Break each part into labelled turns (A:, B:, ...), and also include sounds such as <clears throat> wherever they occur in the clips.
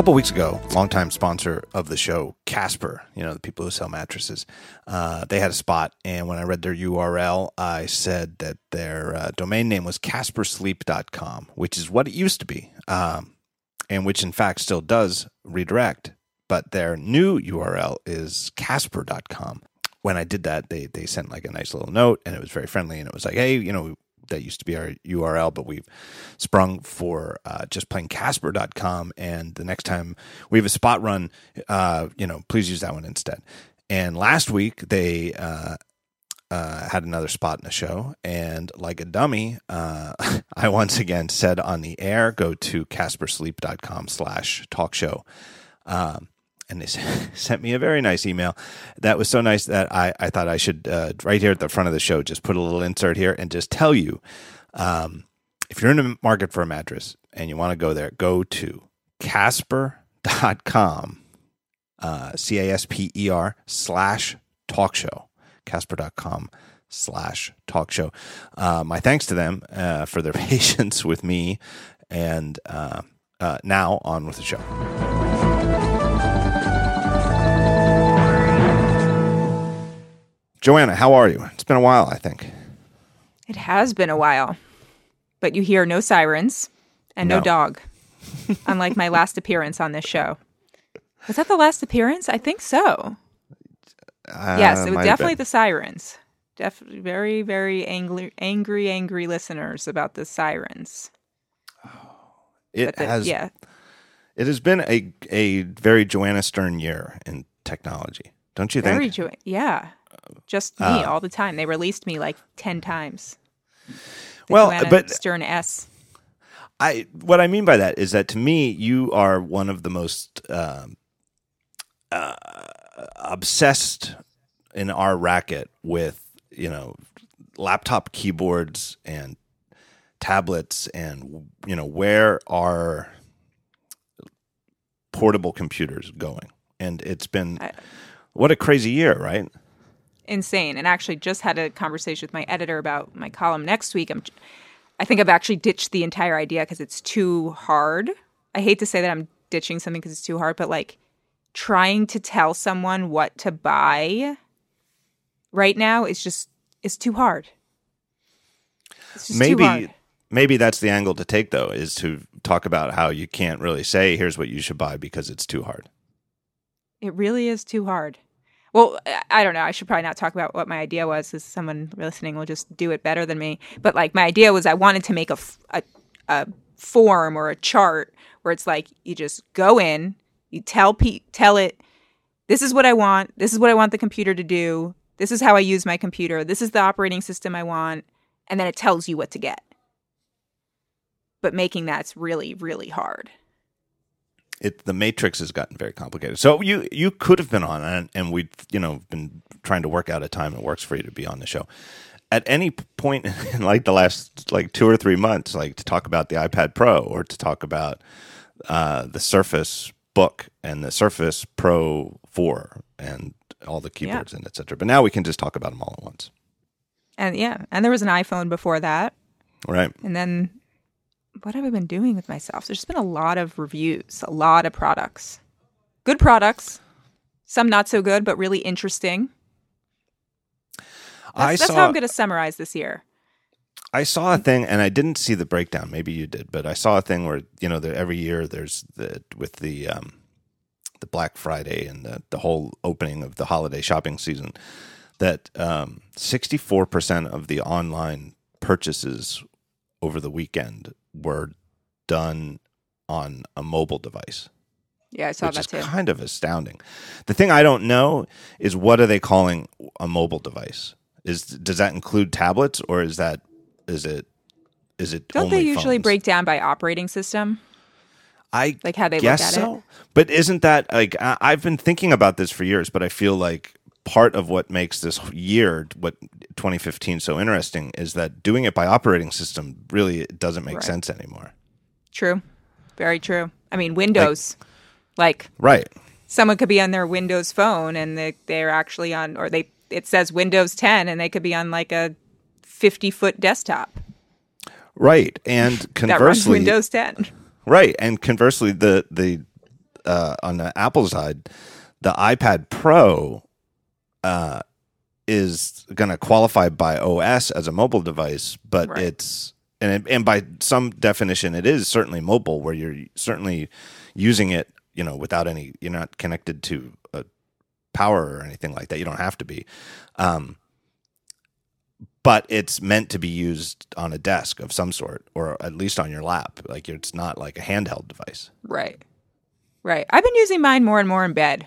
A: couple weeks ago, longtime sponsor of the show, Casper, you know, the people who sell mattresses, uh, they had a spot. And when I read their URL, I said that their uh, domain name was caspersleep.com, which is what it used to be, um, and which in fact still does redirect. But their new URL is casper.com. When I did that, they, they sent like a nice little note and it was very friendly. And it was like, hey, you know, that used to be our URL, but we've sprung for uh, just plain Casper.com. And the next time we have a spot run, uh, you know, please use that one instead. And last week they uh, uh, had another spot in the show, and like a dummy, uh, <laughs> I once again said on the air, go to caspersleep.com slash talk show. Um, and they <laughs> sent me a very nice email. That was so nice that I, I thought I should, uh, right here at the front of the show, just put a little insert here and just tell you um, if you're in the market for a mattress and you want to go there, go to casper.com, uh, C A S P E R slash talk show, casper.com slash talk show. Uh, my thanks to them uh, for their <laughs> patience with me. And uh, uh, now on with the show. Joanna, how are you? It's been a while, I think.
B: It has been a while, but you hear no sirens and no,
A: No.
B: dog, unlike my last appearance on this show. Was that the last appearance? I think so. yes,
A: Uh,
B: it was definitely the sirens. Def- very, very angry, angry, angry listeners about the sirens.
A: It
B: the-
A: has.
B: yeah,
A: It has been a a very Joanna Stern year in technology, don't you
B: very
A: think?
B: joy. Yeah, just me
A: Uh,
B: all the time. They released me like ten times. The
A: Well,
B: Joanna
A: but-
B: Stern S.
A: I what I mean by that is that to me, you are one of the most um, uh, obsessed in our racket with you know laptop keyboards and tablets and you know where are portable computers going and it's been
B: I-
A: what a crazy year right
B: insane. And actually just had a conversation with my editor about my column next week. I'm i think i've actually ditched the entire idea because it's too hard. I hate to say that i'm ditching something because it's too hard but like trying to tell someone what to buy right now is just it's too hard. It's just too
A: maybe
B: hard.
A: maybe that's the angle to take though is to talk about how you can't really say here's what you should buy because it's too hard.
B: It really is too hard. Well, I- don't know. I should probably not talk about what my idea was, because someone listening will just do it better than me. But like, my idea was I wanted to make a a form or a chart where it's like you just go in, you tell pe- tell it, this is what I want, this is what I want the computer to do, this is how I use my computer, this is the operating system I want, and then it tells you what to get. But making that's really, really hard.
A: It the matrix has gotten very complicated. So you you could have been on, and, and we've you know been trying to work out a time that works for you to be on the show. At any point <laughs> in like the last like two or three months, like to talk about the iPad Pro or to talk about uh, the Surface Book and the Surface Pro Four and all the keyboards and etc. But now we can just talk about them all at once,
B: And yeah, and there was an iPhone before that.
A: right?
B: And then what have I been doing with myself? There's been a lot of reviews, a lot of products. Good products, some not so good, but really interesting. That's,
A: I
B: that's
A: saw
B: how I'm going to summarize this year.
A: I saw a thing, and I didn't see the breakdown. Maybe you did, but I saw a thing where you know that every year there's the with the um, the Black Friday and the the whole opening of the holiday shopping season that sixty four percent of the online purchases over the weekend were done on a mobile device
B: Yeah, I saw
A: which
B: that
A: is
B: too.
A: kind of astounding. The thing I don't know is what are they calling a mobile device? Is does that include tablets or is that is it is it
B: Don't they usually
A: phones?
B: break down by operating system?
A: I
B: Like how they
A: guess
B: look at
A: so,
B: it?
A: but isn't that like I, I've been thinking about this for years, but I feel like part of what makes this year what 2015 so interesting is that doing it by operating system really doesn't make
B: Right.
A: sense anymore.
B: True. Very true. I mean, Windows. Like,
A: Right.
B: someone could be on their Windows phone and they, they're actually on, or they it says Windows 10 and they could be on like a 50 foot desktop
A: Right. And <laughs> conversely
B: Windows 10.
A: Right, and conversely, the the uh, on the Apple side, the iPad Pro uh, is going to qualify by OS as a mobile device, but
B: Right.
A: it's and and by some definition, it is certainly mobile, where you're certainly using it, you know, without any, you're not connected to a power or anything like that. You don't have to be. Um, but it's meant to be used on a desk of some sort, or at least on your lap. Like it's not like a handheld device.
B: Right. Right. I've been using mine more and more in bed.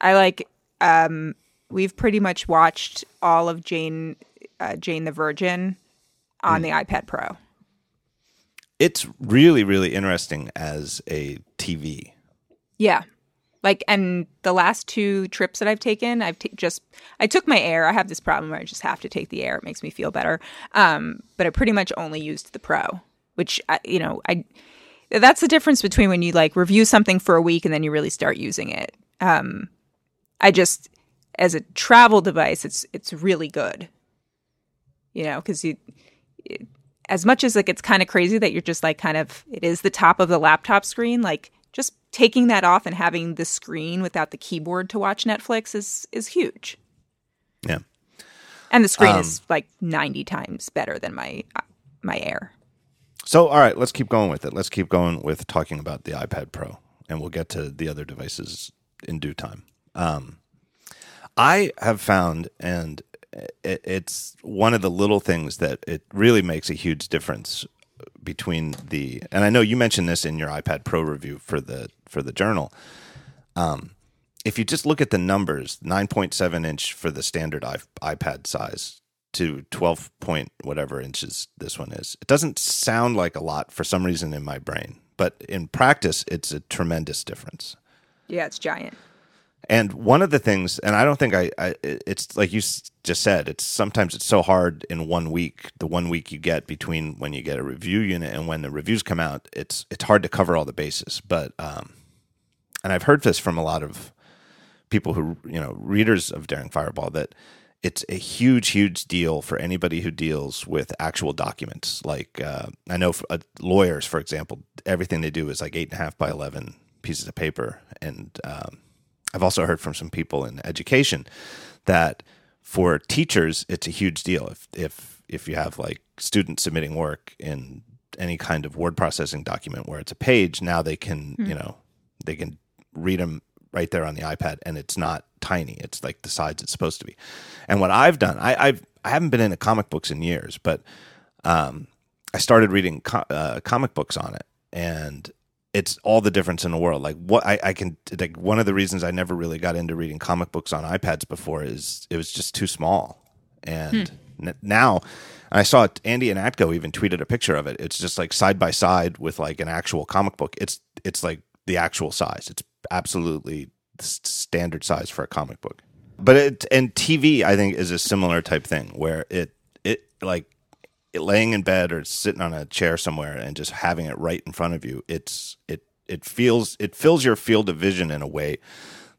B: I like um we've pretty much watched all of Jane uh, Jane the Virgin on the iPad Pro.
A: It's really, really interesting as a TV.
B: Yeah. Like and the last two trips that I've taken, I've t- just I took my Air. I have this problem where I just have to take the Air. It makes me feel better. Um, but I pretty much only used the Pro, which I, you know I that's the difference between when you like review something for a week and then you really start using it. Um, I just as a travel device, it's it's really good. You know, because you it, as much as like it's kind of crazy that you're just like kind of it is the top of the laptop screen, like just taking that off and having the screen without the keyboard to watch Netflix is is huge.
A: Yeah.
B: And the screen
A: Um,
B: is like 90 times better than my my Air.
A: So, all right, let's keep going with it. Let's keep going with talking about the iPad Pro, and we'll get to the other devices in due time. Um, I have found, and it, it's one of the little things that it really makes a huge difference between the. And I know you mentioned this in your iPad Pro review for the for the journal. Um, if you just look at the numbers, nine point seven inch for the standard i- iPad size to 12 point whatever inches this one is. It doesn't sound like a lot for some reason in my brain, but in practice, it's a tremendous difference.
B: Yeah, it's giant.
A: And one of the things, and I don't think I, I it's like you just said, it's sometimes it's so hard in one week, the one week you get between when you get a review unit and when the reviews come out, it's it's hard to cover all the bases. But um, and I've heard this from a lot of people who you know readers of Daring Fireball that it's a huge, huge deal for anybody who deals with actual documents. Like uh, I know for, uh, lawyers, for example, everything they do is like eight and a half by eleven pieces of paper, and um, I've also heard from some people in education that for teachers it's a huge deal. If if if you have like students submitting work in any kind of word processing document where it's a page now they can you know they can read them right there on the iPad and it's not tiny. It's like the size it's supposed to be. And what I've done I I've I haven't been into comic books in years but um I started reading co- uh, comic books on it and it's all the difference in the world. Like what I, I can like one of the reasons I never really got into reading comic books on iPads before is it was just too small. And hmm. n- now I saw it, Andy Ihnatko even tweeted a picture of it. It's just like side by side with like an actual comic book. It's it's like the actual size. It's absolutely standard size for a comic book. But it and TV I think is a similar type thing where it it like laying in bed or sitting on a chair somewhere and just having it right in front of you it's it it feels it fills your field of vision in a way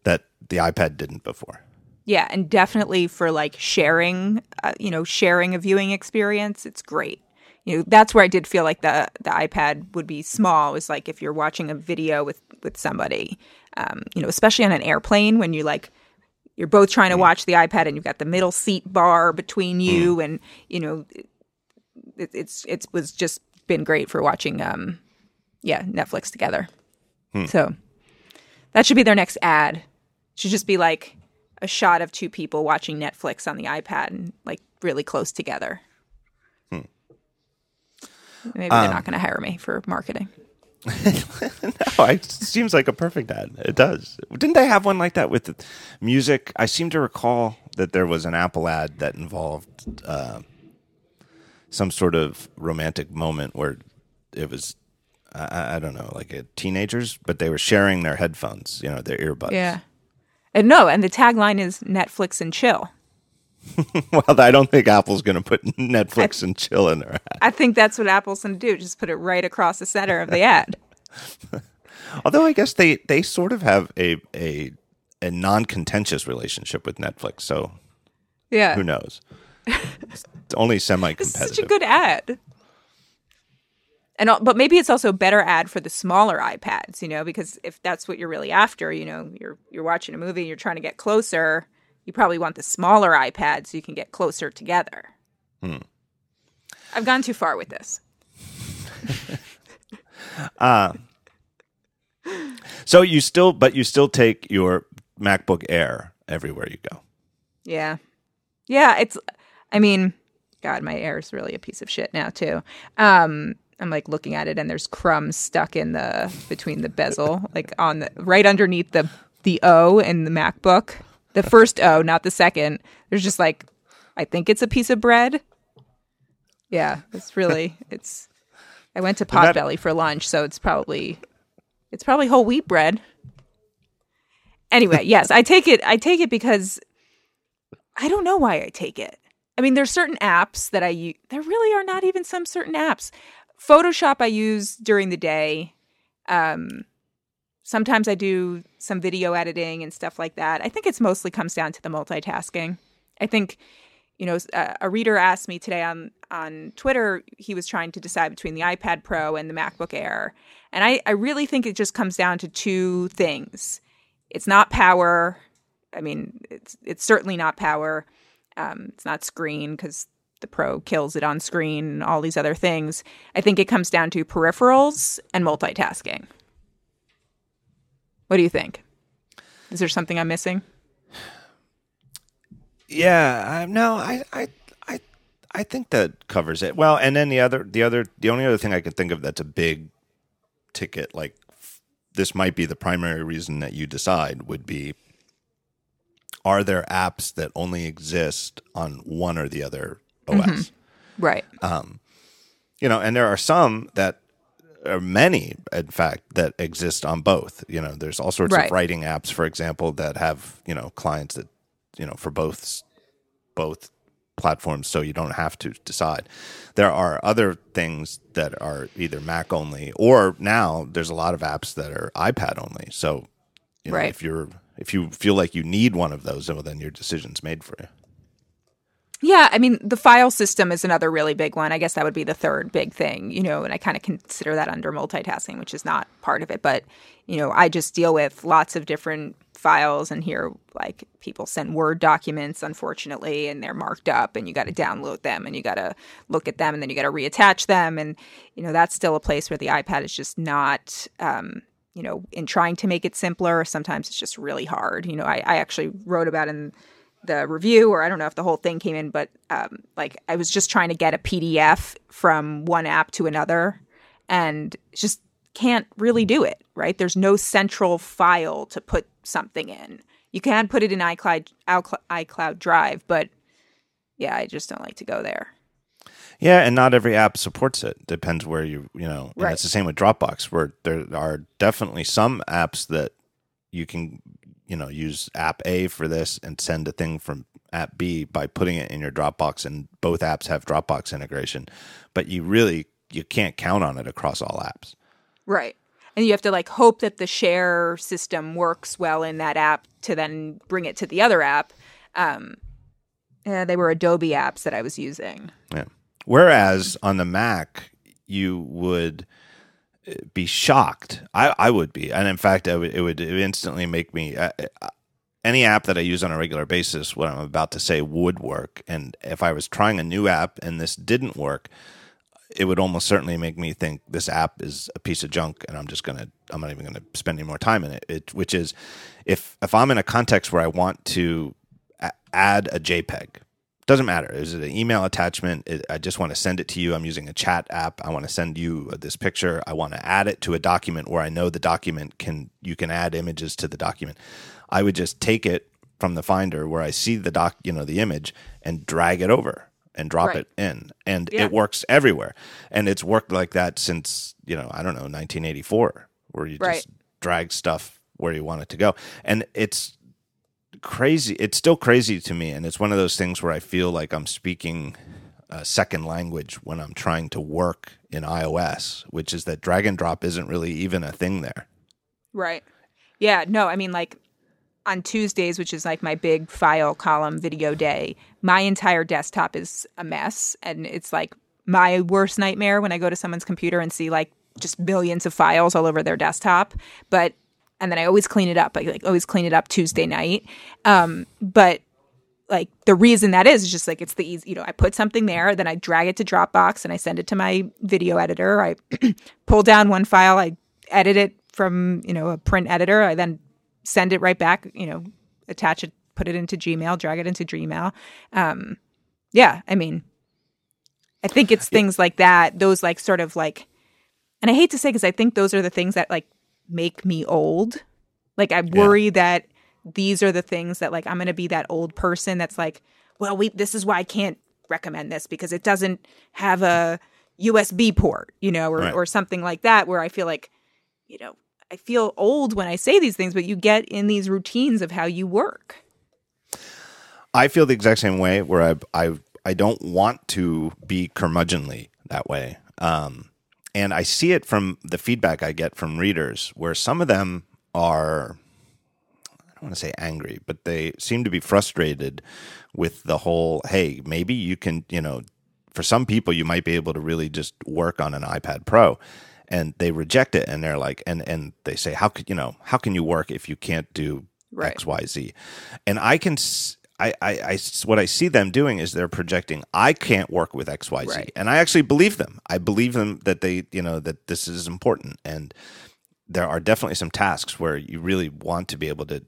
A: that the iPad didn't before.
B: Yeah, and definitely for like sharing, uh, you know, sharing a viewing experience, it's great. You know, that's where I did feel like the the iPad would be small. Was like if you're watching a video with with somebody, um, you know, especially on an airplane when you like you're both trying to watch the iPad and you've got the middle seat bar between you, and you know, it, it's it was just been great for watching, um, yeah, Netflix together. So that should be their next ad. Should just be like a shot of two people watching Netflix on the iPad and like really close together. Maybe they're not going to hire me for marketing. <laughs>
A: no, it seems like a perfect ad. It does. Didn't they have one like that with the music? I seem to recall that there was an Apple ad that involved uh, some sort of romantic moment where it was I, I don't know, like a teenagers, but they were sharing their headphones, you know, their earbuds.
B: Yeah. And no, and the tagline is Netflix and chill. <laughs>
A: Well, I don't think Apple's going to put Netflix and chill in their ad.
B: I think that's what Apple's going to do. Just put it right across the center of the ad. <laughs> <laughs>
A: Although I guess they they sort of have a a a non-contentious relationship with Netflix, so
B: Yeah.
A: who knows? It's only
B: It's
A: semi-competitive.
B: such a good ad. and but maybe it's also a better ad for the smaller iPads, you know, because if that's what you're really after, you know, you're you're watching a movie, and you're trying to get closer, you probably want the smaller iPad so you can get closer together. Hmm. I've gone too far with this. <laughs>
A: uh, so you still, but you still take your MacBook Air everywhere you go.
B: Yeah, yeah. It's, I mean, God, my Air is really a piece of shit now too. Um, I'm like looking at it and there's crumbs stuck in the between the bezel, like on the right underneath the the O in the MacBook. The first O, not the second. There's just like I think it's a piece of bread. Yeah, it's really <laughs> it's I went to Potbelly that... for lunch, so it's probably it's probably whole wheat bread. Anyway, yes, I take it I take it because I don't know why I take it. I mean, there's certain apps that I use. There really are not even some certain apps. Photoshop I use during the day. Um, sometimes I do some video editing and stuff like that. I think it's mostly comes down to the multitasking. I think, you know, a, a reader asked me today on on Twitter. He was trying to decide between the iPad Pro and the MacBook Air, and I, I really think it just comes down to two things. It's not power. I mean, it's it's certainly not power. Um, it's not screen because the Pro kills it on screen and all these other things. I think it comes down to peripherals and multitasking. What do you think? Is there something I'm missing?
A: Yeah, uh, no, I, I, I, I think that covers it well. And then the other, the other, the only other thing I can think of that's a big ticket, like this might be the primary reason that you decide would be: Are there apps that only exist on one or the other OS.
B: Mm-hmm. Right.
A: Um, you know, and there are some that are many, in fact, that exist on both. You know, there's all sorts right. of writing apps, for example, that have you know clients that you know for both both platforms, so you don't have to decide. There are other things that are either Mac only, or now there's a lot of apps that are iPad only. So, you know, right. if you're if you feel like you need one of those, well, then your decision's made for you.
B: Yeah, I mean, the file system is another really big one. I guess that would be the third big thing, you know, and I kind of consider that under multitasking, which is not part of it. But, you know, I just deal with lots of different files and here, like, people send Word documents, unfortunately, and they're marked up and you got to download them and you got to look at them and then you got to reattach them. And, you know, that's still a place where the iPad is just not, um, you know, in trying to make it simpler, sometimes it's just really hard. You know, I, I actually wrote about in the review, or I don't know if the whole thing came in, but um, like I was just trying to get a PDF from one app to another, and just can't really do it. Right? There's no central file to put something in. You can put it in iCloud iCloud Drive, but yeah, I just don't like to go there.
A: Yeah, and not every app supports it. Depends where you you know. And
B: right.
A: it's the same with Dropbox, where there are definitely some apps that you can you know use app A for this and send a thing from app B by putting it in your Dropbox and both apps have Dropbox integration but you really you can't count on it across all apps
B: right and you have to like hope that the share system works well in that app to then bring it to the other app um yeah, they were Adobe apps that I was using
A: yeah whereas on the Mac you would be shocked. I, I would be, and in fact, it would instantly make me. Uh, uh, any app that I use on a regular basis, what I'm about to say would work. And if I was trying a new app and this didn't work, it would almost certainly make me think this app is a piece of junk, and I'm just gonna. I'm not even gonna spend any more time in it. it which is, if if I'm in a context where I want to add a JPEG, doesn't matter. Is it an email attachment? It, I just want to send it to you. I'm using a chat app. I want to send you this picture. I want to add it to a document where I know the document can you can add images to the document. I would just take it from the Finder where I see the doc, you know, the image, and drag it over and drop right. it in, and yeah. it works everywhere. And it's worked like that since you know I don't know 1984, where you right. just drag stuff where you want it to go, and it's crazy. It's still crazy to me, and it's one of those things where I feel like I'm speaking a second language when I'm trying to work in iOS, which is that drag and drop isn't really even a thing there.
B: Right. Yeah. No, I mean, like on Tuesdays, which is like my big file column video day, my entire desktop is a mess, and it's like my worst nightmare when I go to someone's computer and see like just millions of files all over their desktop. But and then I always clean it up. I like always clean it up Tuesday night. Um, but like the reason that is is just like it's the easy you know i put something there then i drag it to dropbox and i send it to my video editor i <clears throat> pull down one file i edit it from you know a print editor i then send it right back you know attach it put it into gmail drag it into gmail um yeah i mean i think it's things like that those like sort of like and i hate to say because i think those are the things that like make me old like i worry yeah. that these are the things that like I'm going to be that old person that's like, well, we this is why I can't recommend this because it doesn't have a USB port, you know, or right. or something like that where I feel like, you know, I feel old when I say these things, but you get in these routines of how you work.
A: I feel the exact same way where I I I don't want to be curmudgeonly that way. Um, and I see it from the feedback I get from readers where some of them are I don't want to say angry, but they seem to be frustrated with the whole, hey, maybe you can, you know, for some people, you might be able to really just work on an iPad Pro. And they reject it and they're like, and, and they say, how could, you know, how can you work if you can't do right. X, Y, Z? And I can, I, I, I, what I see them doing is they're projecting I can't work with X Y Z, right. and I actually believe them. I believe them that they, you know, that this is important, and there are definitely some tasks where you really want to be able to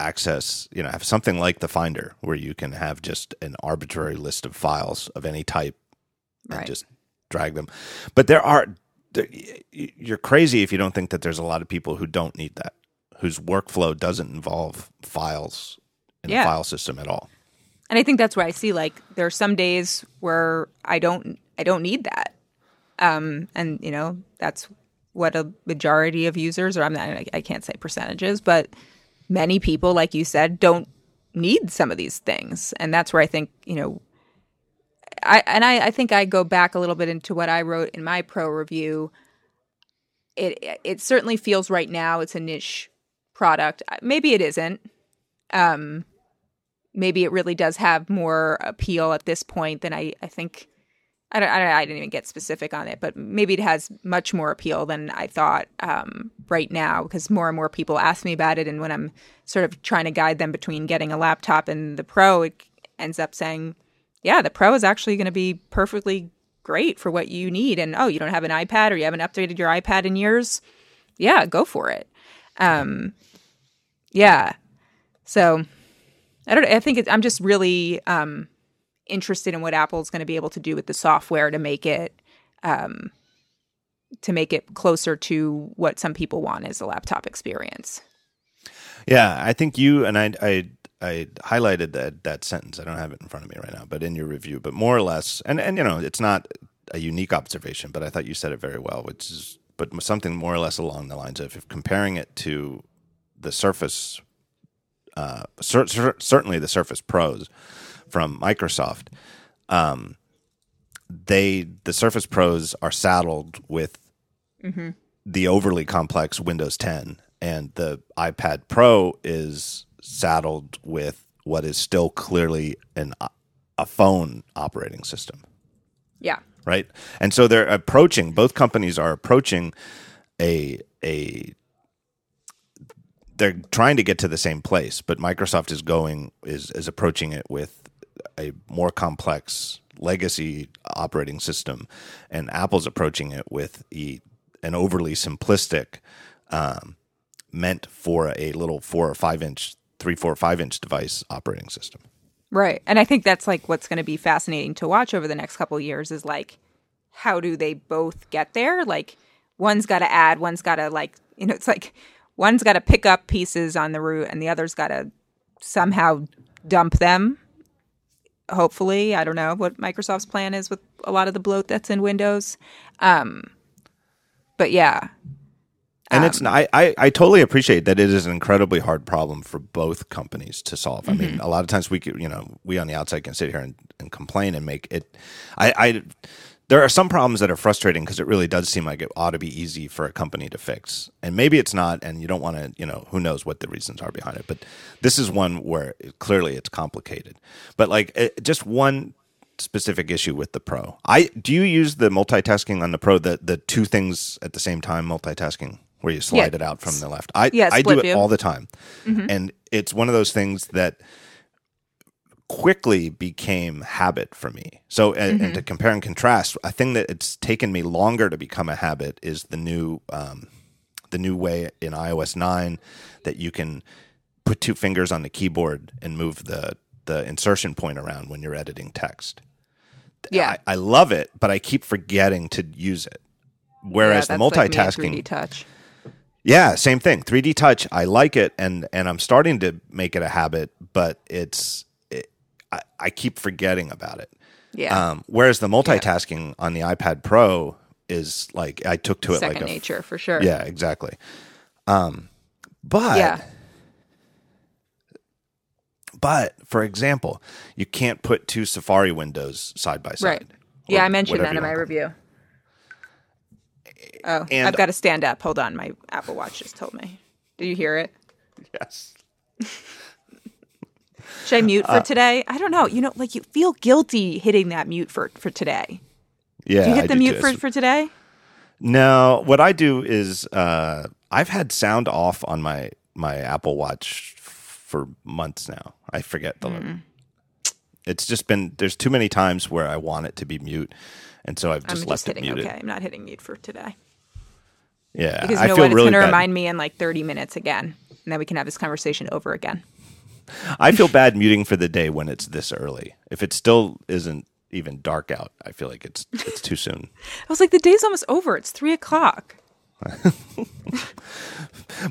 A: access, you know, have something like the Finder where you can have just an arbitrary list of files of any type and just drag them. But there are, you're crazy if you don't think that there's a lot of people who don't need that, whose workflow doesn't involve files in yeah. a file system at all.
B: And I think that's where I see like there are some days where I don't I don't need that. Um, and you know that's what a majority of users, or I'm not I can't say percentages, but many people, like you said, don't need some of these things. And that's where I think, you know, I and I, I think I go back a little bit into what I wrote in my pro review. It it certainly feels right now it's a niche product. Maybe it isn't. Um, maybe it really does have more appeal at this point than I, I think I don't, I don't I didn't even get specific on it, but maybe it has much more appeal than I thought um, right now because more and more people ask me about it. And when I'm sort of trying to guide them between getting a laptop and the Pro, it ends up saying, yeah, the Pro is actually going to be perfectly great for what you need. And oh, you don't have an iPad or you haven't updated your iPad in years? Yeah, go for it. Um, yeah. So I don't. I think I'm just really. Um, interested in what Apple's going to be able to do with the software to make it um, to make it closer to what some people want as a laptop experience.
A: Yeah, I think you and I, I, I highlighted that that sentence. I don't have it in front of me right now, but in your review, but more or less, and and you know, it's not a unique observation, but I thought you said it very well, which is but something more or less along the lines of if comparing it to the Surface, uh, cer- cer- certainly the Surface Pros, from Microsoft, um, they the Surface Pros are saddled with mm-hmm. the overly complex Windows 10, and the iPad Pro is saddled with what is still clearly an a phone operating system.
B: Yeah.
A: Right. And so they're approaching. Both companies are approaching a a they're trying to get to the same place, but Microsoft is going is is approaching it with a more complex legacy operating system, and Apple's approaching it with a, an overly simplistic, um, meant for a little four or five inch, three, four, five inch device operating system.
B: Right, and I think that's like what's going to be fascinating to watch over the next couple years is like how do they both get there? Like one's got to add, one's got to like you know, it's like one's got to pick up pieces on the route, and the other's got to somehow dump them hopefully. I don't know what Microsoft's plan is with a lot of the bloat that's in Windows. Um, but yeah.
A: And um, it's I, I, I totally appreciate that it is an incredibly hard problem for both companies to solve. I mm-hmm. mean, a lot of times we you know we on the outside can sit here and, and complain and make it. I, I there are some problems that are frustrating because it really does seem like it ought to be easy for a company to fix. And maybe it's not, and you don't want to, you know, who knows what the reasons are behind it. But this is one where it, clearly it's complicated. But like it, just one specific issue with the Pro. I do you use the multitasking on the Pro the the two things at the same time multitasking where you slide
B: Yeah.
A: it out from the left. I
B: Yeah,
A: I do
B: split
A: it.
B: Mm-hmm.
A: all the time, and it's one of those things that quickly became habit for me. So, and,
B: Mm-hmm.
A: and to compare and contrast, a thing that it's taken me longer to become a habit is the new um, the new way in iOS nine that you can put two fingers on the keyboard and move the the insertion point around when you're editing text.
B: Yeah.
A: I, I love it, but I keep forgetting to use it. Whereas
B: Yeah,
A: the
B: like
A: multitasking,
B: 3D touch.
A: yeah, same thing. 3D touch, I like it, and and I'm starting to make it a habit, but it's it, I, I keep forgetting about it.
B: Yeah.
A: Um, whereas the multitasking on the iPad Pro is like I took to it
B: Second
A: like a
B: nature for sure.
A: yeah, exactly. Um, but
B: Yeah.
A: but for example, you can't put two Safari windows side by side.
B: Right. Yeah, I mentioned that in my review. Oh,
A: And-
B: I've got to stand up. Hold on. My Apple Watch just told me. Did you hear it.
A: Yes.
B: Should I mute for
A: Uh,
B: today? I don't know. You know, like you feel guilty hitting that mute for for today.
A: Yeah.
B: Do you hit
A: I
B: the mute for, for today?
A: No, what I do is uh, I've had sound off on my my Apple Watch for months now. I forget the.
B: Mm-hmm.
A: It's just been there's too many times where I want it to be mute, and so I've
B: I'm
A: just
B: just
A: left it muted.
B: okay. I'm not hitting mute for today
A: Yeah,
B: because
A: I
B: you know
A: feel
B: what? It's
A: really
B: going to remind me in like 30 minutes again, and then we can have this conversation over again.
A: I feel bad muting for the day when it's this early. If it still isn't even dark out, I feel like it's it's too soon. <laughs>
B: I was like, the day's almost over. It's three o'clock. <laughs>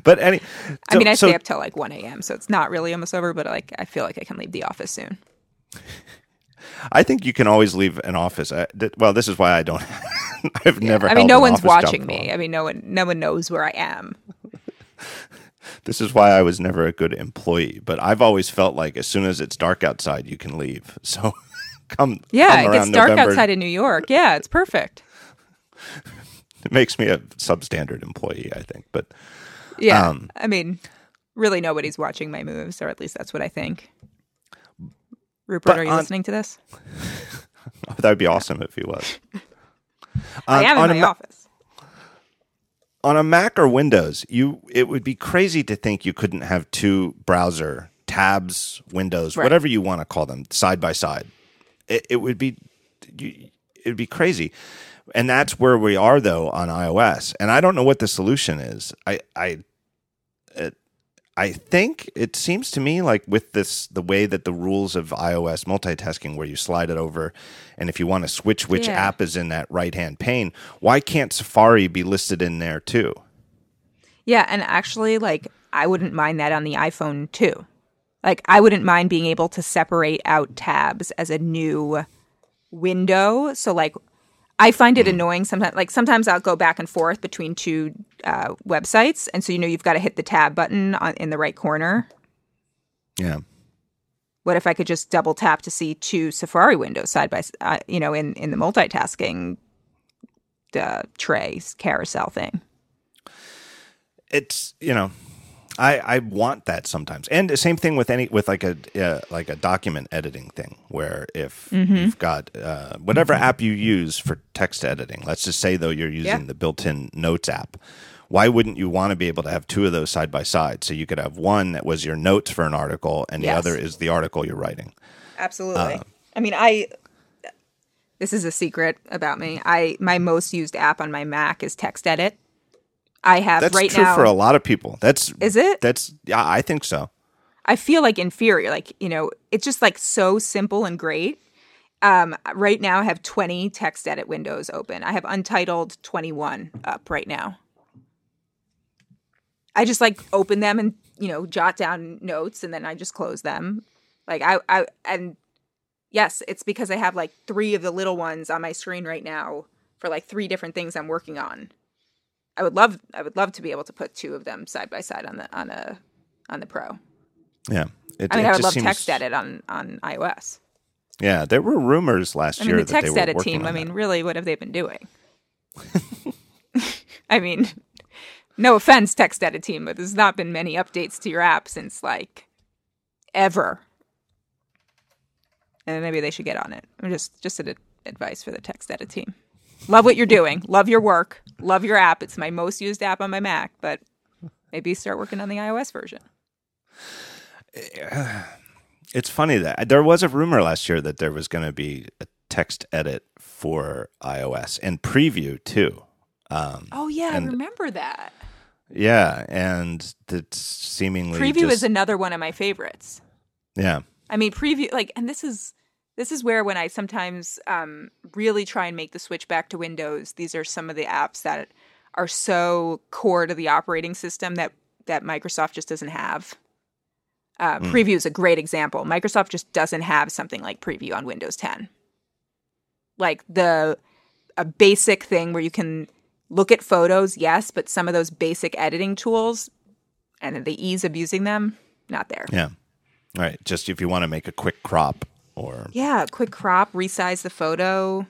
A: But any,
B: I mean, I
A: so,
B: stay up till like 1 a.m., so it's not really almost over. But like, I feel like I can leave the office soon.
A: I think you can always leave an office. I, th- well, this is why I don't. <laughs> I've never.
B: I mean, no one's watching me. I mean, no one, no one knows where I am.
A: This is why I was never a good employee. But I've always felt like as soon as it's dark outside, you can leave. <laughs> So come,
B: Yeah,
A: come
B: it gets dark
A: November,
B: outside in New York. Yeah, it's perfect. <laughs>
A: It makes me a substandard employee, I think. But
B: Yeah,
A: Um,
B: I mean, really, nobody's watching my moves, or at least that's what I think. Rupert, are you
A: on-
B: listening to this? <laughs>
A: that would be awesome if he was.
B: I
A: On-
B: am in my
A: ma-
B: office.
A: On a Mac or Windows, you it would be crazy to think you couldn't have two browser tabs, windows,
B: Right.
A: whatever you want to call them, side by side. It, it would be it would be crazy, and that's where we are though on iOS. And I don't know what the solution is. I I I think it seems to me like with this the way that the rules of iOS multitasking, where you slide it over, and if you want to switch which
B: Yeah.
A: app is in that right hand pane, why can't Safari be listed in there too?
B: Yeah, and actually, like, I wouldn't mind that on the iPhone too. Like, I wouldn't mind being able to separate out tabs as a new window. So, like, I find it annoying sometimes. Like, sometimes I'll go back and forth between two uh, websites, and so you know you've got to hit the tab button on, in the right corner.
A: Yeah.
B: What if I could just double tap to see two Safari windows side by, uh, you know, in in the multitasking uh, tray carousel thing?
A: it's you know I, I want that sometimes, and the same thing with any with like a uh, like a document editing thing, where if
B: Mm-hmm.
A: you've got uh, whatever app you use for text editing, let's just say though you're using
B: Yeah.
A: the built-in Notes app, why wouldn't you want to be able to have two of those side by side? So you could have one that was your notes for an article, and the other is the article you're writing.
B: Absolutely. I mean, I this is a secret about me. I my most used app on my Mac is TextEdit. I have right.
A: That's
B: right
A: true
B: now.
A: for a lot of people. That's
B: Is it?
A: That's yeah, I think so.
B: I feel like inferior. Like you know, it's just like so simple and great. Um, right now, I have twenty text edit windows open. I have Untitled twenty one up right now. I just like open them and you know jot down notes, and then I just close them. Like I, I and yes, it's because I have like three of the little ones on my screen right now for like three different things I'm working on. I would love, I would love to be able to put two of them side by side on the on a on the Pro.
A: Yeah. It,
B: I mean, I would love
A: seems-
B: text edit on on iOS.
A: Yeah, there were rumors last year.
B: I mean,
A: year
B: the text edit team. I mean,
A: that.
B: really, what have they been doing? <laughs> I mean, no offense, text edit team, but there's not been many updates to your app since like ever. and maybe they should get on it. I'm just just an advice for the text edit team. Love what you're doing. Love your work. Love your app. It's my most used app on my Mac, but maybe start working on the iOS version. <sighs>
A: It's funny that there was a rumor last year that there was going to be a text edit for iOS and preview too. Um,
B: Oh yeah,
A: And-
B: I remember that.
A: yeah, and it's seemingly
B: Preview
A: just,
B: is another one of my favorites.
A: yeah.
B: I mean, preview like, and this is this is where when I sometimes um, really try and make the switch back to Windows, these are some of the apps that are so core to the operating system that that Microsoft just doesn't have. Uh, Preview is a great example. Microsoft just doesn't have something like Preview on Windows 10. Like the a basic thing where you can look at photos, yes, but some of those basic editing tools and the ease of using them, not there.
A: Yeah. Right. Just if you want to make a quick crop or
B: Yeah, quick crop, resize the photo,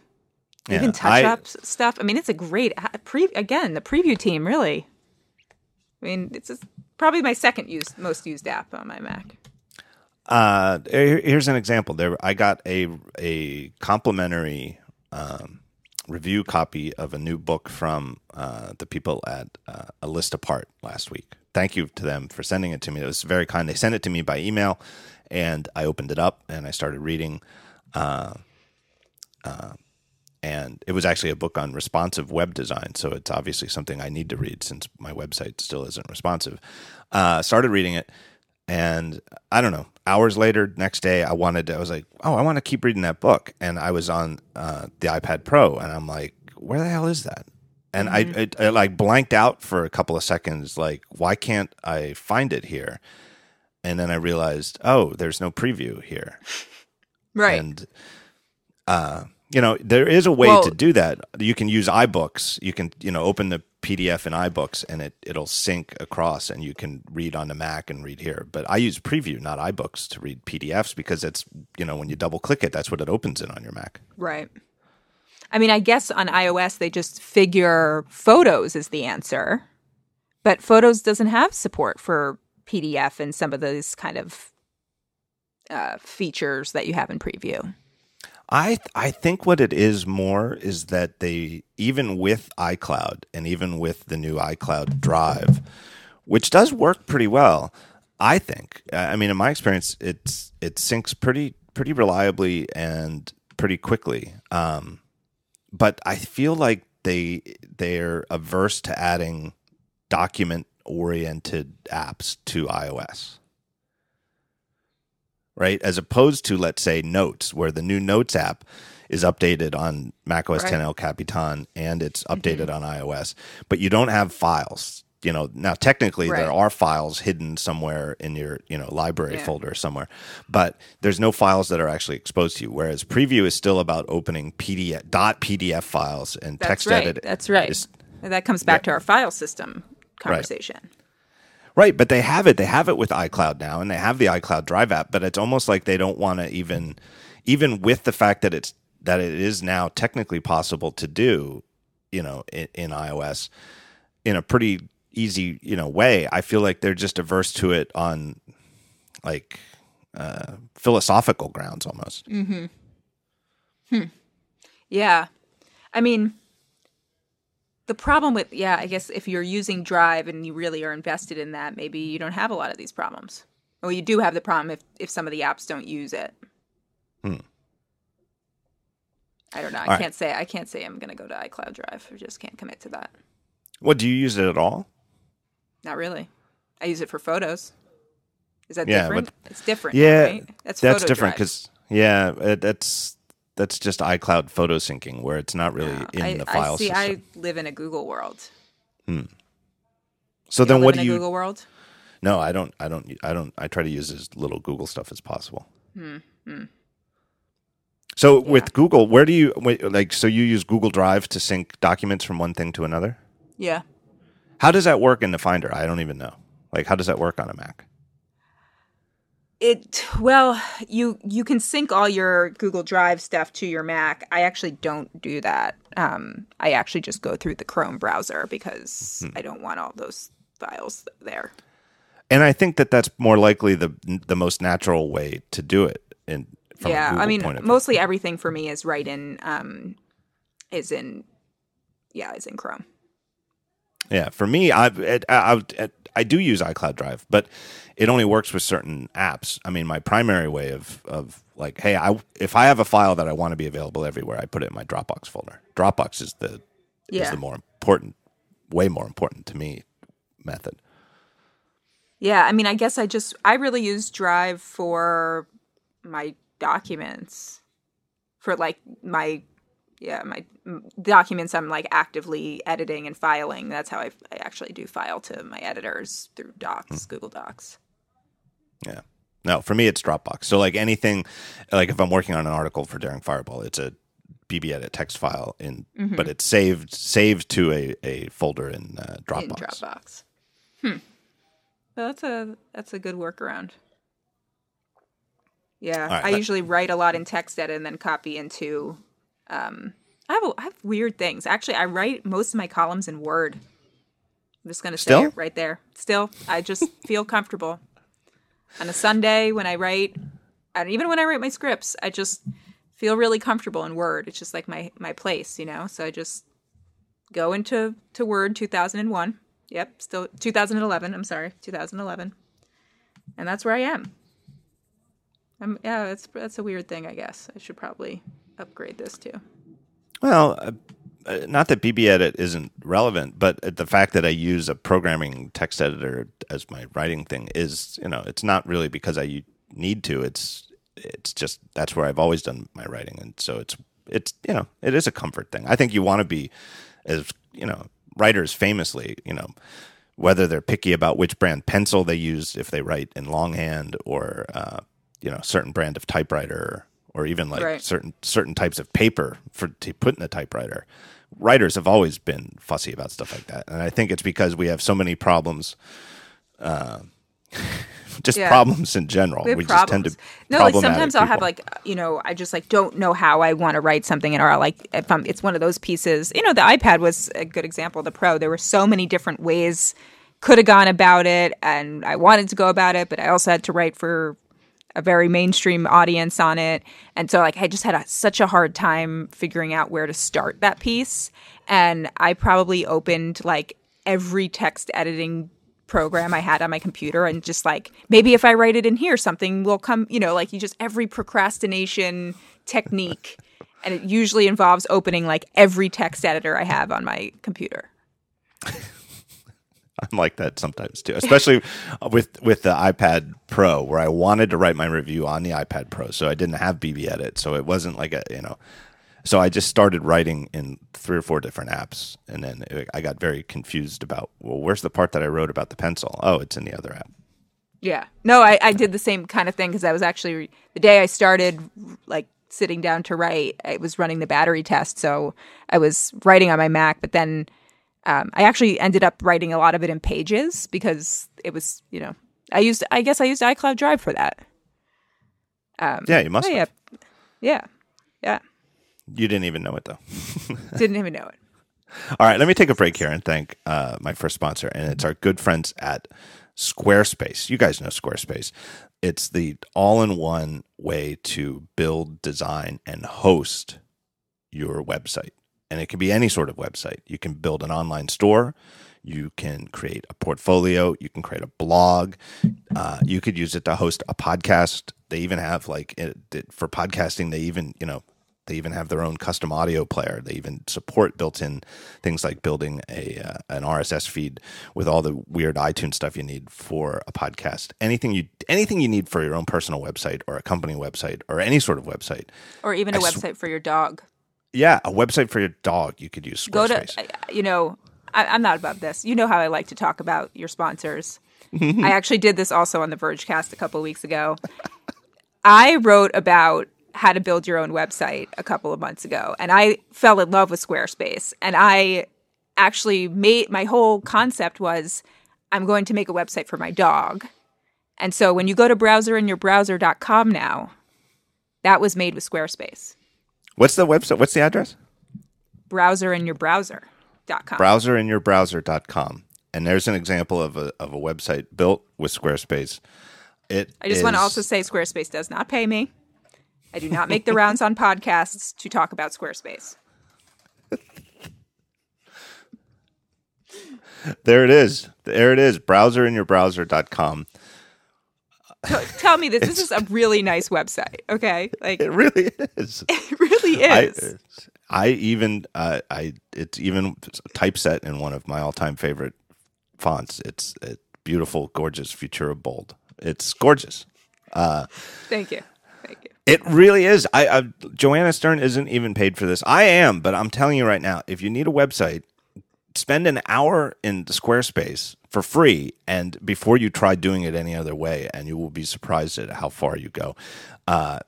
A: Yeah,
B: even touch up stuff. I mean, it's a great pre. Again, the preview team really. I mean, it's just probably my second used, most used app on my Mac.
A: Uh, here's an example. There, I got a a complimentary um, review copy of a new book from uh, the people at uh, A List Apart last week. Thank you to them for sending it to me. It was very kind. They sent it to me by email, and I opened it up and I started reading. Uh, uh, and it was actually a book on responsive web design, so it's obviously something I need to read since my website still isn't responsive. Uh, started reading it, and I don't know. Hours later, next day, I wanted to. I was like, "Oh, I want to keep reading that book." And I was on uh, the iPad Pro, and I'm like, "Where the hell is that?" And I, I, I like blanked out for a couple of seconds. Like, why can't I find it here? And then I realized, oh, there's no preview here.
B: Right.
A: And uh, you know, there is a way
B: Well-
A: to do that. You can use iBooks. You can, you know, open the PDF in iBooks and it it'll sync across and you can read on the Mac and read here. But I use Preview, not iBooks, to read PDFs because it's, you know, when you double click it, that's what it opens in on your Mac.
B: right. I mean, I guess on iOS they just figure photos is the answer, but Photos doesn't have support for PDF and some of those kind of uh, features that you have in Preview.
A: I I think what it is more is that they even with iCloud and even with the new iCloud Drive, which does work pretty well, I think. I mean, in my experience, it's it syncs pretty pretty reliably and pretty quickly. Um, but I feel like they they're averse to adding document oriented apps to iOS right? As opposed to, let's say, Notes, where the new Notes app is updated on macOS
B: Right.
A: 10 El Capitan and it's mm-hmm. updated on iOS, but you don't have files. You know, now technically there are files hidden somewhere in your, you know, library
B: Yeah.
A: folder somewhere, but there's no files that are actually exposed to you. Whereas preview is still about opening PDF dot PDF files and
B: That's
A: text
B: right.
A: edit.
B: That's right.
A: is-
B: that comes back to our file system conversation.
A: Right, but they have it. They have it with iCloud now, and they have the iCloud Drive app. But it's almost like they don't want to even, even with the fact that it's that it is now technically possible to do, you know, in, in iOS, in a pretty easy, you know, way. I feel like they're just averse to it on, like, uh, philosophical grounds almost. Mm-hmm. Mhm.
B: Yeah. I mean, the problem with, yeah, I guess if you're using Drive and you really are invested in that, maybe you don't have a lot of these problems. Well, you do have the problem if, if some of the apps don't use it.
A: Hmm.
B: I don't know. I
A: right.
B: can't say. I can't say I'm going to go to iCloud Drive. I just can't commit to that.
A: What do you use it at all?
B: Not really. I use it for photos. Is that
A: Yeah,
B: different? it's different.
A: Yeah,
B: right?
A: That's
B: Photo
A: different because yeah, it, that's that's just iCloud photo syncing where it's not really
B: No,
A: in
B: I,
A: the file
B: I see.
A: system.
B: I live in a Google world.
A: So
B: You
A: then, what do
B: in a
A: you?
B: Google world?
A: No, I don't. I don't. I don't. I try to use as little Google stuff as possible.
B: Hmm,
A: So with Google, where do you like? So you use Google Drive to sync documents from one thing to another.
B: Yeah.
A: How does that work in the Finder? I don't even know. Like, how does that work on a Mac?
B: It well, you you can sync all your Google Drive stuff to your Mac. I actually don't do that. Um, I actually just go through the Chrome browser because
A: Hmm.
B: I don't want all those files there.
A: And I think that that's more likely the the most natural way to do it, and from
B: yeah, I mean,
A: point of view.
B: mostly everything for me is right in um, is in yeah, is in Chrome.
A: Yeah, for me, I, it, I, I I do use iCloud Drive, but it only works with certain apps. I mean, my primary way of of like, hey, I if I have a file that I want to be available everywhere, I put it in my Dropbox folder. Dropbox is the is the more important, way more important to me method.
B: Yeah, I mean, I guess I just I really use Drive for my documents, for like my yeah my documents I'm like actively editing and filing. That's how I, I actually do file to my editors through Docs, Google Docs.
A: Yeah. No, for me it's Dropbox. So like anything, like if I'm working on an article for Daring Fireball, it's a BBEdit text file in,
B: Mm-hmm.
A: but it's saved saved to a, a folder in uh, Dropbox.
B: in Dropbox. Hmm. Well, that's a that's a good workaround. Yeah,
A: right,
B: I
A: let-
B: usually write a lot in TextEdit and then copy into. Um, I have a, I have weird things. Actually, I write most of my columns in Word. I'm just gonna say
A: Still?
B: it right there. Still, I just <laughs> feel comfortable. On a Sunday when I write, and even when I write my scripts, I just feel really comfortable in Word. It's just like my my place, you know. So I just go into to Word 2001. Yep, still 2011. I'm sorry, 2011, and that's where I am. Um, yeah, that's that's a weird thing. I guess I should probably upgrade this too.
A: Well, uh, uh, not that BBEdit isn't relevant, but uh, the fact that I use a programming text editor as my writing thing is, you know, it's not really because I need to. It's it's just that's where I've always done my writing, and so it's it's you know it is a comfort thing. I think you want to be as you know writers famously, you know. Whether they're picky about which brand pencil they use if they write in longhand, or uh, you know, certain brand of typewriter, or even like
B: Right.
A: certain certain types of paper for to put in a typewriter. Writers have always been fussy about stuff like that, and I think it's because we have so many problems, uh, <laughs> just
B: Yeah.
A: problems in general.
B: We have
A: just tend to
B: no, like sometimes I'll have like you know I just like don't know how I want to write something, and or I'll, like if I'm, it's one of those pieces. You know, the iPad was a good example. The Pro, there were so many different ways could have gone about it, and I wanted to go about it, but I also had to write for a very mainstream audience on it, and so like I just had a, such a hard time figuring out where to start that piece, and I probably opened like every text editing program I had on my computer and just like maybe if I write it in here something will come you know like you just every procrastination technique <laughs> and it usually involves opening like every text editor I have on my computer. <laughs>
A: I'm like that sometimes too, especially with with the iPad Pro, where I wanted to write my review on the iPad Pro, so I didn't have BBEdit, so it wasn't like a you know, so I just started writing in three or four different apps, and then it, I got very confused about well, where's the part that I wrote about the pencil? Oh, it's in the other app.
B: Yeah. No, I, I did the same kind of thing because I was actually the day I started like sitting down to write, I was running the battery test, so I was writing on my Mac, but then um, I actually ended up writing a lot of it in Pages because it was you know I used I guess I used iCloud Drive for that. Um,
A: Yeah, you must.
B: yeah, yeah, yeah.
A: You didn't even know it though. <laughs>
B: Didn't even know it.
A: All right, let me take a break here and thank uh, my first sponsor, and it's our good friends at Squarespace. You guys know Squarespace. It's the all in one way to build, design, and host your website. And it can be any sort of website. You can build an online store, you can create a portfolio, you can create a blog, uh, you could use it to host a podcast. They even have like it, it- for podcasting, they even, you know, they even have their own custom audio player. They even support built-in things like building a uh, an RSS feed with all the weird iTunes stuff you need for a podcast. Anything you anything you need for your own personal website or a company website or any sort of website.
B: Or even a
A: I sw-
B: website for your dog.
A: Yeah, a website for your dog. You could use
B: Go to
A: uh,
B: you know I, I'm not above this. You know how I like to talk about your sponsors. <laughs> I actually did this also on the Vergecast a couple of weeks ago. I wrote about how to build your own website a couple of months ago, and I fell in love with Squarespace. And I actually made my whole concept was I'm going to make a website for my dog. And so when you go to browserinyourbrowser.com now, that was made with Squarespace.
A: What's the website? What's the address?
B: Browserinyourbrowser.com.
A: Browserinyourbrowser.com. And there's an example of a of a website built with Squarespace. It
B: I just want to also say Squarespace does not pay me. I do not make the rounds on podcasts to talk about Squarespace.
A: there it is. There it is. Browserinyourbrowser.com.
B: Tell me this. This is a really nice website. Okay, like
A: it really is. <laughs>
B: It really is.
A: I, I even uh, I it's even typeset in one of my all time favorite fonts. It's it, beautiful, gorgeous, Futura bold. It's gorgeous. Uh,
B: Thank you. Thank you.
A: It really is. I, I Joanna Stern isn't even paid for this. I am, but I'm telling you right now, if you need a website, spend an hour in Squarespace for free, and before you try doing it any other way, and you will be surprised at how far you go. Uh,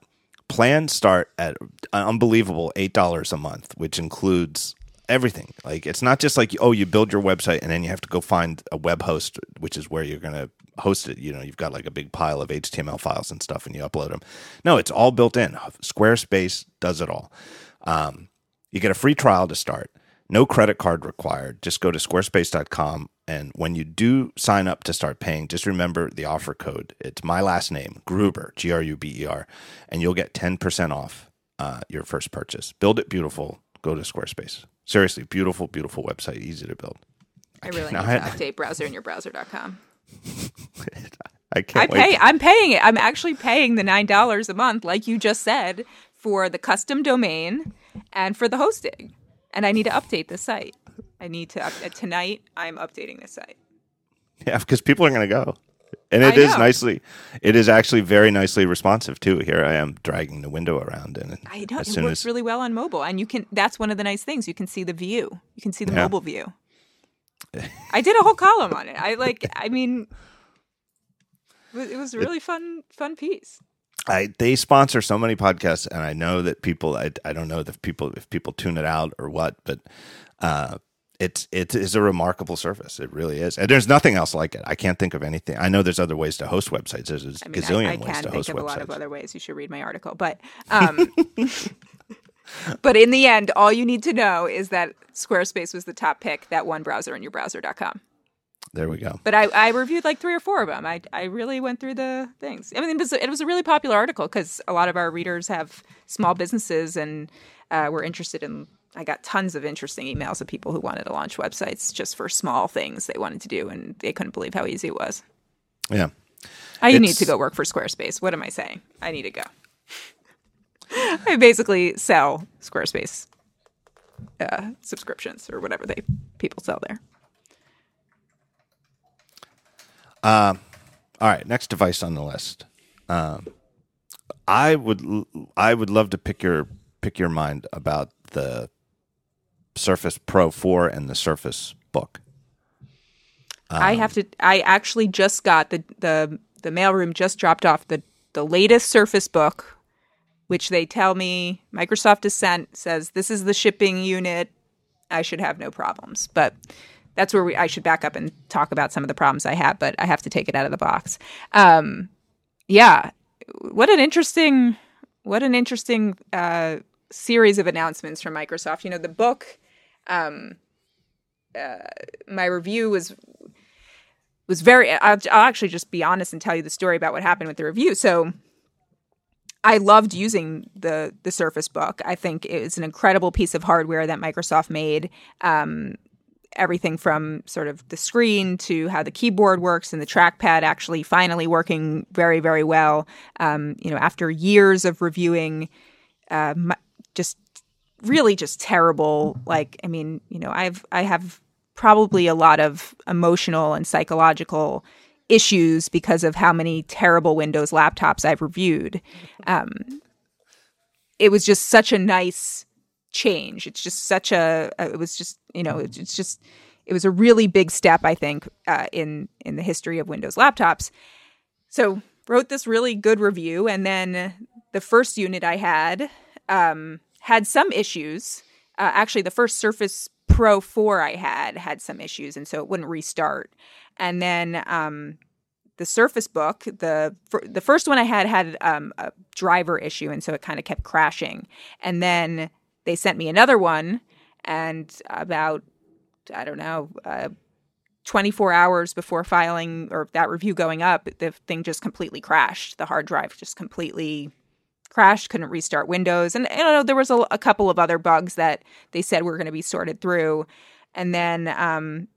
A: plans start at unbelievable eight dollars a month, which includes everything. Like it's not just like oh, you build your website and then you have to go find a web host, which is where you're going to host it. You know, you've got like a big pile of HTML files and stuff, and you upload them. No, it's all built in. Squarespace does it all. Um, you get a free trial to start. No credit card required. Just go to squarespace.com. And when you do sign up to start paying, just remember the offer code. It's my last name, Gruber, G R U B E R, and you'll get 10% off uh, your first purchase. Build it beautiful. Go to Squarespace. Seriously, beautiful, beautiful website, easy to build.
B: I really need to update browserinyourbrowser.com. <laughs>
A: I can't
B: I pay. I'm paying it. I'm actually paying the nine dollars a month, like you just said, for the custom domain and for the hosting. And I need to update the site. I need to up- tonight. I'm updating the site.
A: Yeah, because people are going to go, and it is nicely. It is actually very nicely responsive too. Here I am dragging the window around, and
B: I know it works as, really well on mobile. And you can. That's one of the nice things. You can see the view. You can see the yeah. mobile view. <laughs> I did a whole column on it. I like. I mean, it was a really it, fun, fun piece.
A: I they sponsor so many podcasts, and I know that people. I, I don't know if people if people tune it out or what, but uh, it's it is a remarkable service. It really is, and there's nothing else like it. I can't think of anything. I know there's other ways to host websites. There's a I mean, gazillion I, I ways to host websites. I can think of a lot
B: of other ways. You should read my article, but. Um, <laughs> but in the end, all you need to know is that Squarespace was the top pick. That one browser in your browser.com.
A: There we go.
B: But I, I reviewed like three or four of them. I, I really went through the things. I mean, it was, it was a really popular article because a lot of our readers have small businesses and uh, were interested in. I got tons of interesting emails of people who wanted to launch websites just for small things they wanted to do, and they couldn't believe how easy it was.
A: Yeah.
B: I it's... need to go work for Squarespace. What am I saying? I need to go. <laughs> I basically sell Squarespace uh, subscriptions or whatever they people sell there.
A: Uh, all right, next device on the list. Um, I would I would love to pick your pick your mind about the Surface Pro 4 and the Surface Book.
B: Um, I have to. I actually just got the the the mailroom just dropped off the the latest Surface Book, which they tell me Microsoft has sent says this is the shipping unit. I should have no problems, but that's where we, I should back up and talk about some of the problems I have, but I have to take it out of the box. Um, yeah, what an interesting, what an interesting uh, series of announcements from Microsoft. You know, the book, um, uh, my review was was very. I'll, I'll actually just be honest and tell you the story about what happened with the review. So. I loved using the the Surface Book. I think it was an incredible piece of hardware that Microsoft made. Um, everything from sort of the screen to how the keyboard works and the trackpad actually finally working very very well. Um, you know after years of reviewing uh, just really just terrible like i mean you know i've i have probably a lot of emotional and psychological issues because of how many terrible windows laptops i've reviewed. Um, it was just such a nice change. It's just such a, it was just you know it's, it's, just it was a really big step I think uh, in in the history of Windows laptops. So wrote this really good review, and then the first unit I had um, had some issues. Uh, actually, the first Surface Pro 4 I had had some issues, and so it wouldn't restart. And then um, the Surface Book, the the first one I had had um, a driver issue, and so it kind of kept crashing. And then they sent me another one, and about I don't know. Uh, 24 hours before filing or that review going up, the thing just completely crashed. The hard drive just completely crashed, couldn't restart Windows, and you know there was a, a couple of other bugs that they said were going to be sorted through, and then um,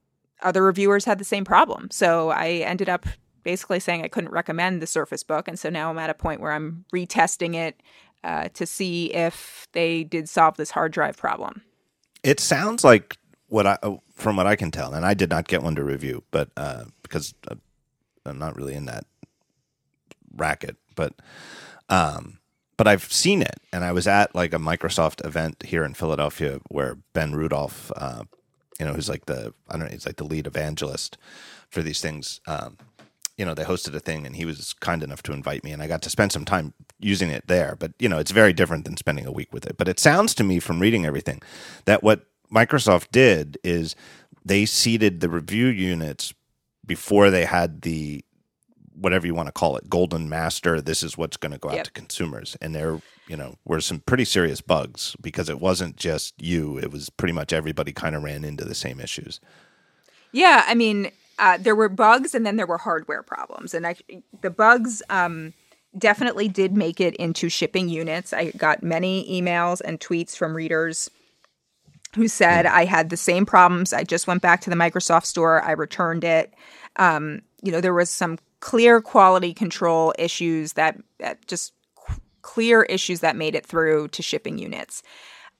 B: other reviewers had the same problem. So I ended up basically saying I couldn't recommend the Surface Book, and so now I'm at a point where I'm retesting it uh, to see if they did solve this hard drive problem.
A: It sounds like what I, from what I can tell, and I did not get one to review, but uh, because uh, I'm not really in that racket, but um, but I've seen it, and I was at like a Microsoft event here in Philadelphia where Ben Rudolph, uh, you know, who's like the I don't know, he's like the lead evangelist for these things. Um, you know, they hosted a thing, and he was kind enough to invite me, and I got to spend some time using it there. But you know, it's very different than spending a week with it. But it sounds to me from reading everything that what Microsoft did is they seeded the review units before they had the whatever you want to call it golden master this is what's going to go out
B: Yep.
A: to consumers and there you know were some pretty serious bugs because it wasn't just you it was pretty much everybody kind of ran into the same issues
B: Yeah, I mean, uh, there were bugs and then there were hardware problems, and I, the bugs um, definitely did make it into shipping units. I got many emails and tweets from readers who said I had the same problems. I just went back to the Microsoft store. I returned it. Um, you know, there was some clear quality control issues that, that just clear issues that made it through to shipping units.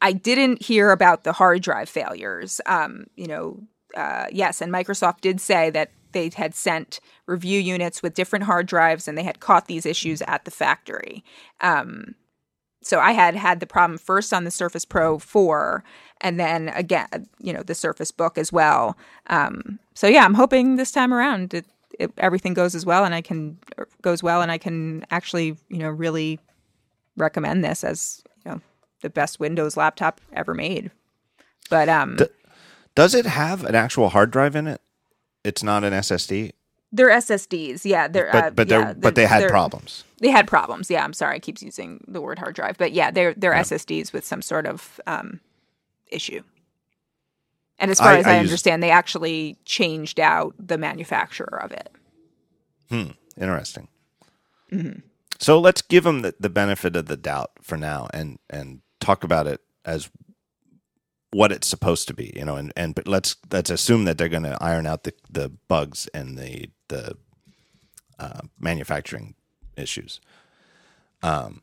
B: I didn't hear about the hard drive failures. Um, you know, uh, yes, and Microsoft did say that they had sent review units with different hard drives and they had caught these issues at the factory. Um, so I had had the problem first on the Surface Pro 4 and then again, you know, the Surface Book as well. Um, so yeah, I'm hoping this time around it, it, everything goes as well and I can goes well and I can actually, you know, really recommend this as, you know, the best Windows laptop ever made. But um
A: does it have an actual hard drive in it it's not an ssd
B: they're SSDs, yeah. They're
A: but
B: uh,
A: but
B: yeah,
A: they but they had
B: they're-
A: problems
B: They had problems. Yeah, I'm sorry, I keep using the word hard drive, but yeah, they're they're
A: Yeah.
B: SSDs with some sort of um, issue. And as far
A: I-
B: as
A: I
B: I, understand, they actually changed out the manufacturer of it.
A: Hmm. Interesting.
B: Mhm.
A: So let's give them the, the benefit of the doubt for now, and and talk about it as what it's supposed to be, you know. And and but let's let's assume that they're going to iron out the the bugs and the the uh, manufacturing issues. Um,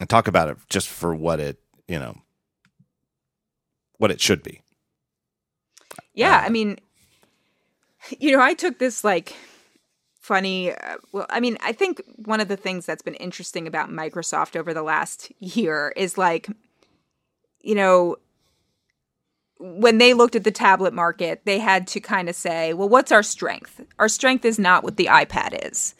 A: and talk about it just for what it you know what it should be.
B: Yeah,
A: Uh,
B: I mean, you know, I took this like funny. Uh, well, I mean, I think one of the things that's been interesting about Microsoft over the last year is like, you know, when they looked at the tablet market, they had to kind of say, well, what's our strength? Our strength is not what the iPad is.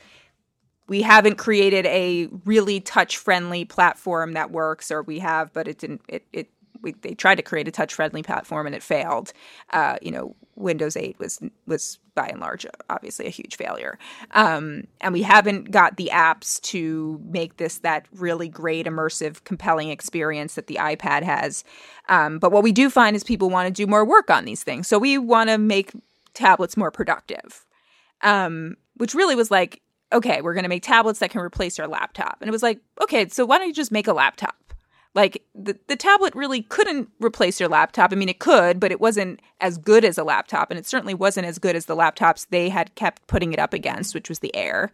B: We haven't created a really touch friendly platform that works, or we have, but it didn't. It, it we, they tried to create a touch friendly platform and it failed. Uh, you know, Windows 8 was was by and large obviously a huge failure. Um, and we haven't got the apps to make this that really great immersive compelling experience that the iPad has. Um, but what we do find is people want to do more work on these things. So we want to make tablets more productive. Um, which really was like, okay, we're going to make tablets that can replace our laptop. And it was like, okay, so why don't you just make a laptop? Like the, the tablet really couldn't replace your laptop. I mean, it could, but it wasn't as good as a laptop. And it certainly wasn't as good as the laptops they had kept putting it up against, which was the Air.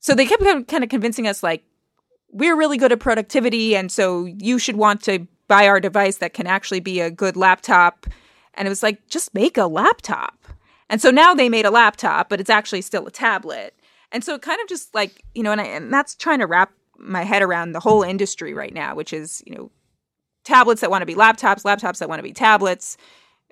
B: So they kept kind of convincing us, like, we're really good at productivity. And so you should want to buy our device that can actually be a good laptop. And it was like, just make a laptop. And so now they made a laptop, but it's actually still a tablet. And so it kind of just like, you know, and, I, and that's trying to wrap my head around the whole industry right now, which is, you know, tablets that want to be laptops, laptops that want to be tablets.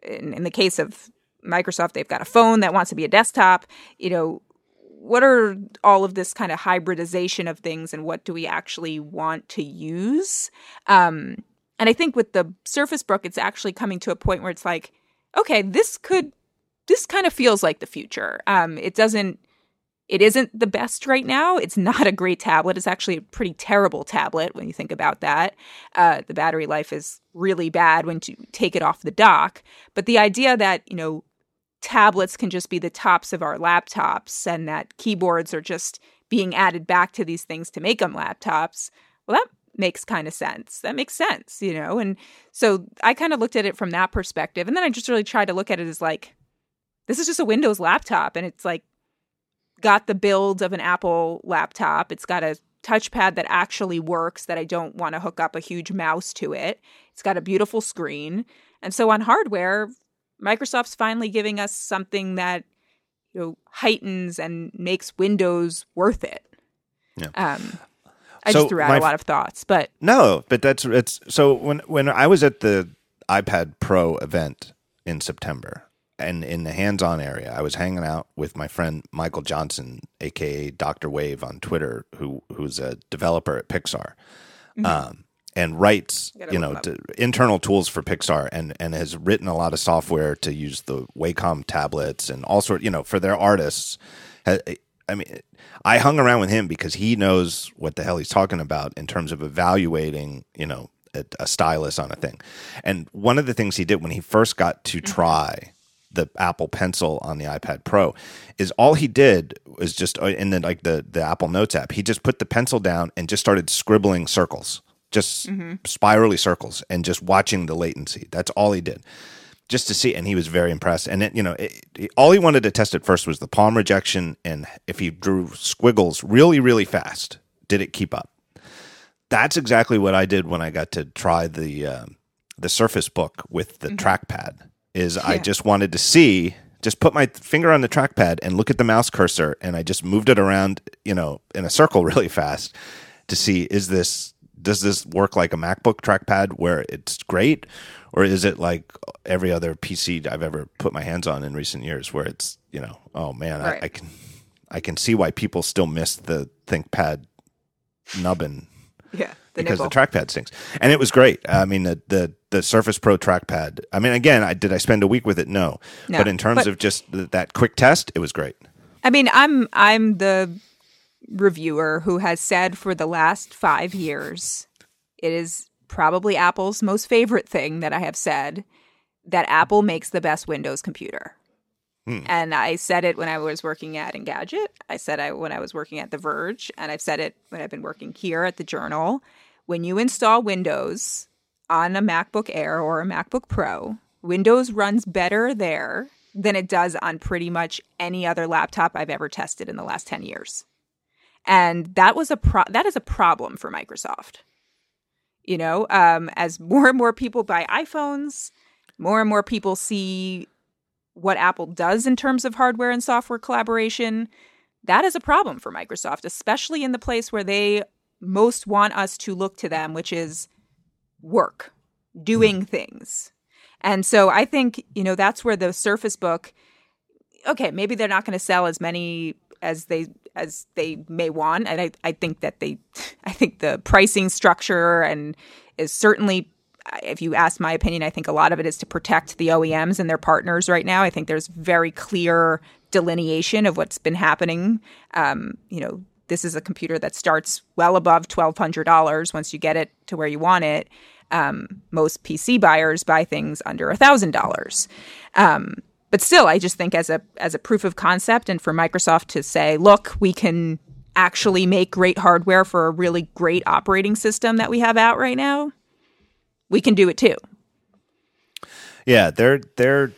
B: In, in the case of Microsoft, they've got a phone that wants to be a desktop. You know, what are all of this kind of hybridization of things and what do we actually want to use? Um, and I think with the Surface Book, it's actually coming to a point where it's like, okay, this could, this kind of feels like the future. Um, it doesn't, it isn't the best right now. It's not a great tablet. It's actually a pretty terrible tablet when you think about that. Uh, the battery life is really bad when you take it off the dock. But the idea that, you know, tablets can just be the tops of our laptops and that keyboards are just being added back to these things to make them laptops. Well, that makes kind of sense. That makes sense, you know? And so I kind of looked at it from that perspective. And then I just really tried to look at it as like, this is just a Windows laptop. And it's like got the build of an Apple laptop. It's got a touchpad that actually works, that I don't want to hook up a huge mouse to it. It's got a beautiful screen. And so on hardware, Microsoft's finally giving us something that you know heightens and makes Windows worth it.
A: Yeah.
B: Um, I
A: So
B: just threw out
A: my
B: a lot of thoughts, but
A: No, but that's it's so when when I was at the iPad Pro event in September and in the hands-on area, I was hanging out with my friend Michael Johnson, aka Doctor Wave on Twitter, who who's a developer at Pixar, um, and writes you know to, internal tools for Pixar, and and has written a lot of software to use the Wacom tablets and all sort you know for their artists. I mean, I hung around with him because he knows what the hell he's talking about in terms of evaluating, you know, a, a stylus on a thing. And one of the things he did when he first got to try the Apple Pencil on the iPad Pro is all he did was just uh, in the like the the Apple Notes app. He just put the pencil down and just started scribbling circles, just spirally circles, and just watching the latency. That's all he did just to see, and he was very impressed. And it, you know, it, it- all he wanted to test at first was the palm rejection, and if he drew squiggles really, really fast, did it keep up? That's exactly what I did when I got to try the um, the Surface Book with the trackpad. Is I just wanted to see, just put my finger on the trackpad and look at the mouse cursor, and I just moved it around, you know, in a circle <laughs> really fast to see is this does this work like a MacBook trackpad where it's great, or is it like every other PC I've ever put my hands on in recent years where it's you know oh man
B: Right.
A: I, I can I can see why people still miss the ThinkPad nubbin <laughs>
B: yeah, the
A: because
B: nipple.
A: the trackpad stinks. And it was great. I mean, the the the Surface Pro trackpad. I mean, again, I did I spend a week with it? No,
B: No,
A: but in terms
B: but-
A: of just th- that quick test, it was great.
B: I mean, I'm I'm the reviewer who has said for the last five years, it is probably Apple's most favorite thing that I have said that Apple makes the best Windows computer. And I said it when I was working at Engadget. I said it when I was working at The Verge, and I've said it when I've been working here at the Journal. When you install Windows on a MacBook Air or a MacBook Pro, Windows runs better there than it does on pretty much any other laptop I've ever tested in the last 10 years. And that was a pro- that is a problem for Microsoft. You know, um, as more and more people buy iPhones, more and more people see what Apple does in terms of hardware and software collaboration, that is a problem for Microsoft, especially in the place where they most want us to look to them, which is work, doing mm. things. And so I think, you know, that's where the Surface Book okay, maybe they're not going to sell as many as they as they may want, and I, I think that they, <laughs> I think the pricing structure and is certainly, if you ask my opinion, I think a lot of it is to protect the OEMs and their partners right now. I think there's very clear delineation of what's been happening. Um, you know, this is a computer that starts well above twelve hundred dollars once you get it to where you want it. Um, most PC buyers buy things under thousand dollars. Um, but still, I just think as a as a proof of concept, and for Microsoft to say, look, we can actually make great hardware for a really great operating system that we have out right now, we can do it too.
A: Yeah, they're they're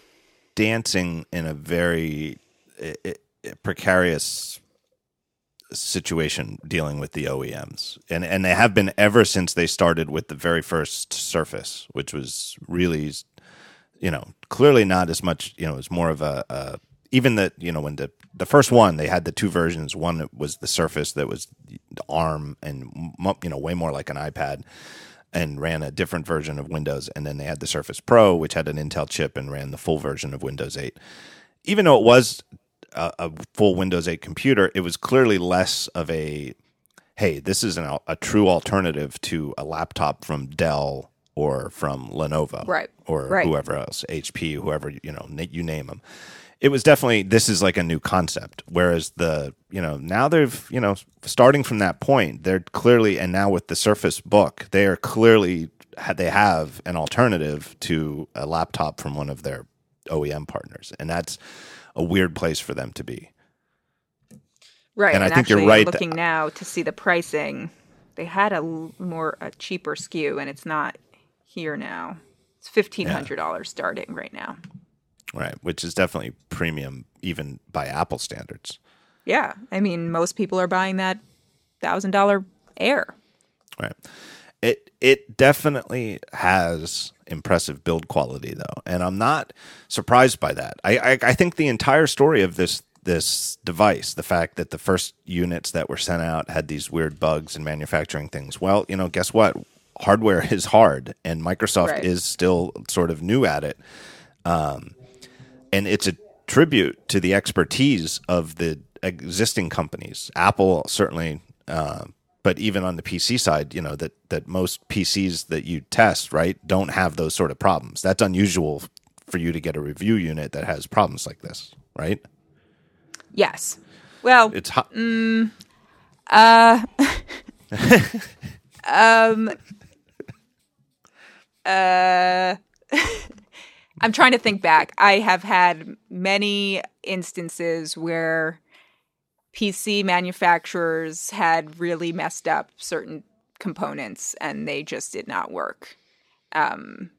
A: dancing in a very eh, eh, precarious situation dealing with the OEMs, and and they have been ever since they started with the very first Surface, which was really, you know, clearly not as much. You know, it was more of a, a even the you know when the the first one they had the two versions. One was the Surface that was the ARM and you know way more like an iPad and ran a different version of Windows. And then they had the Surface Pro, which had an Intel chip and ran the full version of Windows 8. Even though it was a, a full Windows 8 computer, it was clearly less of a hey, this is an, a true alternative to a laptop from Dell or from Lenovo,
B: Right.
A: Or
B: Right.
A: whoever else, HP, whoever you know, you name them. It was definitely this is like a new concept. Whereas the you know now they've you know starting from that point, they're clearly and now with the Surface Book, they are clearly they have an alternative to a laptop from one of their OEM partners, and that's a weird place for them to be.
B: Right.
A: And I think you're right
B: looking now to see the pricing. they had a more a cheaper SKU, and it's not here now. It's fifteen hundred dollars starting right now.
A: Right, which is definitely premium even by Apple standards.
B: Yeah, I mean, most people are buying that thousand dollar Air.
A: Right. It it definitely has impressive build quality though, and I'm not surprised by that. I, I I think the entire story of this this device, the fact that the first units that were sent out had these weird bugs and manufacturing things. Well, you know, guess what? Hardware <laughs> is hard, and Microsoft
B: Right.
A: is still sort of new at it. Um, and it's a tribute to the expertise of the existing companies. Apple certainly, uh, but even on the PC side, you know that that most PCs that you test right don't have those sort of problems. That's unusual for you to get a review unit that has problems like this, right?
B: Yes. Well,
A: It's hot.
B: Mm, uh, <laughs> um, <laughs> uh, <laughs> I'm trying to think back. I have had many instances where PC manufacturers had really messed up certain components and they just did not work. Um,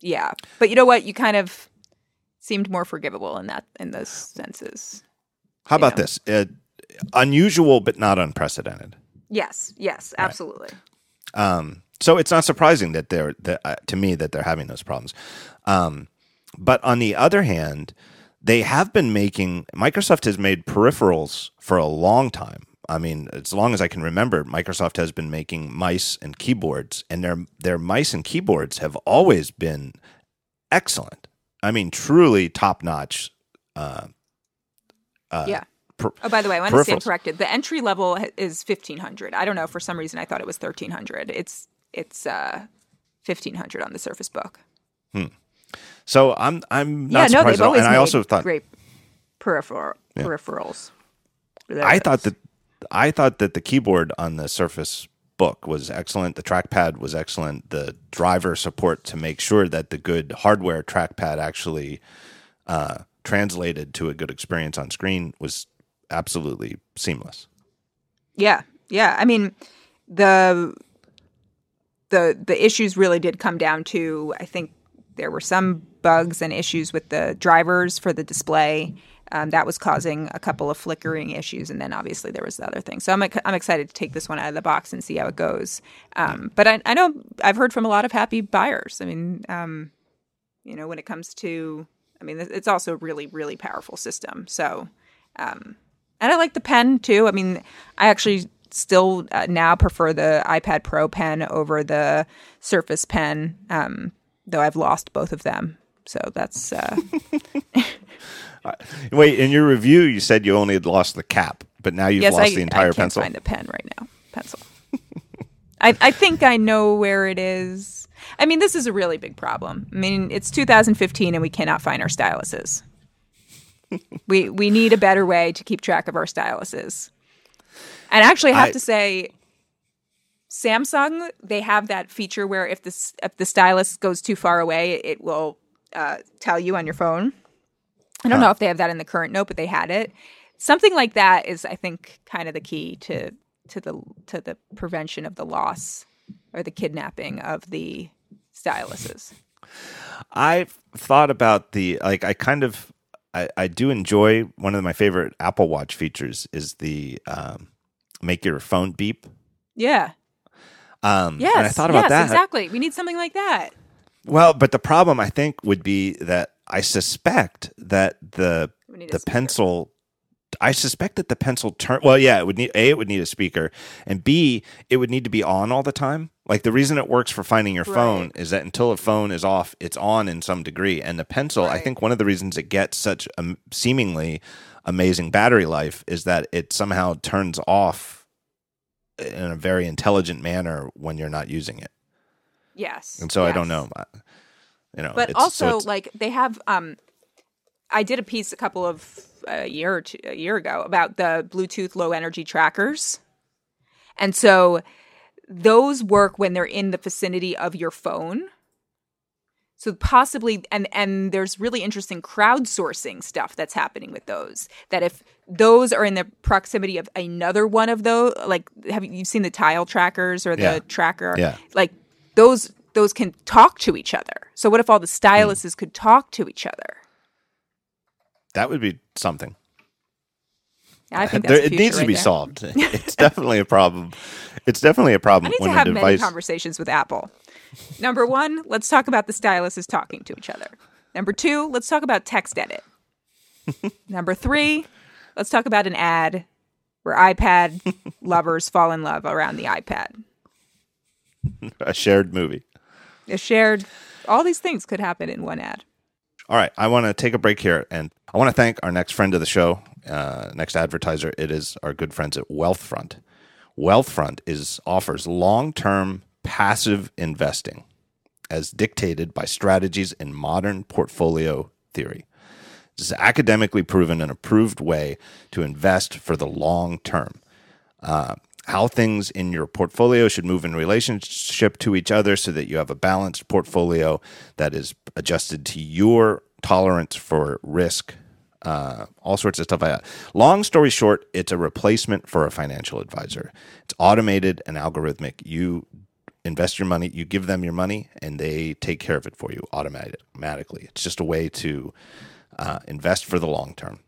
B: yeah, but you know what? You kind of seemed more forgivable in that in those senses.
A: How about
B: know.
A: this? Uh, unusual, but not unprecedented.
B: Yes, yes, absolutely.
A: Um, so it's not surprising that they're that, uh, to me that they're having those problems. Um, but on the other hand, they have been making Microsoft has made peripherals for a long time. I mean, as long as I can remember, Microsoft has been making mice and keyboards, and their their mice and keyboards have always been excellent. I mean, truly top notch. Uh, uh,
B: Yeah.
A: per-
B: Oh, by the way, I want to stand
A: peripherals.
B: corrected. The entry level is fifteen hundred. I don't know. For some reason, I thought it was thirteen hundred. It's it's uh fifteen hundred on the Surface Book. Hmm.
A: So I'm I'm not
B: yeah, no,
A: surprised
B: they've
A: at all.
B: always
A: And I also thought
B: great peripheral peripherals.
A: I thought that I thought that the keyboard on the Surface Book was excellent. The trackpad was excellent. The driver support to make sure that the good hardware trackpad actually uh, translated to a good experience on screen was absolutely seamless.
B: Yeah, yeah. I mean, the the the issues really did come down to I think there were some bugs and issues with the drivers for the display. Um, that was causing a couple of flickering issues, and then obviously there was the other thing. So I'm I'm excited to take this one out of the box and see how it goes. Um, but I, I know I've heard from a lot of happy buyers. I mean, um, you know, when it comes to, I mean, it's also a really really powerful system. So um, and I like the pen too. I mean, I actually still uh, now prefer the iPad Pro pen over the Surface pen, um, though I've lost both of them. So that's <laughs> uh,
A: Wait, in your review, you said you only had lost the cap, but now you've
B: yes,
A: lost
B: I,
A: the entire
B: I can't
A: pencil.
B: find the pen right now. Pencil. I, I think I know where it is. I mean, this is a really big problem. I mean, it's 2015 and we cannot find our styluses. we we need a better way to keep track of our styluses. And actually, I have
A: I-
B: to say, Samsung they have that feature where if this if the stylus goes too far away, it will uh, tell you on your phone. I don't know if they have that in the current note, but they had it. Something like that is, I think, kind of the key to to the to the prevention of the loss or the kidnapping of the styluses.
A: I've thought about the like I kind of I, I do enjoy one of my favorite Apple Watch features is the um, make your phone beep.
B: Yeah.
A: Um,
B: Yes.
A: and I thought about
B: yes,
A: that.
B: exactly. We need something like that.
A: Well, but the problem I think would be that I suspect that the
B: We need a
A: the pencil. I suspect that the pencil turn. Well, yeah, it would need a. It would need a speaker, and b. It would need to be on all the time. Like the reason it works for finding your phone is that until a phone is off, it's on in some degree. And the pencil, I think one of the reasons it gets such a seemingly amazing battery life is that it somehow turns off in a very intelligent manner when you're not using it.
B: Yes.
A: And so I don't
B: yes.
A: know. You know,
B: But
A: it's- so
B: also,
A: it's-
B: like they have, um, I did a piece a couple of a year or two, a year ago about the Bluetooth low energy trackers, and so those work when they're in the vicinity of your phone. So possibly, and and there's really interesting crowdsourcing stuff that's happening with those. That if those are in the proximity of another one of those, like have you seen the tile trackers or the
A: Yeah.
B: tracker?
A: Yeah.
B: Like those those can talk to each other. So what if all the styluses could talk to each other?
A: That would be something.
B: I think
A: There- it needs to be
B: there.
A: solved. It's definitely a problem. It's definitely a <laughs> problem I
B: need to
A: when
B: have
A: a
B: many
A: device.
B: conversations with Apple. Number one, let's talk about the styluses talking to each other. Number two, let's talk about TextEdit. <laughs> Number three, let's talk about an ad where iPad <laughs> lovers fall in love around the iPad.
A: a shared movie.
B: A shared, all these things could happen in one ad.
A: All right, I want to take a break here, and I want to thank our next friend of the show, uh, next advertiser. It is our good friends at Wealthfront. Wealthfront is offers long term passive investing, as dictated by strategies in modern portfolio theory. This is academically proven and approved way to invest for the long term. Uh, how things in your portfolio should move in relationship to each other so that you have a balanced portfolio that is adjusted to your tolerance for risk, uh, all sorts of stuff like that. Long story short, it's a replacement for a financial advisor. It's automated and algorithmic. You invest your money, you give them your money, and they take care of it for you automatically. It's just a way to uh, invest for the long term.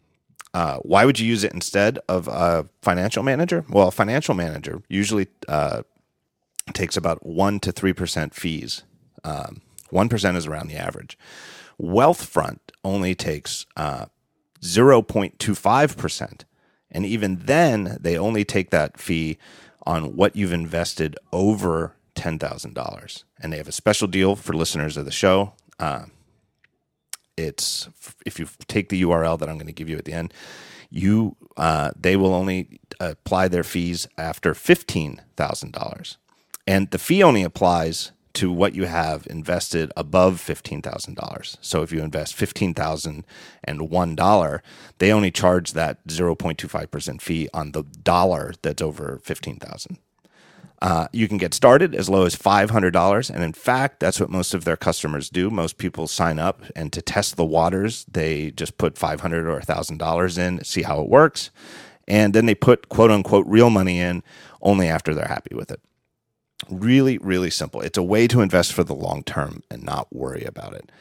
A: Uh, why would you use it instead of a financial manager? Well, a financial manager usually uh, takes about one to three percent fees. Um, One percent is around the average. Wealthfront only takes uh, zero point two five percent, and even then, they only take that fee on what you've invested over ten thousand dollars. And they have a special deal for listeners of the show. Uh, it's if you take the URL that I'm going to give you at the end, you uh, they will only apply their fees after fifteen thousand dollars, and the fee only applies to what you have invested above fifteen thousand dollars. So if you invest fifteen thousand and one dollar, they only charge that zero point two five percent fee on the dollar that's over fifteen thousand. Uh, you can get started as low as $500. And in fact, that's what most of their customers do. Most people sign up and to test the waters, they just put $500 or $1,000 in, see how it works. And then they put quote unquote real money in only after they're happy with it. Really, really simple. It's a way to invest for the long term and not worry about it.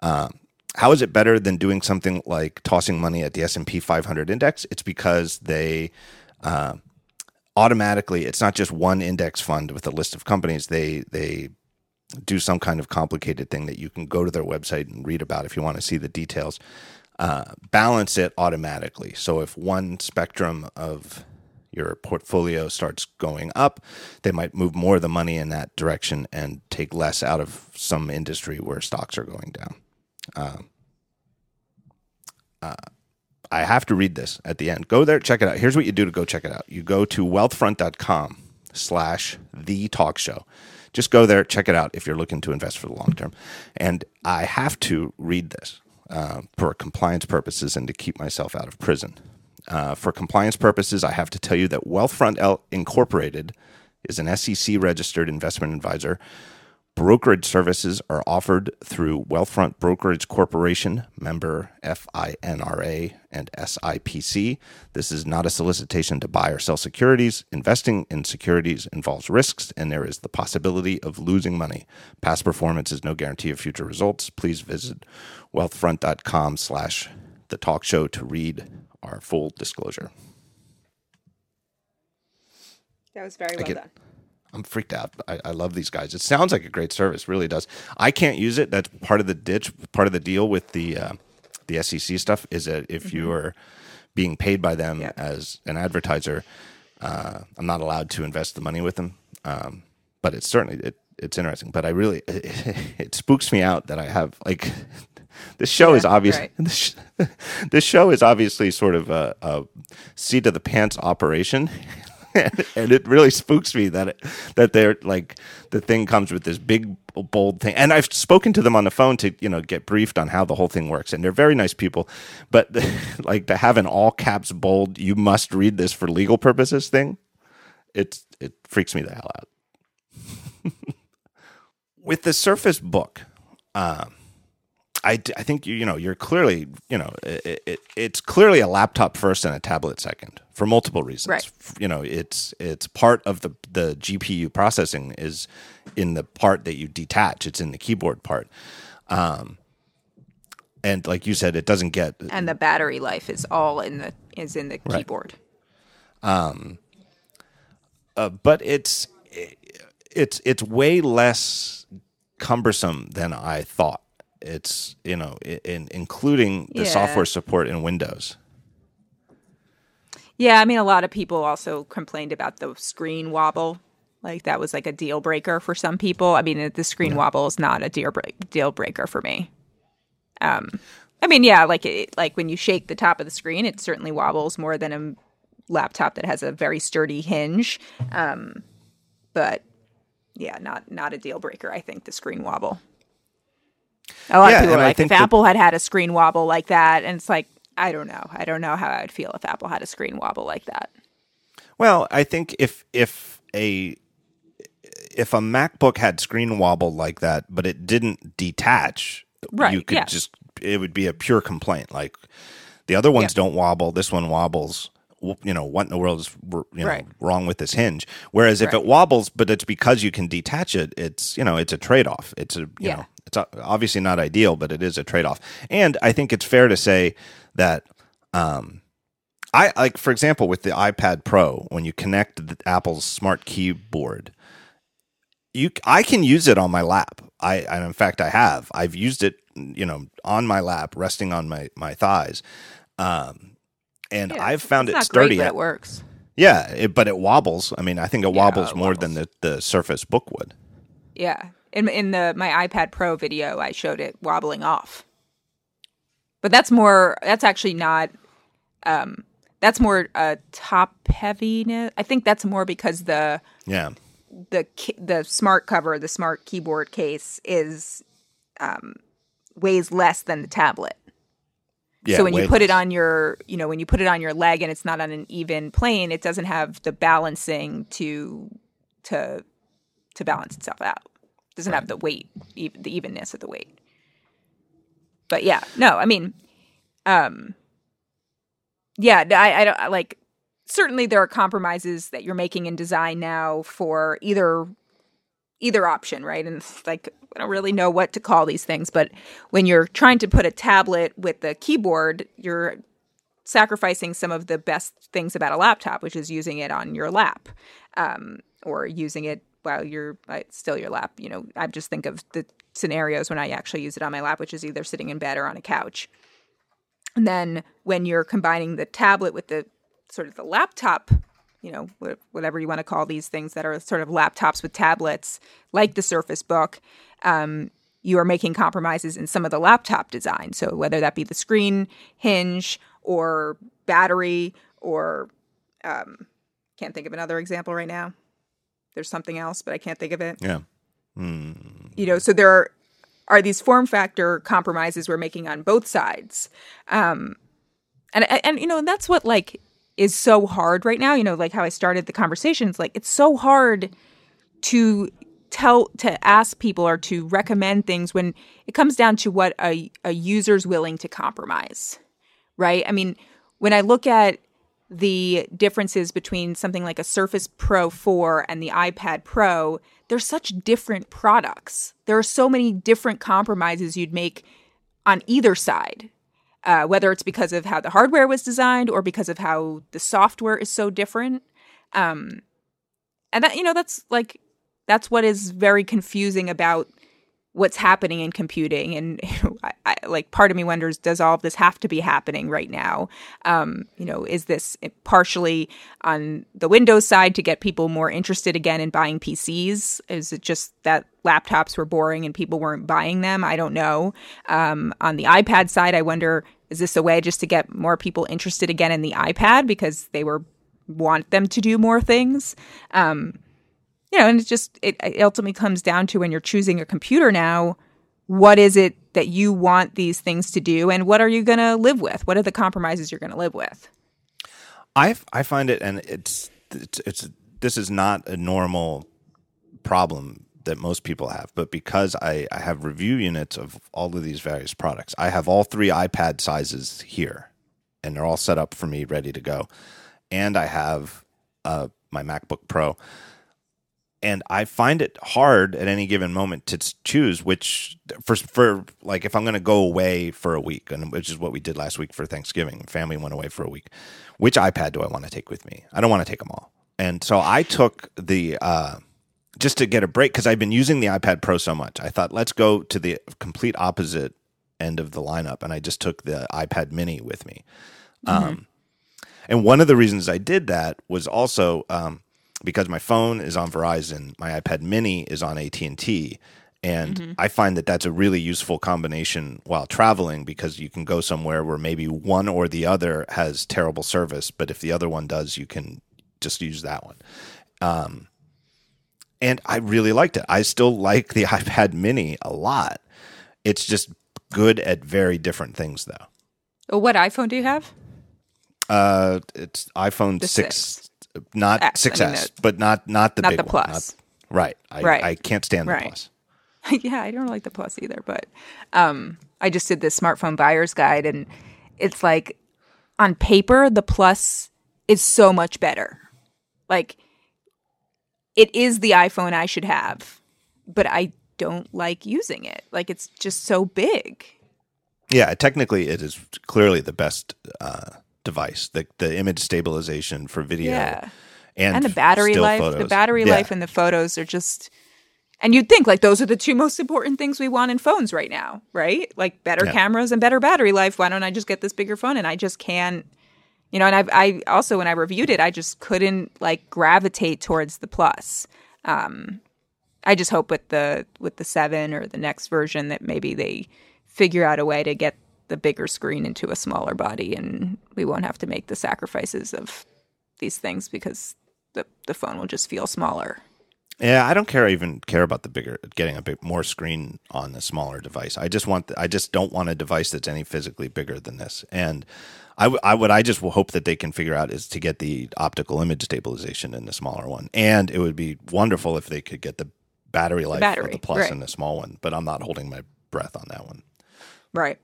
A: Um, how is it better than doing something like tossing money at the S&P 500 index? It's because they uh, automatically it's not just one index fund with a list of companies. They they do some kind of complicated thing that you can go to their website and read about if you want to see the details. Uh, balance it automatically. So if one spectrum of your portfolio starts going up they might move more of the money in that direction and take less out of some industry where stocks are going down I have to read this at the end. Go there, check it out. Here's what you do to go check it out. You go to wealthfront.com slash the talk show. Just go there, check it out if you're looking to invest for the long term. And I have to read this uh, for compliance purposes and to keep myself out of prison. Uh, for compliance purposes, I have to tell you that Wealthfront L- Incorporated is an SEC registered investment advisor Brokerage services are offered through Wealthfront Brokerage Corporation, member FINRA and SIPC. This is not a solicitation to buy or sell securities. Investing in securities involves risks, and there is the possibility of losing money. Past performance is no guarantee of future results. Please visit wealthfront.com slash the talk show to read our full disclosure.
B: That was very well
A: get-
B: done.
A: I'm freaked out. I, I love these guys. It sounds like a great service, really does. I can't use it. That's part of the ditch. Part of the deal with the uh, the SEC stuff is that if you are being paid by them
B: Yeah.
A: as an advertiser, uh, I'm not allowed to invest the money with them. Um, but it's certainly it, it's interesting. But I really <laughs> it, spooks me out that I have like <laughs> this show is
B: Yeah,
A: obvious.
B: right. <laughs>
A: This, this show is obviously sort of a, a seat of the pants operation. <laughs> and it really spooks me that it, that they're like the thing comes with this big bold thing. And i've spoken to them on the phone to you know get briefed on how the whole thing works and they're very nice people. But <laughs> like to have an all caps bold you must read this for legal purposes thing it's it freaks me the hell out. <laughs> With the surface book uh, I, I think you you know you're clearly you know it, it, it's clearly a laptop first and a tablet second for multiple reasons.
B: Right.
A: You know it's it's part of the the GPU processing is in the part that you detach. It's in the keyboard part. Um, and like you said, it doesn't get
B: And the battery life is all in the is in the
A: Right.
B: keyboard.
A: uh, but it's it's it's way less cumbersome than I thought. It's you know in, including the
B: Yeah.
A: software support in Windows.
B: Yeah, I mean, a lot of people also complained about the screen wobble. Like that was like a deal breaker for some people. I mean, the screen wobble is not a deal break, deal breaker for me. Um, I mean, yeah, like it, like when you shake the top of the screen, it certainly wobbles more than a laptop that has a very sturdy hinge. Um, but yeah, not not a deal breaker. I think the screen wobble. A lot
A: Yeah,
B: of people are like,
A: think
B: if
A: that-
B: Apple had had a screen wobble like that, and it's like, I don't know, I don't know how I would feel if Apple had a screen wobble like that.
A: Well, I think if if a if a MacBook had screen wobble like that, but it didn't detach,
B: Right,
A: you could
B: yeah.
A: just it would be a pure complaint. Like the other ones don't wobble, this one wobbles. You know what in the world is you know,
B: Right.
A: wrong with this hinge? Whereas if
B: Right.
A: it wobbles, but it's because you can detach it, it's you know it's a trade off. It's a you
B: Yeah.
A: know it's obviously not ideal, but it is a trade off. And I think it's fair to say that um, I like, for example, with the iPad Pro, when you connect the Apple's smart keyboard, you I can use it on my lap. I and in fact I have. I've used it, you know, on my lap, resting on my my thighs. Um, and
B: Yeah,
A: I've found it sturdy.
B: Great, it works.
A: yeah, it, but it wobbles. I mean, I think it
B: Yeah,
A: wobbles
B: it
A: more than the the Surface Book would.
B: Yeah. In in the my iPad Pro video, I showed it wobbling off. But that's more. That's actually not. Um, that's more uh, top heaviness. I think that's more because the
A: Yeah,
B: the the smart cover, the smart keyboard case is um, weighs less than the tablet.
A: yeah.
B: so when you put it on your, you know, when you put it on your leg and it's not on an even plane, it doesn't have the balancing to to to balance itself out. Doesn't have the weight, e- the evenness of the weight. But yeah, no, I mean, um, yeah, I, I don't like. Certainly, there are compromises that you're making in design now for either either option, right? And it's like I don't really know what to call these things, but when you're trying to put a tablet with the keyboard, you're sacrificing some of the best things about a laptop, which is using it on your lap, um, or using it while you're uh, still your lap. You know, I just think of the scenarios when I actually use it on my lap, which is either sitting in bed or on a couch. And then when you're combining the tablet with the sort of the laptop, you know, whatever you want to call these things that are sort of laptops with tablets, like the Surface Book, um, you are making compromises in some of the laptop design. So whether that be the screen hinge or battery or um, can't think of another example right now. There's something else, but I can't think of it.
A: Yeah.
B: you know so there are, are these form factor compromises we're making on both sides. Um and and you know that's what like is so hard right now you know like how i started the conversations like it's so hard to tell to ask people or to recommend things when it comes down to what a, a user's willing to compromise right? I mean when i look at the differences between something like a Surface Pro 4 and the iPad Pro, they're such different products. There are so many different compromises you'd make on either side, uh, whether it's because of how the hardware was designed or because of how the software is so different. Um, and that, you know, that's like, that's what is very confusing about what's happening in computing. And <laughs> I, I, like part of me wonders does all of this have to be happening right now? Um, you know is this partially on the windows side to get people more interested again in buying pcs is it just that laptops were boring and people weren't buying them? I don't know. Um, on the ipad side i wonder is this a way just to get more people interested again in the ipad because they were want them to do more things? Um, you know, and it just it, it ultimately comes down to when you're choosing a computer now, what is it that you want these things to do, and what are you going to live with? What are the compromises you're going to live with?
A: I I find it, and it's it's it's this is not a normal problem that most people have, but because I, I have review units of all of these various products, I have all three iPad sizes here, and they're all set up for me, ready to go. And I have uh, my MacBook Pro, and I find it hard at any given moment to choose which for for like if I'm going to go away for a week, and which is what we did last week for Thanksgiving. Family went away for a week. Which iPad do I want to take with me? I don't want to take them all, and so I took the. Uh, just to get a break because I've been using the iPad Pro so much. I thought let's go to the complete opposite end of the lineup, and I just took the iPad Mini with me. Mm-hmm. Um, and one of the reasons I did that was also um, because my phone is on Verizon, my iPad Mini is on AT and T, and mm-hmm. I find that that's a really useful combination while traveling because you can go somewhere where maybe one or the other has terrible service, but if the other one does, you can just use that one. Um, and I really liked it. I still like the <laughs> iPad Mini a lot. It's just good at very different things, though.
B: What iPhone do you have?
A: Uh, it's iPhone
B: The
A: six,
B: six.
A: Not
B: success,
A: 6S,
B: mean
A: but not not the
B: not
A: big
B: the
A: one.
B: Plus.
A: Not- right. I,
B: Right.
A: I can't stand
B: Right.
A: the Plus. <laughs>
B: yeah, I don't like the plus either, but um, I just did this smartphone buyer's guide, and it's like on paper, the plus is so much better. Like it is the iPhone I should have, but I don't like using it. Like it's just so big.
A: Yeah, technically, it is clearly the best uh, device. The the image stabilization for video
B: Yeah.
A: and,
B: And the battery life, the battery
A: Yeah.
B: life and the photos are just and you'd think like those are the two most important things we want in phones right now, right? Like better
A: Yeah.
B: cameras and better battery life. Why don't I just get this bigger phone? And I just can't, you know. And I've, I also when I reviewed it, I just couldn't like gravitate towards the plus. Um, I just hope with the with the seven or the next version that maybe they figure out a way to get the bigger screen into a smaller body, and we won't have to make the sacrifices of these things because the the phone will just feel smaller.
A: Yeah, I don't care even care about the bigger getting a bit more screen on the smaller device. I just want I just don't want a device that's any physically bigger than this. And I, w- I would I just will hope that they can figure out is to get the optical image stabilization in the smaller one. And it would be wonderful if they could get the battery life
B: battery,
A: of the plus
B: right.
A: in the small one. But I'm not holding my breath on that one.
B: Right.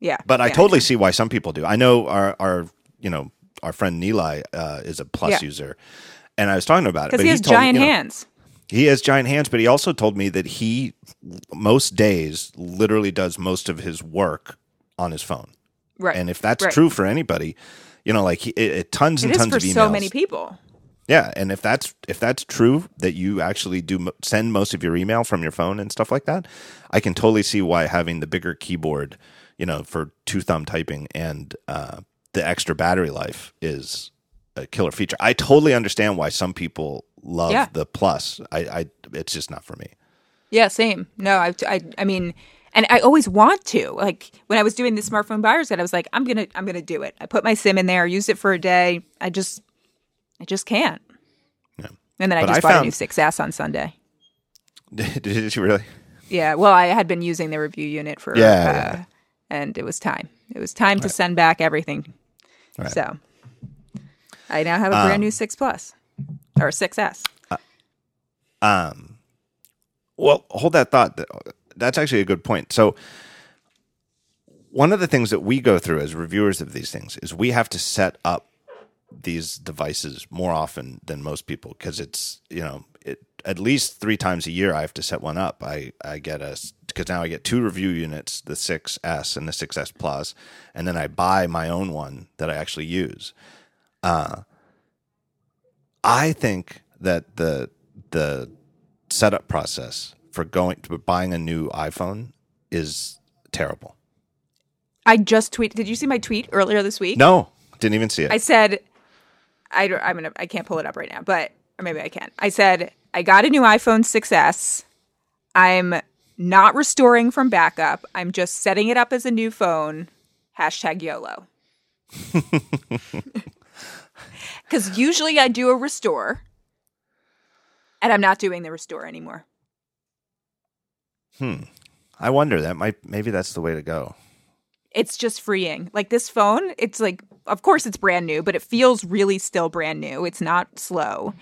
B: Yeah.
A: But I
B: Yeah,
A: totally see why some people do. I know our our you know our friend Nilay uh, is a plus
B: Yeah.
A: user, and I was talking about it
B: because he has
A: me,
B: giant
A: you know,
B: hands.
A: he has giant hands, but he also told me that he most days literally does most of his work on his phone.
B: Right.
A: And if that's
B: Right.
A: true for anybody, you know, like he, it, it tons
B: it
A: and
B: is
A: tons
B: for
A: of emails.
B: so many people.
A: Yeah, and if that's if that's true that you actually do send most of your email from your phone and stuff like that, I can totally see why having the bigger keyboard, you know, for two thumb typing and uh, the extra battery life is a killer feature. I totally understand why some people love
B: Yeah.
A: the plus. I, I it's just not for me.
B: Yeah, same. No, I, I, I mean, and I always want to. Like when I was doing the smartphone buyer's guide, I was like, I'm gonna, I'm gonna do it. I put my sim in there, used it for a day. I just, I just can't.
A: Yeah.
B: And then I
A: But
B: just
A: I
B: bought a
A: found-
B: new 6S on Sunday. <laughs>
A: Did you really?
B: Yeah, well, I had been using the review unit for,
A: Yeah,
B: uh,
A: yeah.
B: And it was time. It was time to send back everything.
A: Right.
B: So I now have a brand new six plus or 6S.
A: Um, well, hold that thought. That's actually a good point. So, one of the things that we go through as reviewers of these things is we have to set up these devices more often than most people because it's you know it, at least three times a year I have to set one up. I I get a because now I get two review units, the 6S and the 6S Plus, and then I buy my own one that I actually use. Uh, I think that the the setup process for going to buying a new iPhone is terrible.
B: I just tweeted. Did you see my tweet earlier this week?
A: No, didn't even see it.
B: I said, I don't, I'm gonna, I can't pull it up right now, but or maybe I can. I said I got a new iPhone 6s. I'm not restoring from backup. I'm just setting it up as a new phone. Hashtag YOLO. <laughs> Because usually I do a restore, and I'm not doing the restore anymore.
A: hmm. I wonder that might maybe that's the way to go.
B: It's just freeing. Like this phone, it's like, of course, it's brand new, but it feels really still brand new. It's not slow.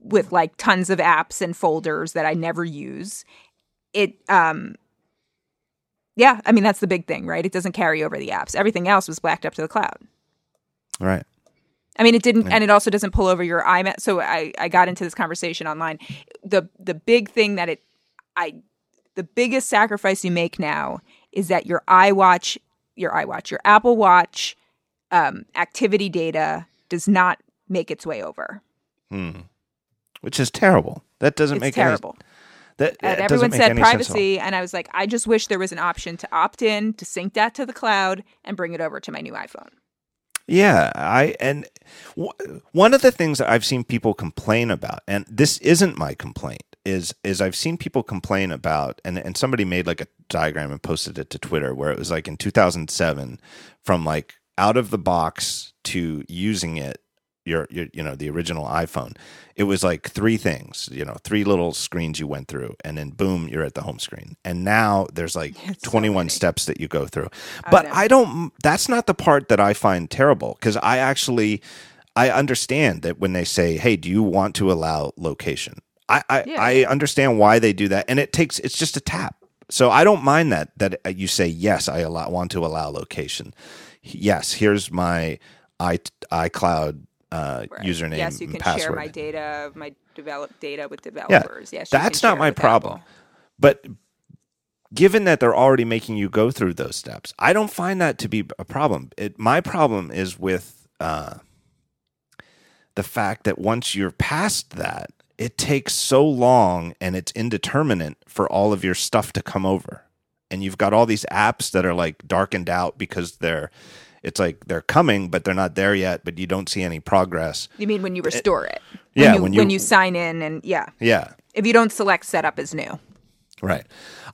B: with like tons of apps and folders that I never use. It um yeah, I mean that's the big thing, right? It doesn't carry over the apps. Everything else was backed up to the cloud.
A: Right.
B: I mean, it didn't, and it also doesn't pull over your iMessage. So I, I got into this conversation online. The the big thing that it, I, the biggest sacrifice you make now is that your iWatch, your iWatch, your Apple Watch, um, activity data does not make its way over.
A: Hmm. Which is terrible. That doesn't
B: It's
A: make
B: terrible.
A: Any, that,
B: and everyone said
A: any sense at all.
B: privacy, and I was like, I just wish there was an option to opt in, to sync that to the cloud, and bring it over to my new iPhone.
A: Yeah, I and w- one of the things that I've seen people complain about, and this isn't my complaint, is is I've seen people complain about, and and somebody made like a diagram and posted it to Twitter where it was like in 2007, from like out of the box to using it, your your you know the original iPhone, it was like three things, you know, three little screens you went through, and then boom, you're at the home screen, and now there's like
B: It's
A: 21
B: many.
A: steps that you go through
B: I
A: but
B: know.
A: I don't. That's not the part that I find terrible because I actually I understand that when they say, "Hey, do you want to allow location?" I I,
B: Yeah.
A: I understand why they do that, and it takes it's just a tap. So I don't mind that that uh, you say yes, I allow, want to allow location. Yes, here's my i iCloud uh,
B: Right.
A: username
B: Yes, you can
A: password.
B: share my data, my developed data with developers. yes,
A: that's not my problem.
B: Apple.
A: But given that they're already making you go through those steps, I don't find that to be a problem. It, my problem is with uh, the fact that once you're past that, it takes so long and it's indeterminate for all of your stuff to come over. And you've got all these apps that are like darkened out because they're it's like they're coming but they're not there yet but you don't see any progress.
B: You mean when you eh, restore it?
A: yeah,
B: When you,
A: when
B: when
A: you-
B: you sign in and yeah,
A: Yeah.
B: if you don't select setup as new.
A: Right.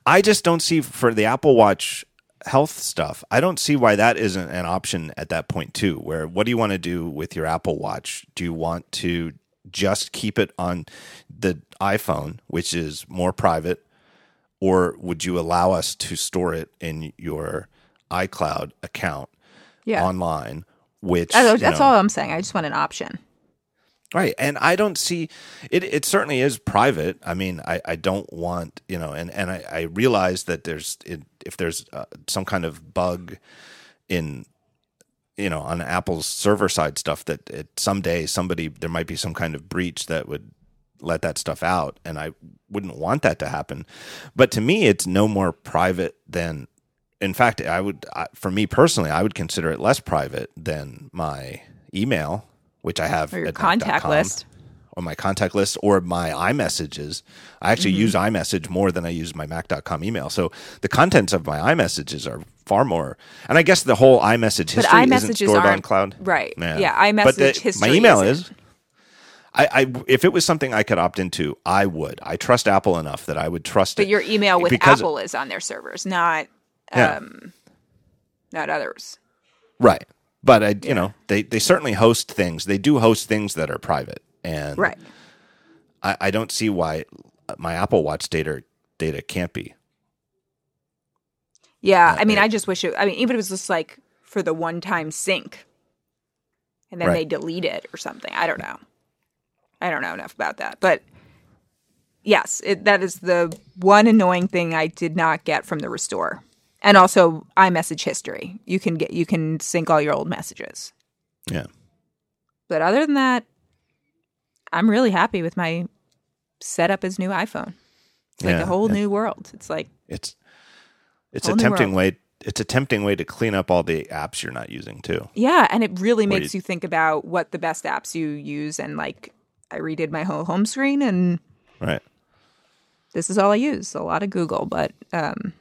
A: I just don't see for the Apple Watch health stuff. I don't see why that isn't an option at that point too. Where what do you want to do with your Apple Watch? Do you want to just keep it on the iPhone, which is more private, or would you allow us to store it in your iCloud account
B: Yeah,
A: online? Which
B: that's,
A: you
B: that's
A: know-
B: all I'm saying. I just want an option.
A: Right. And I don't see it it certainly is private. I mean, I, I don't want, you know, and, and I, I realize that there's it, if there's uh, some kind of bug in you know, on Apple's server side stuff that it someday somebody there might be some kind of breach that would let that stuff out and I wouldn't want that to happen. But to me it's no more private than in fact, I would I, for me personally, I would consider it less private than my email, which I have
B: Or your
A: at
B: contact list.
A: or my contact list or my iMessages. I actually
B: Mm-hmm.
A: use iMessage more than I use my Mac.com email. So the contents of my iMessages are far more. And I guess the whole iMessage
B: But
A: history isn't stored on cloud.
B: right.
A: Yeah,
B: Yeah,
A: But the-
B: iMessage history
A: My email
B: isn't.
A: is. I, I if it was something I could opt into, I would. I trust Apple enough that I would trust
B: But
A: it.
B: your email with Apple is on their servers, not
A: Yeah.
B: um, not others.
A: Right. But I, you know, they, they certainly host things. They do host things that are private, and
B: Right.
A: I, I don't see why my Apple Watch data data can't be.
B: Yeah,
A: Uh,
B: I mean,
A: it-
B: I just wish it. I mean, even if it was just like for the one-time sync, and then
A: Right.
B: they delete it or something. I don't know. I don't know enough about that, but yes, it, that is the one annoying thing I did not get from the restore, and also iMessage history. You can get you can sync all your old messages,
A: Yeah.
B: but other than that, I'm really happy with my setup as new iPhone. It's like
A: Yeah,
B: a whole
A: yeah.
B: new world. It's like
A: It's it's a tempting way. It's a tempting way to clean up all the apps you're not using too.
B: Yeah, and it really
A: Where
B: makes
A: you-
B: you think about what the best apps you use. And like, I redid my whole home screen, and
A: Right.
B: this is all I use. A lot of Google, but um,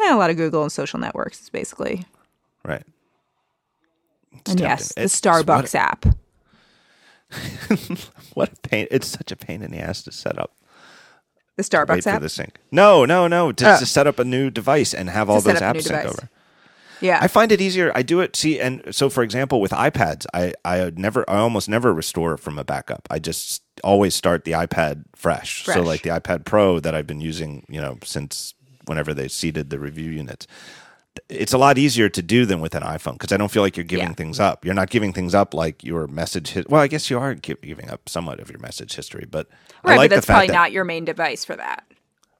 B: yeah, a lot of Google and social networks, is basically.
A: Right. It's
B: and
A: tempting.
B: yes, the
A: It's-
B: Starbucks app.
A: What, <laughs> what a pain! It's such a pain in the ass to set up.
B: The
A: Wait
B: Starbucks
A: for
B: app.
A: the sync. No, no, no. Just
B: Oh.
A: to set up a new device and have all those
B: up a new
A: apps sync over.
B: Yeah,
A: I find it easier. I do it. See, and so for example, with iPads, I I never, I almost never restore from a backup. I just always start the iPad fresh. So like the iPad Pro that I've been using, you know, since whenever they seeded the review units. it's a lot easier to do than with an iPhone because I don't feel like you're giving
B: Yeah.
A: things up. You're not giving things up like your message. Hi- well, I guess you are gi- giving up somewhat of your message history, but I
B: Right,
A: like
B: but that's
A: the fact
B: probably
A: that
B: not your main device for that.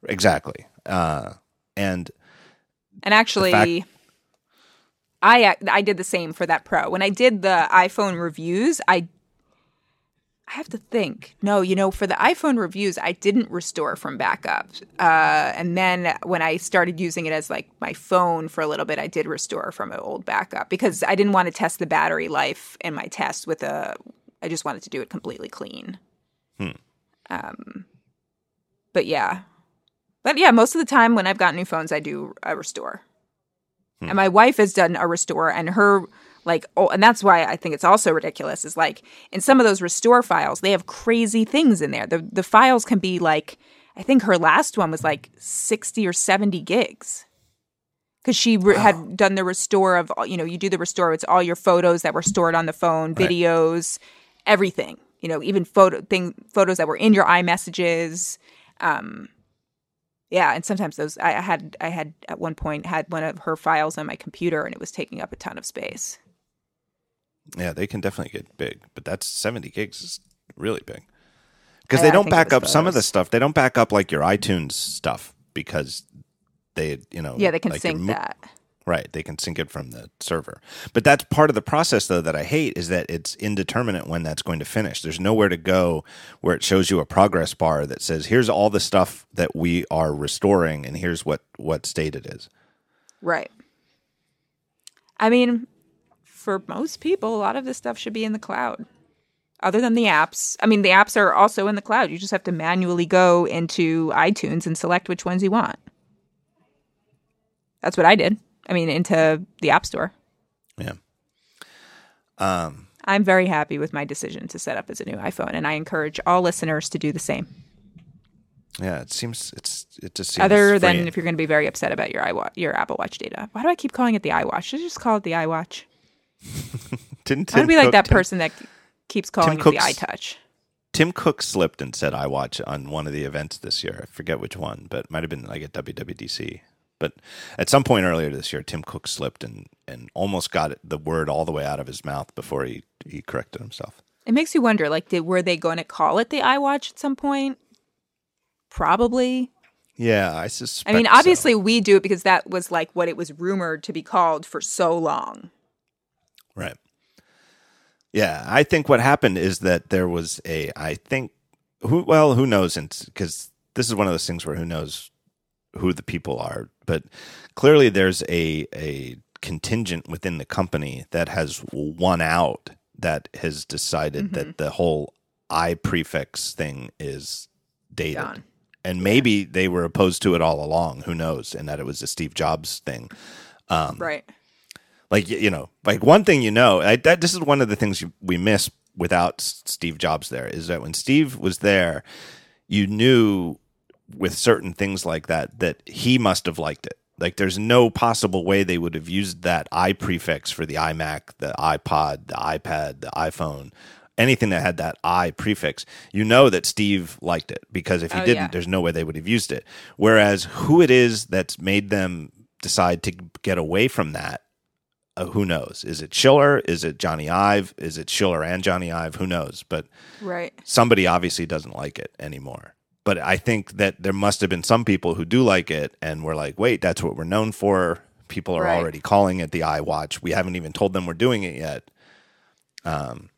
A: exactly. Uh, and
B: And actually,
A: fact-
B: I I did the same for that Pro. When I did the iPhone reviews, I I have to think. No, you know, for the iPhone reviews, I didn't restore from backup. Uh, and then when I started using it as like my phone for a little bit, I did restore from an old backup because I didn't want to test the battery life in my test with a. I just wanted to do it completely clean. Hmm. Um, but yeah, but yeah, most of the time when I've got new phones, I do a restore. And my wife has done a restore, and her like oh, and that's why I think it's also ridiculous. Is like in some of those restore files, they have crazy things in there. The the files can be like I think her last one was like sixty or seventy gigs. Because she re- had done the restore of, you know, you do the restore. It's all your photos that were stored on the phone,
A: Right.
B: videos, everything. You know, even photo thing photos that were in your iMessages. Um, yeah, and sometimes those I had I had at one point had one of her files on my computer and it was taking up a ton of space.
A: Yeah, they can definitely get big, but that's 70 gigs is really big because they
B: I
A: don't back up some of the stuff. They don't back up like your iTunes stuff because they, you know,
B: Yeah, they can
A: like
B: sync
A: mo-
B: that.
A: Right, they can sync it from the server. But that's part of the process though that I hate is that it's indeterminate when that's going to finish. There's nowhere to go where it shows you a progress bar that says here's all the stuff that we are restoring and here's what what state it is.
B: Right. I mean, for most people, a lot of this stuff should be in the cloud. Other than the apps. I mean, the apps are also in the cloud. You just have to manually go into iTunes and select which ones you want. That's what I did. I mean, into the App Store.
A: Yeah. Um
B: I'm very happy with my decision to set up as a new iPhone, and I encourage all listeners to do the same.
A: yeah, it seems it's it just seems
B: Other than if you're going to be very upset about your iWatch, your Apple Watch data. Why do I keep calling it the iWatch? Should I just call it the iWatch? <laughs>
A: didn't
B: I
A: Tim
B: would be like that
A: Tim-
B: person that keeps calling
A: Tim
B: it the
A: Cook's-
B: iTouch.
A: Tim Cook slipped and said iWatch on one of the events this year. I forget which one, but it might have been like at WWDC. But at some point earlier this year, Tim Cook slipped and, and almost got the word all the way out of his mouth before he, he corrected himself.
B: It makes you wonder, like, did were they going to call it the iWatch at some point? Probably.
A: Yeah, I suspect.
B: I mean,
A: so.
B: obviously we do it because that was like what it was rumored to be called for so long.
A: Right. Yeah, I think what happened is that there was a. I think who well who knows because this is one of those things where who knows who the people are, but clearly there's a a contingent within the company that has won out that has decided that the whole I prefix thing is dated. And maybe they were opposed to it all along. Who knows? And that it was a Steve Jobs thing. Um,
B: Right.
A: Like you know like one thing you know I, that this is one of the things you, we miss without steve jobs there is that when steve was there you knew with certain things like that that he must have liked it. Like there's no possible way they would have used that i prefix for the imac the ipod the ipad the iphone anything that had that i prefix. You know that steve liked it because if he
B: Oh,
A: didn't
B: yeah.
A: there's no way they would have used it. Whereas who it is that's made them decide to get away from that uh, who knows? Is it Schiller? Is it Jony Ive? Is it Schiller and Jony Ive? Who knows? But
B: Right.
A: somebody obviously doesn't like it anymore. But I think that there must have been some people who do like it and we're like, wait, that's what we're known for. People are
B: Right.
A: already calling it the iWatch. We haven't even told them we're doing it yet. Um,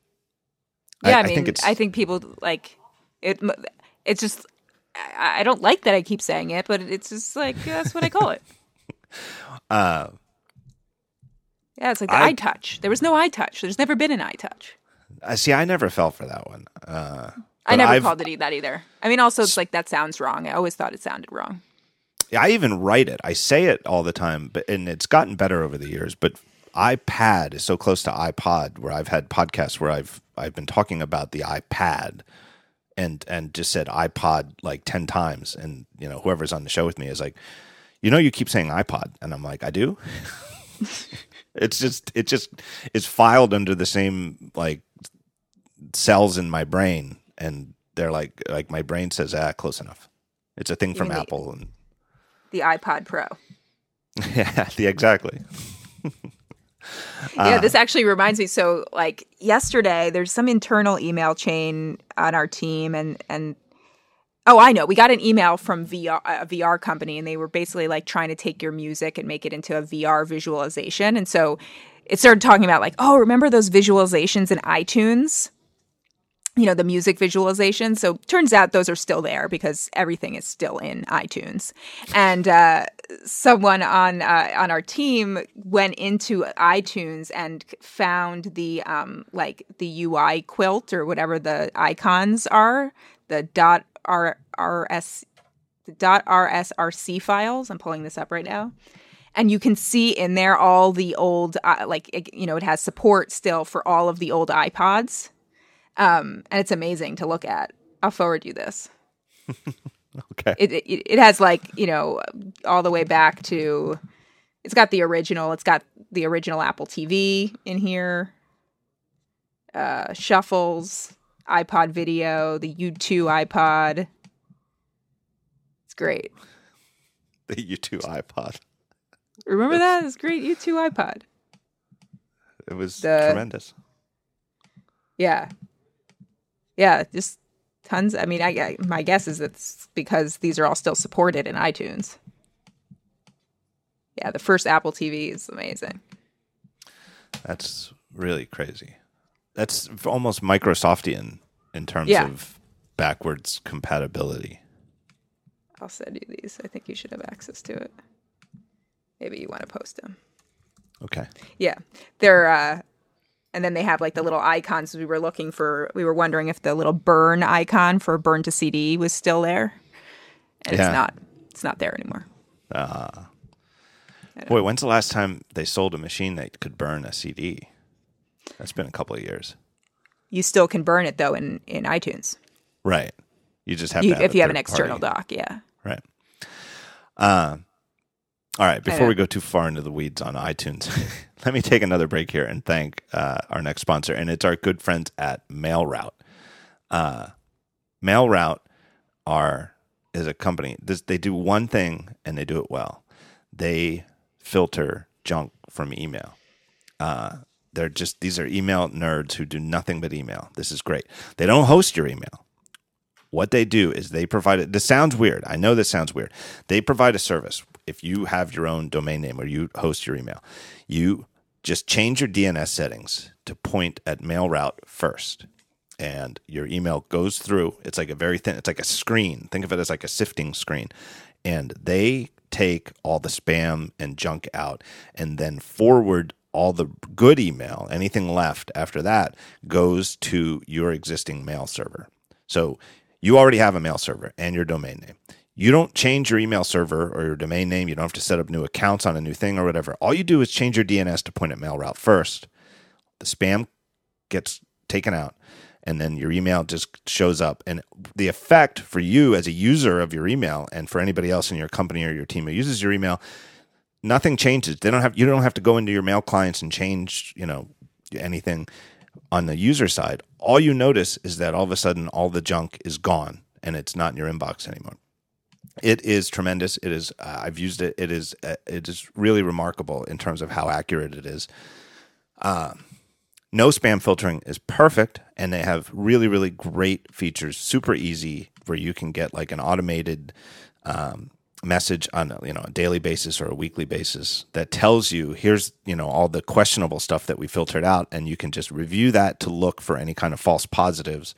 B: Yeah, I,
A: I
B: mean,
A: think it's-
B: I think people like it. It's just I, I don't like that I keep saying it, but it's just like that's what I call it. <laughs>
A: uh,
B: Yeah, it's like the
A: I-
B: iTouch. There was no iTouch. There's never been an iTouch.
A: I see. I never fell for that one. Uh,
B: I never
A: I've-
B: called it that either. I mean, also it's like that sounds wrong. I always thought it sounded wrong.
A: I even write it. I say it all the time, but and it's gotten better over the years. But iPad is so close to iPod, where I've had podcasts where I've I've been talking about the iPad, and and just said iPod like ten times, and you know whoever's on the show with me is like, you know, you keep saying iPod, and I'm like, I do. <laughs> it's just it just is filed under the same like cells in my brain, and they're like like my brain says, ah, close enough. It's a thing from
B: the-
A: Apple, and
B: The iPod Pro. <laughs>
A: yeah, the, exactly.
B: yeah, this actually reminds me. So, like yesterday, there's some internal email chain on our team, and and oh, I know, we got an email from VR a VR company, and they were basically like trying to take your music and make it into a VR visualization, and so it started talking about like, oh, remember those visualizations in iTunes? You know, the music visualization. So turns out those are still there because everything is still in iTunes. And uh, someone on uh, on our team went into iTunes and found the um, like the UI quilt or whatever the icons are, the dot r rs dot rsrc files. I'm pulling this up right now. And you can see in there all the old uh, like it, you know it has support still for all of the old ipods. Um, and it's amazing to look at. I'll forward you this. <laughs>
A: Okay.
B: It, it, it has like you know all the way back to it's got the original it's got the original apple tv in here. Uh, shuffles ipod video the u2 ipod it's great
A: the u2 ipod
B: Remember that? It's great. U2 iPod.
A: It was the, tremendous.
B: Yeah. Yeah, just tons. I mean, I, I my guess is it's because these are all still supported in iTunes. Yeah, the first Apple TV is amazing.
A: That's really crazy. That's almost Microsoftian in terms
B: yeah.
A: of backwards compatibility.
B: I'll send you these. I think you should have access to it. Maybe you want to post them.
A: Okay.
B: Yeah, they're uh, and then they have like the little icons. We were looking for. We were wondering if the little burn icon for burn to CD was still there, and yeah. it's not. It's not there anymore.
A: Uh, Boy, when's the last time they sold a machine that could burn a CD? That's been a couple of years.
B: You still can burn it though in in iTunes.
A: Right. You just have,
B: you,
A: have
B: if you have an external party.
A: dock. Yeah. Right. Uh, all right, before we go too far into the weeds on iTunes, <laughs> let me take another break here and thank uh, our next sponsor, and it's our good friends at MailRoute. Uh, MailRoute are is a company. This, they do one thing and they do it well. They filter junk from email. Uh, they're just these are email nerds who do nothing but email. This is great. They don't host your email. What they do is they provide it. This sounds weird. I know this sounds weird. They provide a service if you have your own domain name or you host your email, you just change your DNS settings to point at MailRoute first. And your email goes through. It's like a very thin, it's like a screen. Think of it as like a sifting screen. And they take all the spam and junk out and then forward all the good email, anything left after that goes to your existing mail server. So you already have a mail server and your domain name. You don't change your email server or your domain name. You don't have to set up new accounts on a new thing or whatever. All you do is change your DNS to point at MailRoute first. The spam gets taken out, and then your email just shows up. And the effect for you as a user of your email, and for anybody else in your company or your team who uses your email, nothing changes. They don't have you don't have to go into your mail clients and change you know anything on the user side. All you notice is that all of a sudden all the junk is gone and it's not in your inbox anymore. It is tremendous. It is. Uh, I've used it. It is. Uh, it is really remarkable in terms of how accurate it is. Uh, no spam filtering is perfect, and they have really, really great features. Super easy, where you can get like an automated um, message on you know a daily basis or a weekly basis that tells you here's you know all the questionable stuff that we filtered out, and you can just review that to look for any kind of false positives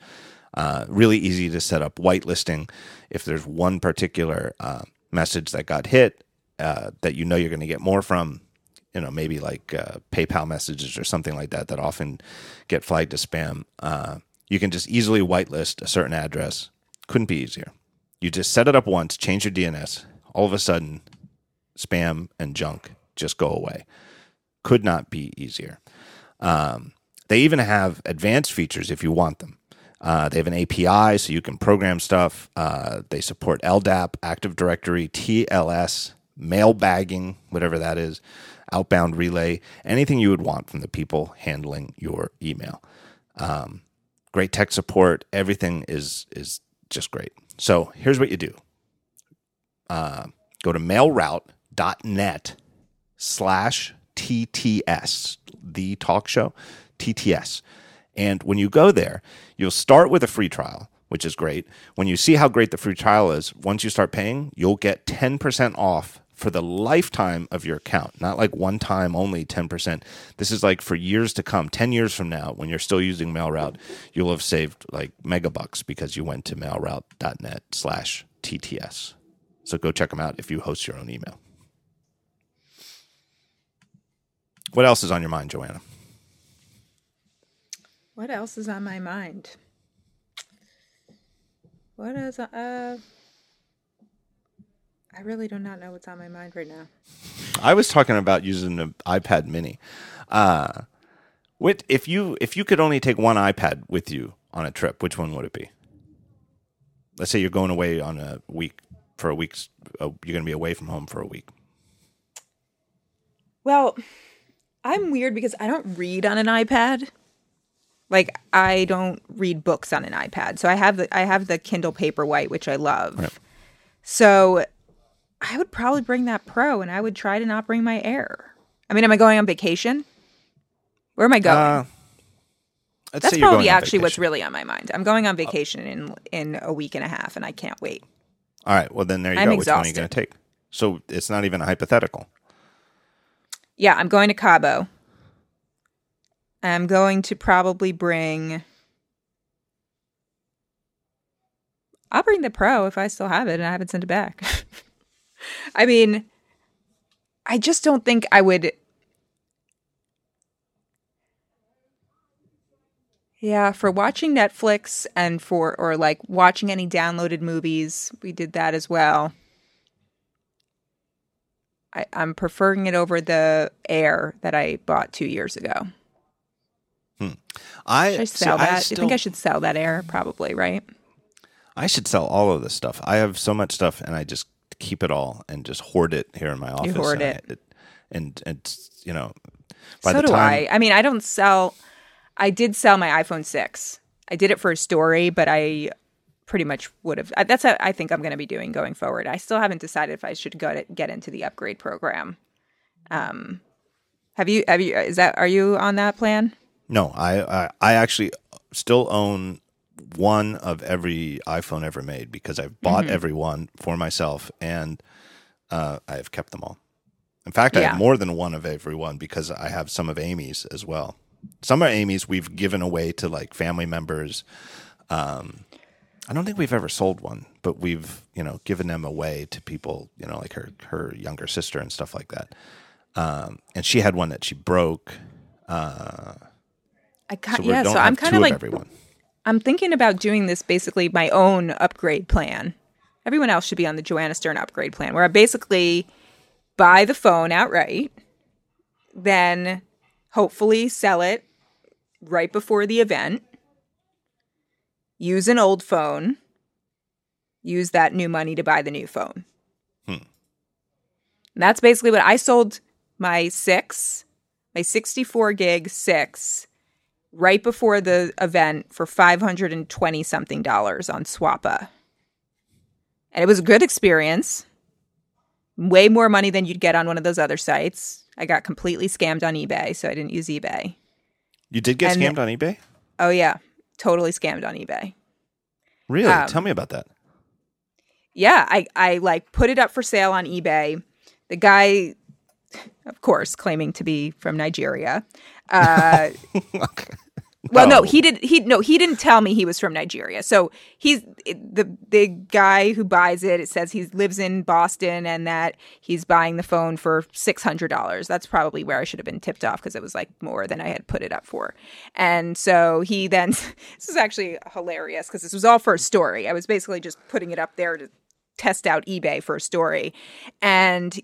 A: uh, really easy to set up whitelisting. If there's one particular uh, message that got hit uh, that you know you're going to get more from, you know, maybe like uh, PayPal messages or something like that that often get flagged to spam, uh, you can just easily whitelist a certain address. Couldn't be easier. You just set it up once, change your DNS. All of a sudden, spam and junk just go away. Could not be easier. Um, they even have advanced features if you want them. Uh, they have an API, so you can program stuff. Uh, they support LDAP, Active Directory, TLS, mail bagging, whatever that is, outbound relay, anything you would want from the people handling your email. Um, great tech support. Everything is is just great. So here's what you do. Uh, go to mailroute.net, slash TTS, the talk show, TTS. And when you go there, you'll start with a free trial, which is great. When you see how great the free trial is, once you start paying, you'll get 10% off for the lifetime of your account, not like one time only 10%. This is like for years to come, 10 years from now, when you're still using MailRoute, you'll have saved like megabucks because you went to mailroute.net slash TTS. So go check them out if you host your own email. What else is on your mind, Joanna?
B: What else is on my mind? What is uh I really do not know what's on my mind right now.
A: I was talking about using an iPad mini. Uh what if you if you could only take one iPad with you on a trip, which one would it be? Let's say you're going away on a week for a week's uh, you're going to be away from home for a week.
B: Well, I'm weird because I don't read on an iPad. Like I don't read books on an iPad. So I have the I have the Kindle Paperwhite, which I love.
A: Right.
B: So I would probably bring that Pro, and I would try to not bring my Air. I mean, am I going on vacation? Where am I going?
A: Uh,
B: That's probably actually what's really on my mind. I'm going on vacation in in a week and a half, and I can't wait.
A: All right. Well, then there you
B: I'm
A: go. Which one are you going to take? So it's not even a hypothetical.
B: Yeah, I'm going to Cabo. I'm going to probably bring. I'll bring the Pro if I still have it and I haven't sent it back. <laughs> I mean, I just don't think I would. Yeah, for watching Netflix and for, or like watching any downloaded movies, we did that as well. I, I'm preferring it over the Air that I bought two years ago. Hmm.
A: I
B: Should I sell that?
A: still,
B: you think I should sell that Air? Probably, right?
A: I should sell all of this stuff. I have so much stuff, and I just keep it all and just hoard it here in my office.
B: hoard
A: and
B: it.
A: I- and it's you know, by
B: so
A: the
B: do
A: time
B: I. I mean, I don't sell. I did sell my iPhone six. I did it for a story, but I pretty much would have. That's what I think I'm going to be doing going forward. I still haven't decided if I should go to, get into the upgrade program. Um, have you? Have you? Is that? Are you on that plan?
A: No, I, I I actually still own one of every iPhone ever made because I've bought
B: Mm-hmm.
A: every one for myself and uh, I have kept them all. In fact, I have more than one of every one because I have some of Amy's as well. Some of Amy's we've given away to like family members. Um, I don't think we've ever sold one, but we've you know given them away to people you know like her her younger sister and stuff like that. Um, and she had one that she broke. Uh,
B: I
A: so
B: ca-
A: we
B: yeah. So I'm kind of like
A: everyone.
B: I'm thinking about doing this basically my own upgrade plan. Everyone else should be on the Joanna Stern upgrade plan, where I basically buy the phone outright, then hopefully sell it right before the event, use an old phone, use that new money to buy the new phone.
A: Hmm.
B: That's basically what I sold my six, my 64 gig six right before the event for 520 something dollars on Swappa. And it was a good experience. Way more money than you'd get on one of those other sites. I got completely scammed on eBay, so I didn't use eBay.
A: You did get
B: and-
A: scammed on eBay?
B: Oh yeah, totally scammed on eBay.
A: Really?
B: Um,
A: Tell me about that.
B: Yeah, I I like put it up for sale on eBay. The guy of course claiming to be from Nigeria. Uh <laughs> Well, no,
A: No.
B: he did. He no, he didn't tell me he was from Nigeria. So he's the the guy who buys it. It says he lives in Boston and that he's buying the phone for six hundred dollars. That's probably where I should have been tipped off because it was like more than I had put it up for. And so he then <laughs> this is actually hilarious because this was all for a story. I was basically just putting it up there to test out eBay for a story, and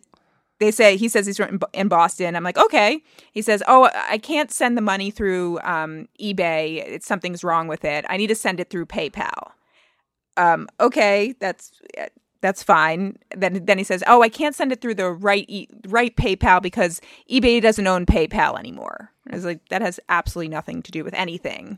B: they say he says he's in Boston. I'm like, okay. He says, oh, I can't send the money through um, eBay. It's something's wrong with it. I need to send it through PayPal. Um, okay, that's that's fine. Then then he says, oh, I can't send it through the right e- right PayPal because eBay doesn't own PayPal anymore. I was like, that has absolutely nothing to do with anything.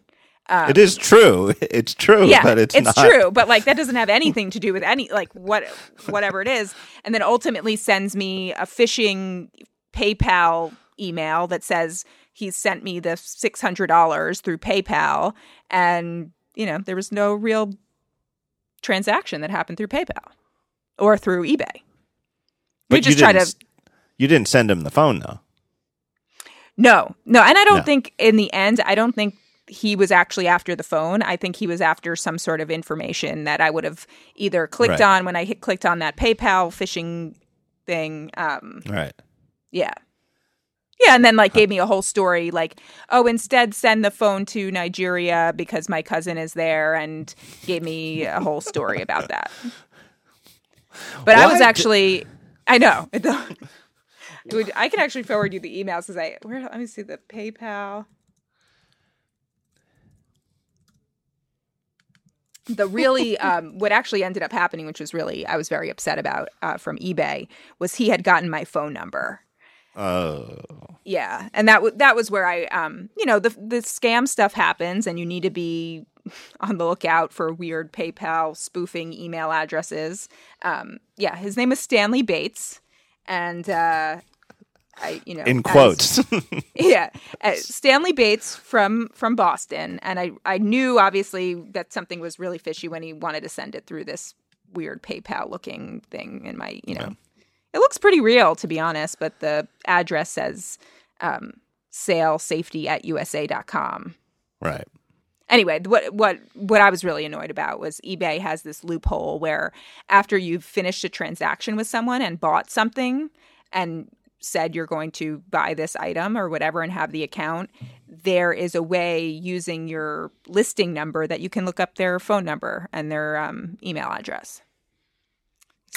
A: It is true. <laughs> It's true,
B: um, Yeah,
A: but it's, not.
B: true, but like that doesn't have anything to do with any like what whatever it is, and then ultimately sends me a phishing PayPal email that says he's sent me the six hundred dollars through PayPal, and you know there was no real transaction that happened through PayPal or through eBay.
A: But
B: we just try to
A: You didn't send him the phone though.
B: No, no, and I don't
A: No.
B: think in the end, I don't think he was actually after the phone. I think he was after some sort of information that I would have either clicked
A: Right.
B: on when I hit clicked on that PayPal phishing thing. Um,
A: Right.
B: yeah, yeah, and then like gave me a whole story, like, oh, instead send the phone to Nigeria because my cousin is there, and gave me a whole story about that. But I was actually, I know. <laughs> I can actually forward you the emails because I where let me see the PayPal. The really um, what actually ended up happening, which was really I was very upset about uh, from eBay, was he had gotten my phone number.
A: Oh.
B: Yeah, and that w- that was where I, um, you know, the the scam stuff happens, and you need to be <laughs> on the lookout for weird PayPal spoofing email addresses. Um, yeah, his name is Stanley Bates, and uh, I, you know,
A: In
B: as-
A: quotes. <laughs>
B: yeah, uh, Stanley Bates from from Boston, and I I knew obviously that something was really fishy when he wanted to send it through this weird PayPal looking thing in my you know, it looks pretty real to be honest, but the address says um, sale safety at usa.com.
A: right.
B: Anyway, what what what I was really annoyed about was eBay has this loophole where after you've finished a transaction with someone and bought something and said you're going to buy this item or whatever and have the account, there is a way using your listing number that you can look up their phone number and their um, email address.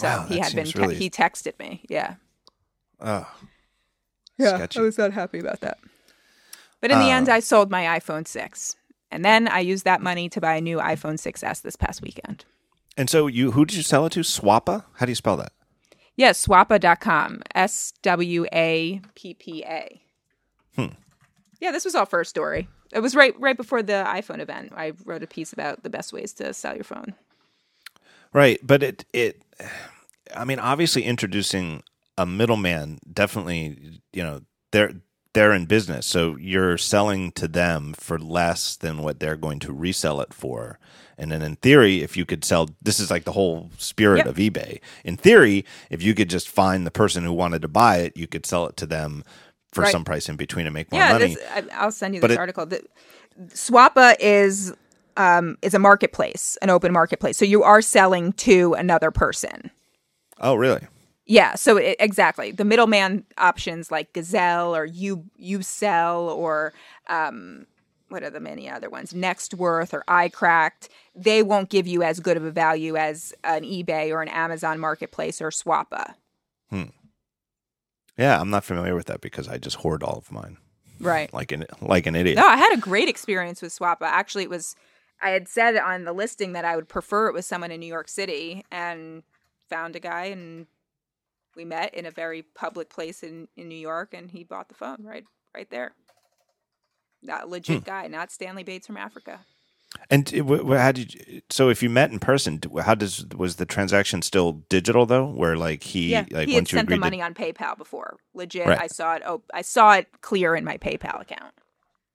B: So
A: Wow,
B: he had been te-
A: really-
B: he texted me, yeah.
A: Oh.
B: Yeah,
A: Sketchy.
B: I was not happy about that. But in the end,
A: Uh.
B: I sold my iPhone 6. And then I used that money to buy a new iPhone 6S this past weekend.
A: And so you who did you sell it to? Swappa? How do you spell that?
B: Yes, swappa.com. S W A P P A.
A: Hmm.
B: Yeah, this was all first story. It was right right before the iPhone event. I wrote a piece about the best ways to sell your phone.
A: Right, but it it I mean obviously introducing a middleman definitely, you know, they're they're in business. So you're selling to them for less than what they're going to resell it for. And then in theory, if you could sell this is like the whole spirit
B: Yep.
A: of eBay. In theory, if you could just find the person who wanted to buy it, you could sell it to them for
B: Right.
A: some price in between and make more
B: yeah,
A: money.
B: this, I'll send you
A: But
B: this
A: it-
B: article. The, Swappa is um, is a marketplace, an open marketplace. So you are selling to another person.
A: oh, really?
B: Yeah, so it, exactly the middleman options like Gazelle or you you sell or um, what are the many other ones? Nextworth or iCracked. They won't give you as good of a value as an eBay or an Amazon marketplace or Swappa. Hmm.
A: Yeah, I'm not familiar with that because I just hoard all of mine
B: Right.
A: like an like an idiot.
B: No, I had a great experience with Swappa. Actually, it was I had said on the listing that I would prefer it with someone in New York City, and found a guy, and we met in a very public place in, in New York, and he bought the phone right right there. Not a legit
A: Hmm.
B: guy, not Stanley Bates from Africa.
A: And it- wh- wh- how did you, so if you met in person, how does was the transaction still digital though? Where like he
B: yeah,
A: like
B: he
A: once you
B: sent the money
A: to
B: on PayPal before. Legit,
A: Right.
B: I saw it. Oh, I saw it clear in my PayPal account.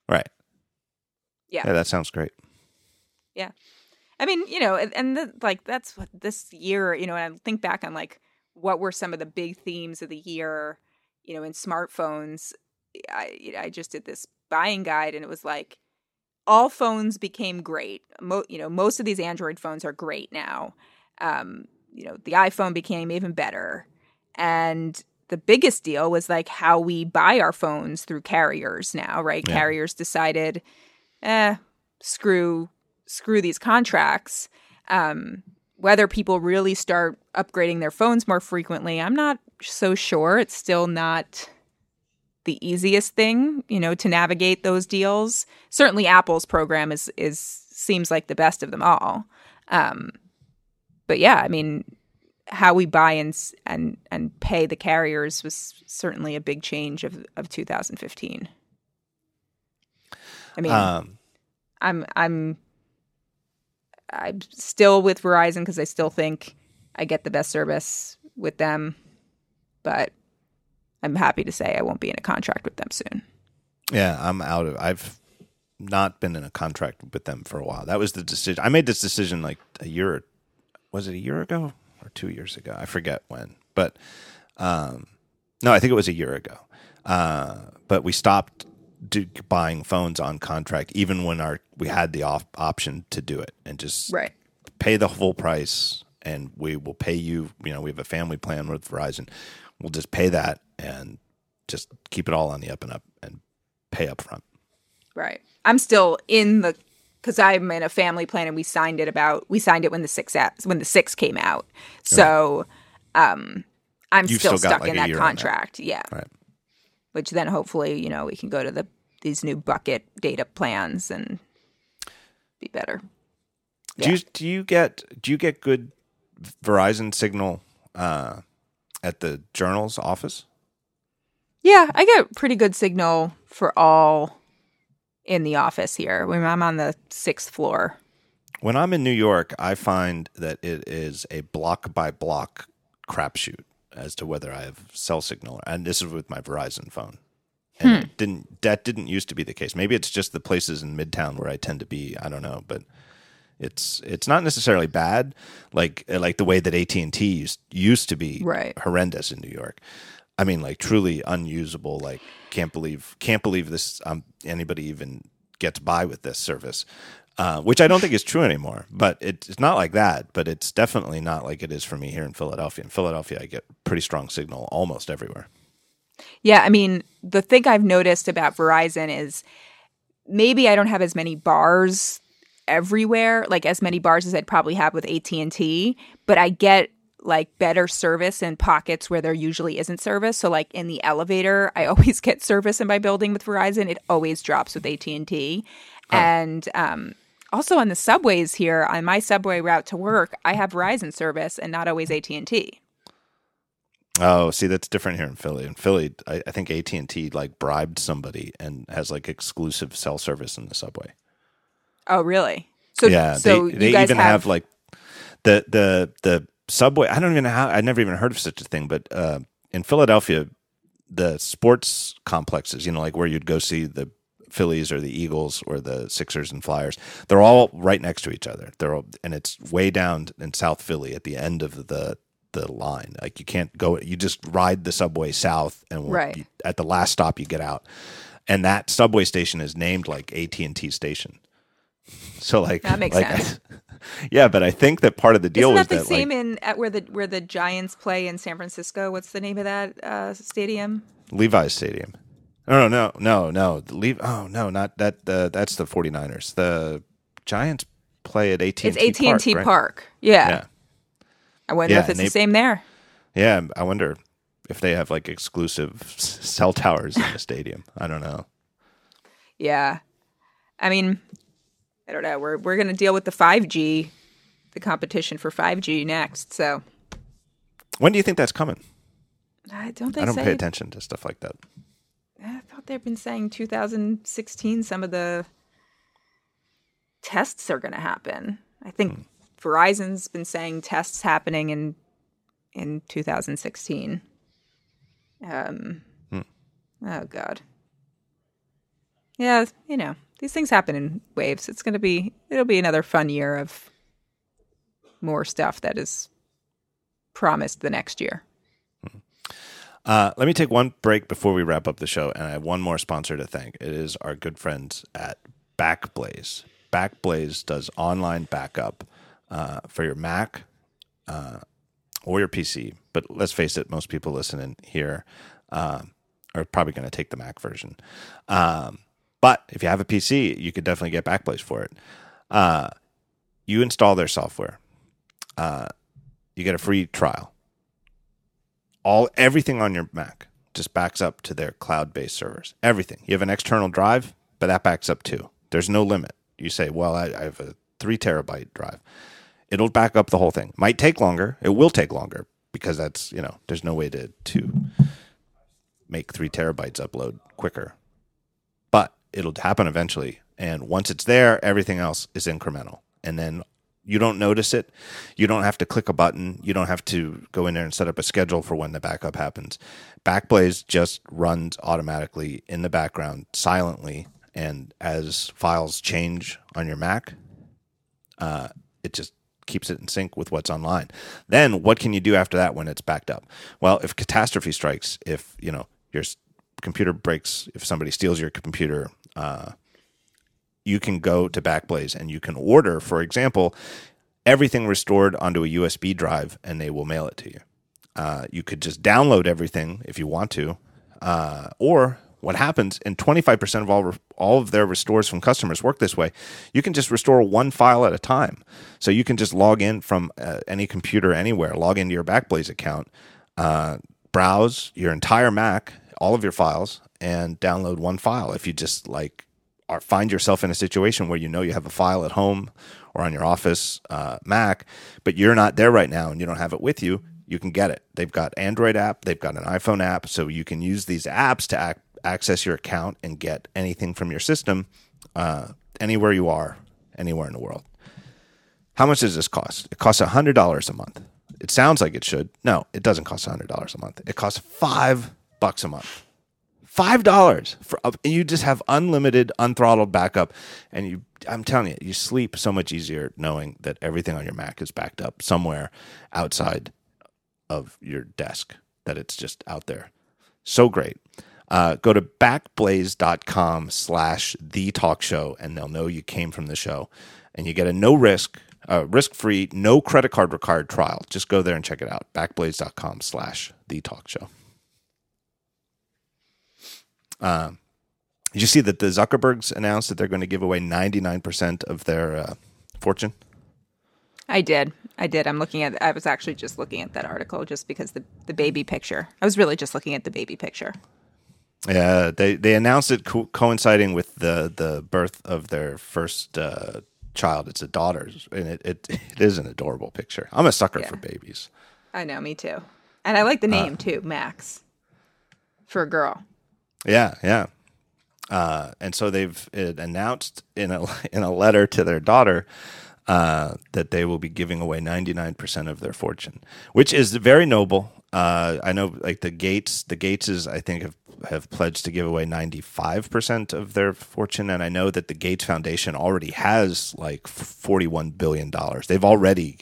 A: right,
B: Yeah.
A: yeah, that sounds great.
B: Yeah, I mean, you know, and, and the, like that's what this year, you know, and I think back on like what were some of the big themes of the year, you know, in smartphones. I I just did this buying guide, and it was like all phones became great. Mo- you know, most of these Android phones are great now. Um, you know, the iPhone became even better, and the biggest deal was like how we buy our phones through carriers now, right?
A: Yeah.
B: Carriers decided, eh, screw screw these contracts. Um, whether people really start upgrading their phones more frequently, I'm not so sure. It's still not the easiest thing, you know, to navigate those deals. Certainly, Apple's program is is seems like the best of them all. Um, but yeah, I mean, how we buy and and and pay the carriers was certainly a big change of of 2015. I mean,
A: Um,
B: I'm I'm I'm still with Verizon because I still think I get the best service with them, but I'm happy to say I won't be in a contract with them soon.
A: Yeah, I'm out of. I've not been in a contract with them for a while. That was the decision. I made this decision like a year. Was it a year ago or two years ago? I forget when. But um, no, I think it was a year ago. Uh, but we stopped do, buying phones on contract, even when our we had the off, option to do it, and just
B: Right.
A: pay the full price, and we will pay you. You know, we have a family plan with Verizon. We'll just pay that and just keep it all on the up and up and pay up front.
B: Right. I'm still in the because I'm in a family plan and we signed it about we signed it when the six when the six came out. So um I'm
A: You've
B: still,
A: still
B: stuck
A: like,
B: in that
A: on that.
B: contract. Yeah.
A: Right.
B: Which then hopefully, you know, we can go to the these new bucket data plans and be better.
A: Do you do you get do you get good Verizon signal uh, at the Journal's office?
B: Yeah, I get pretty good signal for all in the office here. When I'm on the sixth floor.
A: When I'm in New York, I find that it is a block by block crapshoot as to whether I have cell signal, and this is with my Verizon phone. And hmm. it didn't that didn't used to be the case. Maybe it's just the places in Midtown where I tend to be. I don't know, but it's it's not necessarily bad, like like the way that AT and T used used to be
B: Right.
A: horrendous in New York. I mean, like truly unusable. Like can't believe can't believe this. Um, anybody even gets by with this service, uh, which I don't think is true anymore. But it, it's not like that. But it's definitely not like it is for me here in Philadelphia. In Philadelphia, I get pretty strong signal almost everywhere.
B: Yeah, I mean, the thing I've noticed about Verizon is maybe I don't have as many bars everywhere, like as many bars as I'd probably have with AT&T, but I get like better service in pockets where there usually isn't service. So like in the elevator, I <laughs> always get service in my building with Verizon. It always drops with AT&T. And um also on the subways here, on my subway route to work, I have Verizon service and not always AT&T.
A: Oh, see, that's different here in Philly. In Philly, I, I think AT and T like bribed somebody and has like exclusive cell service in the subway.
B: Oh, really? So
A: yeah,
B: so
A: they, they
B: guys
A: even
B: have,
A: have, like the the the subway. I don't even know how. I never even heard of such a thing. But uh, in Philadelphia, the sports complexes, you know, like where you'd go see the Phillies or the Eagles or the Sixers and Flyers, they're all right next to each other. They're all, and it's way down in South Philly at the end of the the line. Like you can't go. You just ride the subway south, and
B: Right.
A: you- at the last stop you get out, and that subway station is named like AT and T station. So like
B: That makes
A: like,
B: sense. <laughs>
A: yeah, but I think that part of the deal
B: Isn't
A: was
B: that the
A: that
B: same
A: like
B: in at where the where the Giants play in San Francisco? What's the name of that uh, stadium?
A: Levi's Stadium. No, no, no, no. The Lev- oh no, not that. Uh, that's the 49ers. The Giants play at AT&T
B: It's AT and T
A: Park.
B: Park. Yeah.
A: Yeah,
B: I wonder
A: Yeah,
B: if it's
A: and
B: the same there.
A: yeah. I wonder if they have like exclusive cell towers in the stadium. I don't know.
B: Yeah. I mean, I don't know. We're we're gonna deal with the five G, the competition for five G next. So
A: When do you think that's coming?
B: I don't
A: I don't
B: say
A: pay attention to stuff like that.
B: I thought they've been saying 2016. Some of the tests are going to happen. I think
A: Hmm.
B: Verizon's been saying tests happening in in 2016. Um.
A: Hmm.
B: Oh God. Yeah, you know these things happen in waves. It's going to be it'll be another fun year of more stuff that is promised the next year.
A: Uh, let me take one break before we wrap up the show, and I have one more sponsor to thank. It is our good friends at Backblaze. Backblaze does online backup uh, for your Mac uh, or your PC. But let's face it, most people listening here um, are probably going to take the Mac version. Um, but if you have a PC, you could definitely get Backblaze for it. Uh, you install their software. Uh, you get a free trial all everything on your Mac just backs up to their cloud-based servers. Everything. You have an external drive, but that backs up too. There's no limit. You say, "Well, I, I have a three terabyte drive." It'll back up the whole thing. Might take longer. It will take longer because that's you know there's no way to to make three terabytes upload quicker, it'll happen eventually. And once it's there, everything else is incremental. And then you don't notice it. You don't have to click a button. You don't have to go in there and set up a schedule for when the backup happens. Backblaze just runs automatically in the background silently. And as files change on your Mac, uh, it just keeps it in sync with what's online. Then what can you do after that when it's backed up? Well, if catastrophe strikes, if you know your computer breaks, if somebody steals your computer, uh, you can go to Backblaze and you can order, for example, everything restored onto a USB drive, and they will mail it to you. Uh, you could just download everything if you want to, uh, or what happens and 25% of all all of their restores from customers work this way you can just restore one file at a time so you can just log in from uh, any computer anywhere log into your backblaze account uh, browse your entire mac all of your files and download one file if you just like are, find yourself in a situation where you know you have a file at home or on your office uh, mac but you're not there right now and you don't have it with you you can get it they've got android app they've got an iphone app so you can use these apps to act access your account and get anything from your system uh, anywhere you are, anywhere in the world. How much does this cost? It costs $100 a month. It sounds like it should. No, it doesn't cost $100 a month. It costs 5 bucks a month. Five dollars for and you just have unlimited, unthrottled backup, and you. I'm telling you, you sleep so much easier knowing that everything on your Mac is backed up somewhere outside of your desk. That it's just out there. So great uh, go to backblaze.com slash the talk show and they'll know you came from the show and you get a no risk uh, risk free no credit card required trial just go there and check it out backblaze.com slash the talk show uh, did you see that the zuckerbergs announced that they're going to give away 99% of their uh, fortune
B: I did. I did. I'm looking at. I was actually just looking at that article just because the the baby picture. I was really just looking at the baby picture.
A: Yeah, they they announced it co- coinciding with the the birth of their first uh, child. It's a daughter, and it, it it is an adorable picture. I'm a sucker yeah. for babies.
B: I know, me too. And I like the name uh, too, Max, for a girl.
A: Yeah, yeah. Uh, and so they've announced in a <laughs> in a letter to their daughter uh, that they will be giving away 99% of their fortune, which is very noble. Uh, I know, like the Gates, the Gateses, I think have have pledged to give away 95% of their fortune. And I know that the Gates Foundation already has like $41 billion. They've already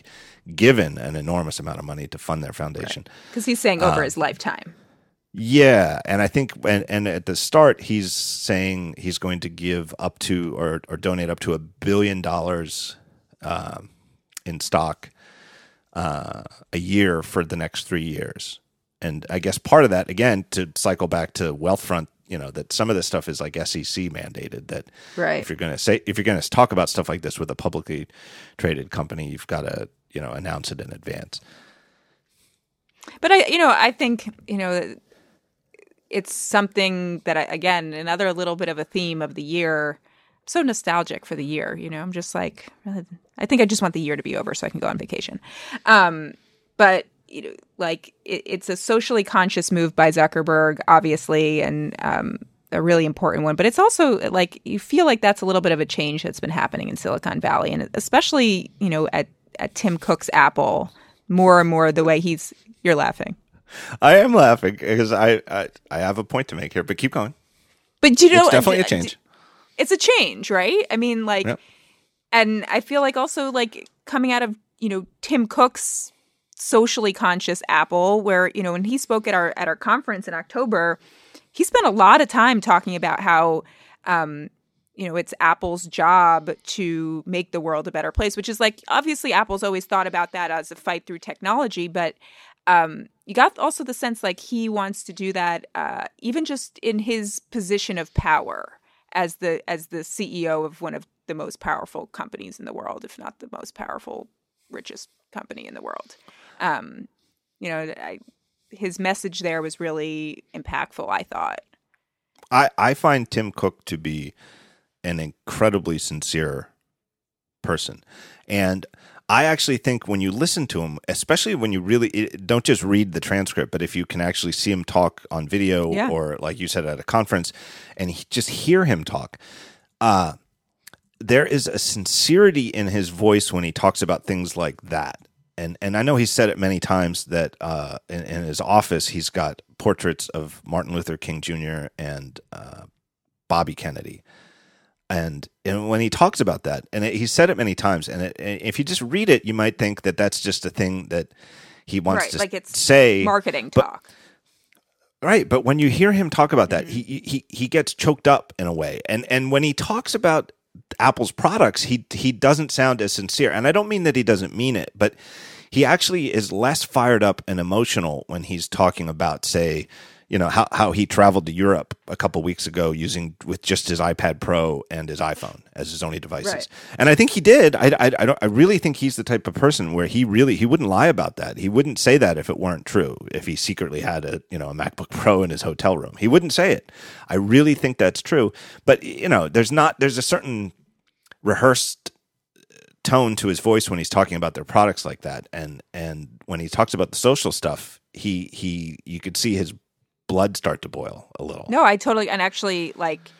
A: given an enormous amount of money to fund their foundation.
B: Because right. he's saying over uh, his lifetime.
A: Yeah, and I think and, and at the start he's saying he's going to give up to or or donate up to a billion dollars uh, in stock uh, a year for the next three years and I guess part of that again to cycle back to Wealthfront, you know, that some of this stuff is like SEC mandated. That
B: right.
A: if you're going to say if you're going to talk about stuff like this with a publicly traded company, you've got to you know announce it in advance.
B: But I, you know, I think you know it's something that I, again another little bit of a theme of the year. I'm so nostalgic for the year, you know. I'm just like, I think I just want the year to be over so I can go on vacation. Um, but you know, like it, it's a socially conscious move by Zuckerberg, obviously, and um, a really important one. But it's also like you feel like that's a little bit of a change that's been happening in Silicon Valley, and especially you know at at Tim Cook's Apple, more and more the way he's. You're laughing.
A: I am laughing because I, I, I have a point to make here, but keep going.
B: But you know,
A: it's definitely a change.
B: It's a change, right? I mean, like, yep. and I feel like also like coming out of you know Tim Cook's socially conscious Apple, where you know when he spoke at our at our conference in October, he spent a lot of time talking about how. Um, you know, it's Apple's job to make the world a better place, which is like obviously Apple's always thought about that as a fight through technology, but um, you got also the sense like he wants to do that uh, even just in his position of power as the as the CEO of one of the most powerful companies in the world, if not the most powerful, richest company in the world um, you know, I, his message there was really impactful. I thought.
A: I I find Tim Cook to be an incredibly sincere person, and I actually think when you listen to him, especially when you really don't just read the transcript, but if you can actually see him talk on video yeah. or like you said at a conference, and he, just hear him talk, uh, there is a sincerity in his voice when he talks about things like that. And and I know he's said it many times that uh, in, in his office he's got portraits of Martin Luther King Jr. and uh, Bobby Kennedy. And, and when he talks about that, and it, he said it many times, and, it, and if you just read it, you might think that that's just a thing that he wants
B: right,
A: to
B: like it's
A: say
B: marketing
A: but-
B: talk.
A: Right, but when you hear him talk about that, mm-hmm. he he he gets choked up in a way. And and when he talks about Apple's products, he he doesn't sound as sincere. And I don't mean that he doesn't mean it, but he actually is less fired up and emotional when he's talking about say you know how, how he traveled to Europe a couple weeks ago using with just his iPad Pro and his iPhone as his only devices,
B: Right.
A: and I think he did. I, I, I don't. I really think he's the type of person where he really he wouldn't lie about that. He wouldn't say that if it weren't true. If he secretly had a you know a MacBook Pro in his hotel room, he wouldn't say it. I really think that's true. But you know, there's not. There's a certain rehearsed tone to his voice when he's talking about their products like that and and when he talks about the social stuff he he you could see his blood start to boil a little
B: No, I totally and actually like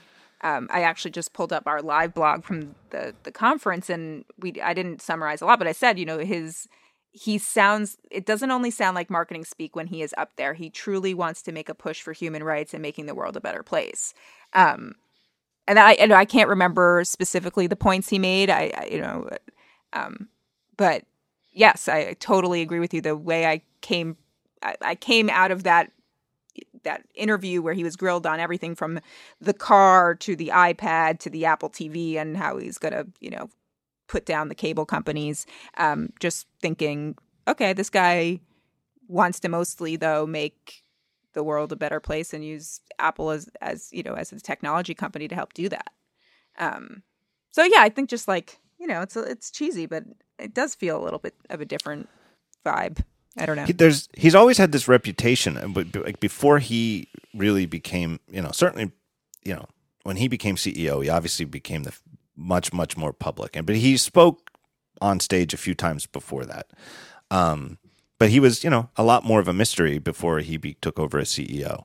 B: um, I actually just pulled up our live blog from the the conference and we I didn't summarize a lot, but I said, you know, his he sounds it doesn't only sound like marketing speak when he is up there. He truly wants to make a push for human rights and making the world a better place. Um and I and I can't remember specifically the points he made. I, I you know um but yes, I totally agree with you. The way I came I, I came out of that that interview where he was grilled on everything from the car to the iPad to the Apple TV and how he's going to, you know, put down the cable companies. Um, just thinking, okay, this guy wants to mostly though make the world a better place and use Apple as as you know as a technology company to help do that. Um, so yeah, I think just like you know, it's it's cheesy, but it does feel a little bit of a different vibe. I don't know.
A: he, there's he's always had this reputation but, like before he really became you know certainly you know when he became ceo he obviously became the much much more public. And but he spoke on stage a few times before that. Um but he was you know a lot more of a mystery before he be, took over as ceo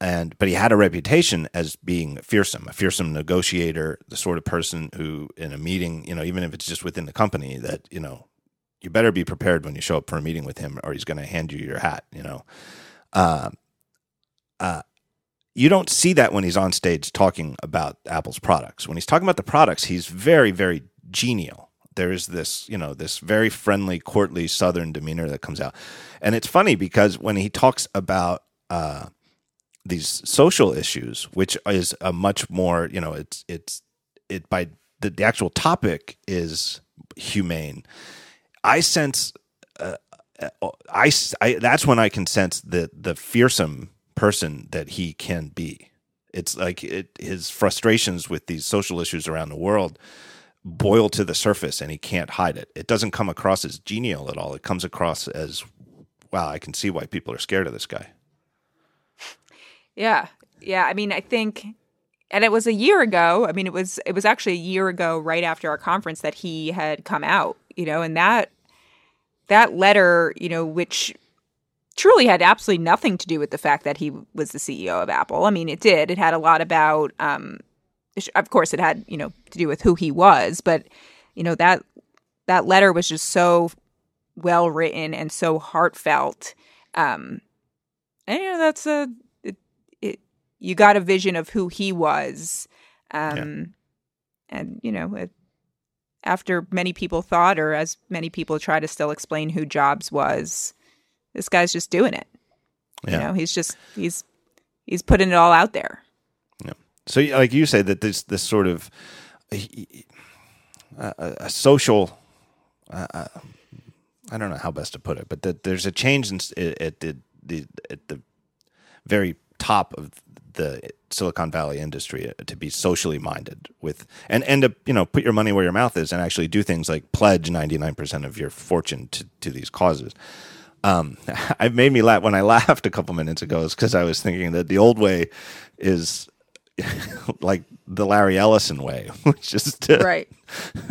A: and but he had a reputation as being fearsome, a fearsome negotiator, the sort of person who, in a meeting, you know, even if it's just within the company, that you know, you better be prepared when you show up for a meeting with him, or he's going to hand you your hat. You know, uh, uh, you don't see that when he's on stage talking about Apple's products. When he's talking about the products, he's very, very genial. There is this, you know, this very friendly, courtly Southern demeanor that comes out, and it's funny because when he talks about uh, these social issues, which is a much more, you know, it's it's it by the, the actual topic is humane. I sense, uh, uh, I, I that's when I can sense the the fearsome person that he can be. It's like it, his frustrations with these social issues around the world boil to the surface, and he can't hide it. It doesn't come across as genial at all. It comes across as, wow, I can see why people are scared of this guy.
B: Yeah. Yeah. I mean, I think and it was a year ago. I mean, it was it was actually a year ago right after our conference that he had come out, you know, and that that letter, you know, which truly had absolutely nothing to do with the fact that he was the CEO of Apple. I mean, it did. It had a lot about um of course it had, you know, to do with who he was, but you know, that that letter was just so well written and so heartfelt. Um and you know, that's a you got a vision of who he was um and you know it, after many people thought or as many people try to still explain who jobs was this guy's just doing it. You know he's just he's he's putting it all out there. Yeah.
A: So, like you say, that this this sort of uh, a, a social, uh, I don't know how best to put it, but that there's a change in, at the, the at the very top of the Silicon Valley industry to be socially minded with and and to you know put your money where your mouth is and actually do things like pledge 99% of your fortune to, to these causes. Um, <laughs> it made me laugh when I laughed a couple minutes ago is because I was thinking that the old way is <laughs> like the Larry Ellison way, <laughs> which is to
B: right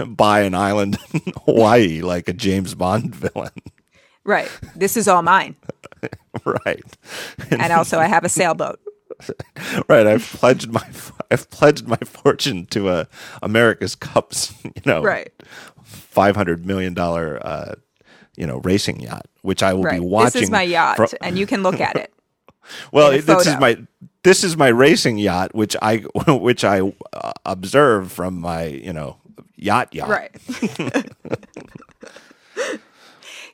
A: buy an island in Hawaii like a James Bond villain.
B: right this is all mine
A: right.
B: and also i have a sailboat <laughs>
A: right. I've pledged my I've pledged my fortune to a America's Cups. <laughs> You know,
B: Right.
A: five hundred million dollar uh, you know racing yacht, which I will
B: Right.
A: be watching.
B: This is my yacht,
A: fro-
B: and you can look at it. <laughs>
A: well, this is my this is my racing yacht, which I which I uh, observe from my you know yacht yacht.
B: Right.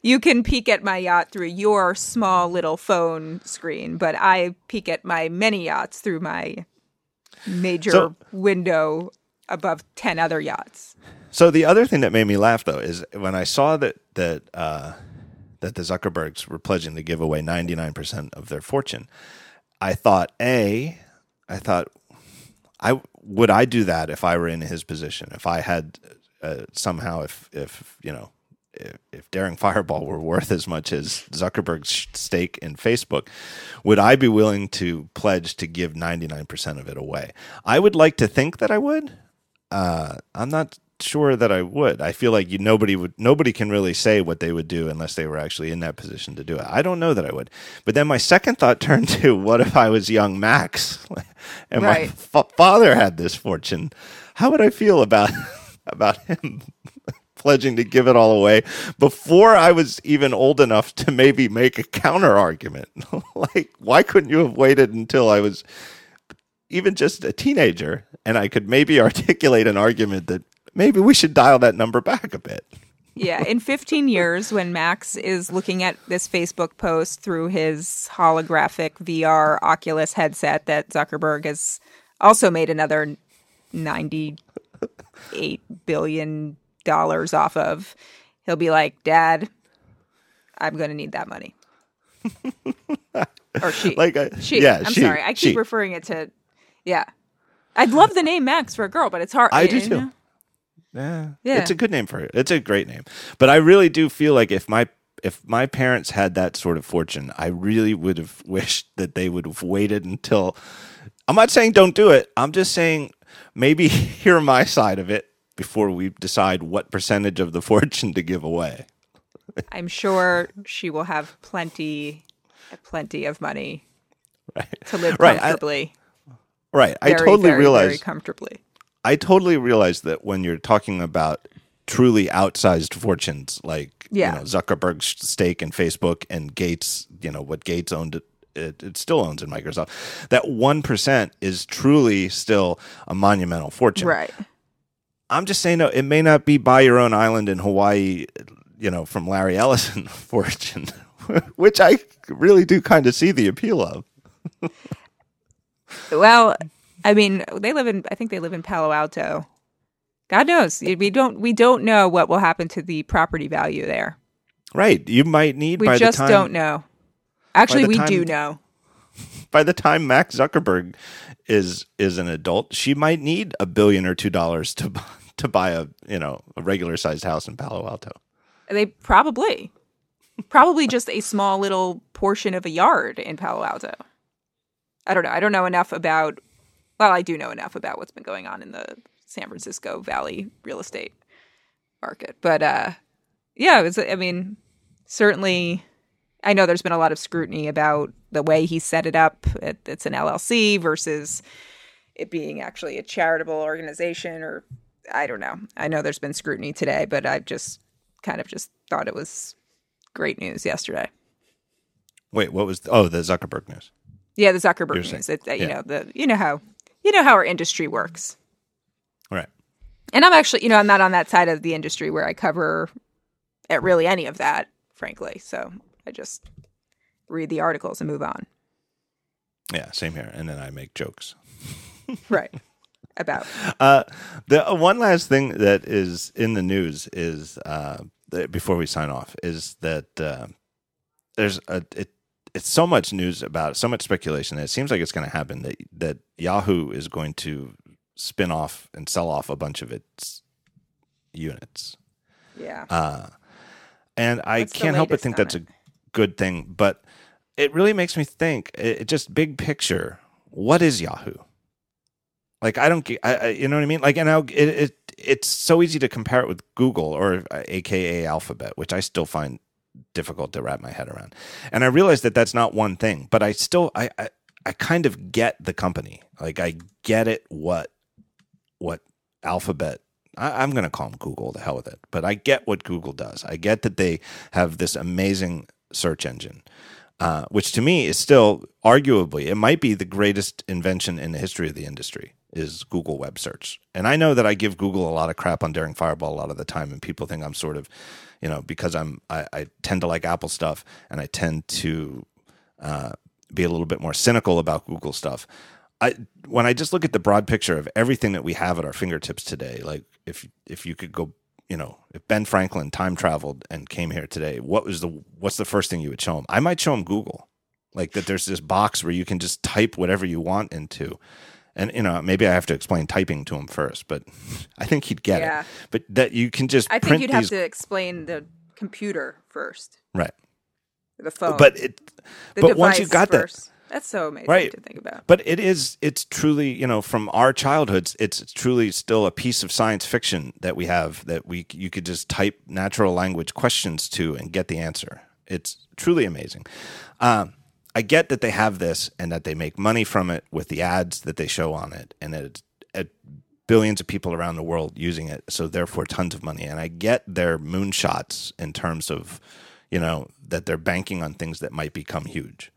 B: You can peek at my yacht through your small little phone screen, but I peek at my many yachts through my major
A: So-
B: window above 10 other yachts.
A: So the other thing that made me laugh though is when I saw that that uh, that the Zuckerbergs were pledging to give away ninety nine percent of their fortune. I thought, a, I thought, I would I do that if I were in his position, if I had uh, somehow, if if you know. If, if Daring Fireball were worth as much as Zuckerberg's stake in Facebook, would I be willing to pledge to give 99% of it away? I would like to think that I would uh, I'm not sure that I would. I feel like you nobody would nobody can really say what they would do unless they were actually in that position to do it. I don't know that I would. But then my second thought <laughs> turned to what if I was young Max <laughs> and my fa- father had this fortune? How would I feel about <laughs> about him pledging to give it all away before I was even old enough to maybe make a counter argument? <laughs> like why couldn't you have waited until I was even just a teenager and I could maybe <laughs> articulate an argument that maybe we should dial that number back a bit. <laughs>
B: Yeah, in 15 years, when Max is looking at this Facebook post through his holographic VR Oculus headset that Zuckerberg has also made another 98 billion dollars off of, he'll be like, "Dad, I'm going to need that money." <laughs> or she.
A: Like, I-
B: she.
A: yeah,
B: I'm
A: she,
B: sorry. I keep
A: she.
B: referring it to yeah. I'd love the name Max for a girl, but it's hard.
A: I do too.
B: know?
A: Yeah,
B: Yeah.
A: it's a good name for it. It's a great name, but I really do feel like if my if my parents had that sort of fortune, I really would have <laughs> wished that they would have waited until. I'm not saying don't do it. I'm just saying maybe <laughs> hear my side of it before we decide what percentage of the <laughs> fortune to give away.
B: I'm sure she will have plenty, plenty of money
A: Right.
B: to live
A: Right, I-
B: comfortably.
A: Right. I totally
B: very,
A: realize
B: very comfortably.
A: I totally realize that when you're talking about truly outsized fortunes, like
B: Yeah.
A: you know Zuckerberg's stake in Facebook and Gates, you know what Gates owned, it, it, it still owns in Microsoft. That one percent is truly still a monumental fortune.
B: Right.
A: I'm just saying, no, it may not be buy your own island in Hawaii, you know, from Larry Ellison <laughs> fortune, <laughs> which I really do kind of see the appeal of. <laughs>
B: Well, I mean, they live in. I think they live in Palo Alto. God knows. We don't. We don't know what will happen to the property value there.
A: Right. You might need
B: We
A: by
B: just
A: the time
B: don't know. Actually, we
A: time-
B: do know.
A: by the time Max Zuckerberg is is an adult, she might need a billion or two dollars to bu- to buy a you know a regular sized house in Palo Alto.
B: They probably, probably just a small little portion of a yard in Palo Alto. I don't know. I don't know enough about. Well, I do know enough about what's been going on in the San Francisco Valley real estate market, but uh, yeah, it was. I mean, certainly, I know there's been a lot of scrutiny about the way he set it up. It, it's an LLC versus it being actually a charitable organization, or I don't know. I know there's been scrutiny today, but I just kind of just thought it was great news yesterday.
A: Wait, what was? oh, the Zuckerberg news.
B: Yeah, the Zuckerberg
A: You're
B: news. It, uh, you
A: yeah.
B: know the you know how you know how our industry works.
A: Right.
B: And I'm actually, you know, I'm not on that side of the industry where I cover at really any of that, frankly. So I just read the articles and move on.
A: Yeah, same here. And then I make jokes.
B: Right. <laughs> About
A: Uh, the uh, one last thing that is in the news is uh, before we sign off is that uh, there's a it, it's so much news about so much speculation that it seems like it's going to happen that that Yahoo is going to spin off and sell off a bunch of its units.
B: yeah.
A: Uh, and I
B: What's
A: can't help but think that's
B: it?
A: a good thing, but it really makes me think. It, it just big picture. What is Yahoo? Like I don't get, I, I, you know what I mean? Like, and now it, it it's so easy to compare it with Google or uh, AKA Alphabet, which I still find difficult to wrap my head around. And I realize that that's not one thing, but I still I I, I kind of get the company. Like I get it what what Alphabet I, am going to call them Google. The hell with it. But I get what Google does. I get that they have this amazing search engine, uh, which to me is still arguably it might be the greatest invention in the history of the industry is Google Web Search. And I know that I give Google a lot of crap on Daring Fireball a lot of the time, and people think I'm sort of, you know, because I'm I, I tend to like Apple stuff and I tend to uh, be a little bit more cynical about Google stuff. I when I just look at the broad picture of everything that we have at our fingertips today, like if if you could go, you know, if Ben Franklin time traveled and came here today, what was the what's the first thing you would show him? I might show him Google, like that. There's this box where you can just type whatever you want into, and you know maybe I have to explain typing to him first, but <laughs> I think he'd get
B: Yeah.
A: it. But that you can just
B: I think you'd
A: these,
B: have to explain the computer first,
A: right?
B: the phone,
A: But it,
B: the
A: but once you got that,
B: first. That's so amazing
A: Right.
B: to think about.
A: But it is, it's truly, you know, from our childhoods, it's truly still a piece of science fiction that we have that we, you could just type natural language questions to and get the answer. It's truly amazing. Um, I get that they have this and that they make money from it with the ads that they show on it and that it's at billions of people around the world using it. So therefore tons of money. And I get their moonshots in terms of, you know, that they're banking on things that might become huge.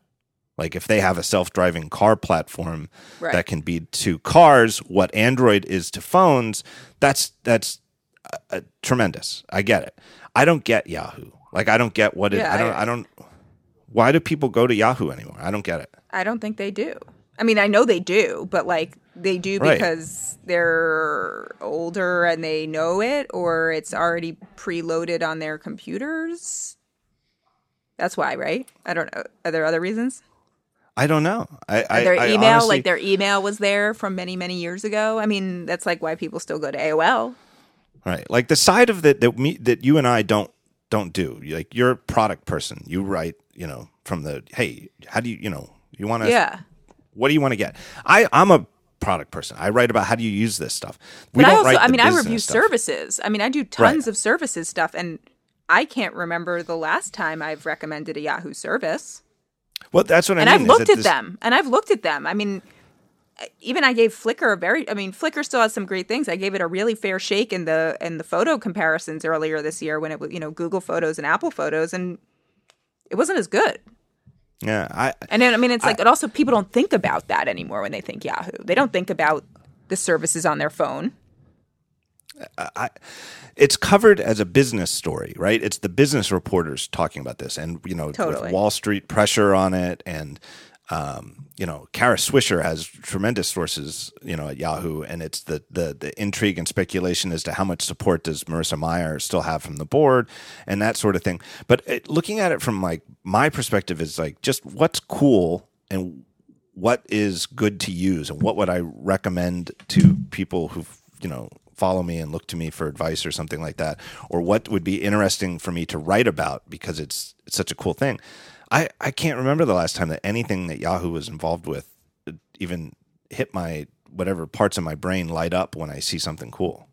A: Like if they have a self-driving car platform
B: Right.
A: that can be to cars what Android is to phones, that's that's uh, uh, tremendous. I get it. I don't get Yahoo. Like I don't get what it.
B: Yeah,
A: I don't.
B: I-
A: I don't. Why do people go to Yahoo anymore? I don't get it.
B: I don't think they do. I mean, I know they do, but like they do
A: Right.
B: because they're older and they know it, or it's already preloaded on their computers. That's why, right? I don't know. Are there other reasons?
A: I don't know. I, I
B: their
A: I
B: email,
A: honestly-
B: like their email was there from many, many years ago. I mean, that's like why people still go to AOL.
A: Right. Like the side of it that me that you and I don't don't do. Like you're a product person. You write, you know, from the hey, how do you, you know, you want to
B: Yeah.
A: what do you want to get? I I'm a product person. I write about how do you use this stuff. We
B: But I
A: don't
B: also,
A: write
B: I mean, I review
A: stuff.
B: services. I mean, I do tons of services stuff, and I can't remember the last time I've recommended a Yahoo service.
A: Well, that's what I
B: and
A: mean.
B: I've looked at
A: this-
B: them, and I've looked at them. I mean, even I gave Flickr a very. I mean, Flickr still has some great things. I gave it a really fair shake in the in the photo comparisons earlier this year when it was you know Google Photos and Apple Photos, and it wasn't as good.
A: Yeah, I
B: And then I mean, it's like, it also people don't think about that anymore when they think Yahoo. They don't think about the services on their phone.
A: it's covered as a business story, right? It's the business reporters talking about this, and you know,
B: Totally.
A: with Wall Street pressure on it, and um, you know, Kara Swisher has tremendous sources, you know, at Yahoo, and it's the the the intrigue and speculation as to how much support does Marissa Mayer still have from the board, and that sort of thing. But it, looking at it from like my perspective is like just what's cool and what is good to use and what would I recommend to people who you know follow me and look to me for advice or something like that or what would be interesting for me to write about because it's it's such a cool thing. I I can't remember the last time that anything that Yahoo was involved with even hit my whatever parts of my brain light up when I see something cool.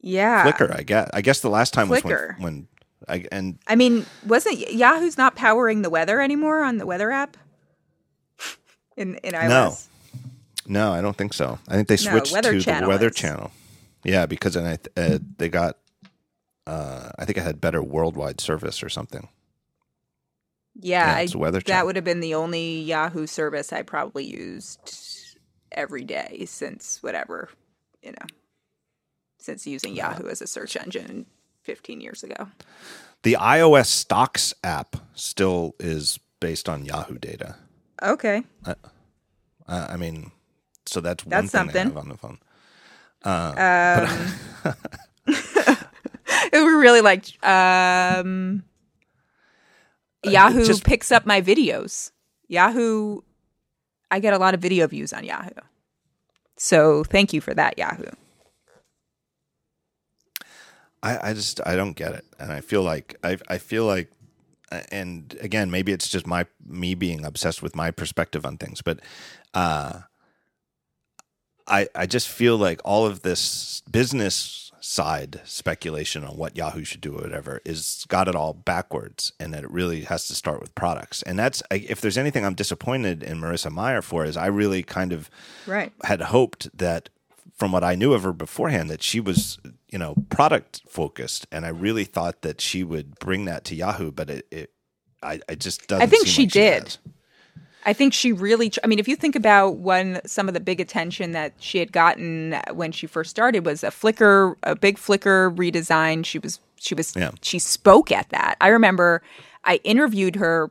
B: Yeah.
A: Flickr, I guess. I guess the last time was when, when I and
B: I mean, wasn't Yahoo's not powering the weather anymore on the weather app? In in iOS.
A: No, No, I don't think so. I think they switched
B: Weather
A: to the Weather
B: is.
A: Channel. Yeah, because then I th- uh, they got. Uh, I think I had better worldwide service or something.
B: Yeah,
A: Yeah,
B: I-
A: Weather
B: that would have been the only Yahoo service I probably used every day since whatever, you know, since using Yahoo as a search engine 15 years ago.
A: The iOS Stocks app still is based on Yahoo data.
B: Okay.
A: Uh, I mean, so that's, one
B: That's
A: thing
B: something.
A: I have on the phone. Uh,
B: Um, <laughs> <laughs> we really like um, Yahoo
A: just-
B: picks up my videos. Yahoo, I get a lot of video views on Yahoo. So thank you for that, Yahoo.
A: I, I just I don't get it, and I feel like I I feel like, and again maybe it's just my me being obsessed with my perspective on things, but uh, I I just feel like all of this business side speculation on what Yahoo should do or whatever is got it all backwards, and that it really has to start with products. And that's if there's anything I'm disappointed in Marissa Mayer for is I really kind of
B: right.
A: had hoped that from what I knew of her beforehand that she was you know product focused, and I really thought that she would bring that to Yahoo, but it, it I, I just doesn't.
B: I think
A: seem
B: she
A: like
B: did. I think she really. tr- I mean, if you think about when some of the big attention that she had gotten when she first started was a Flickr, a big Flickr redesign. She was she was
A: Yeah.
B: she spoke at that. I remember I interviewed her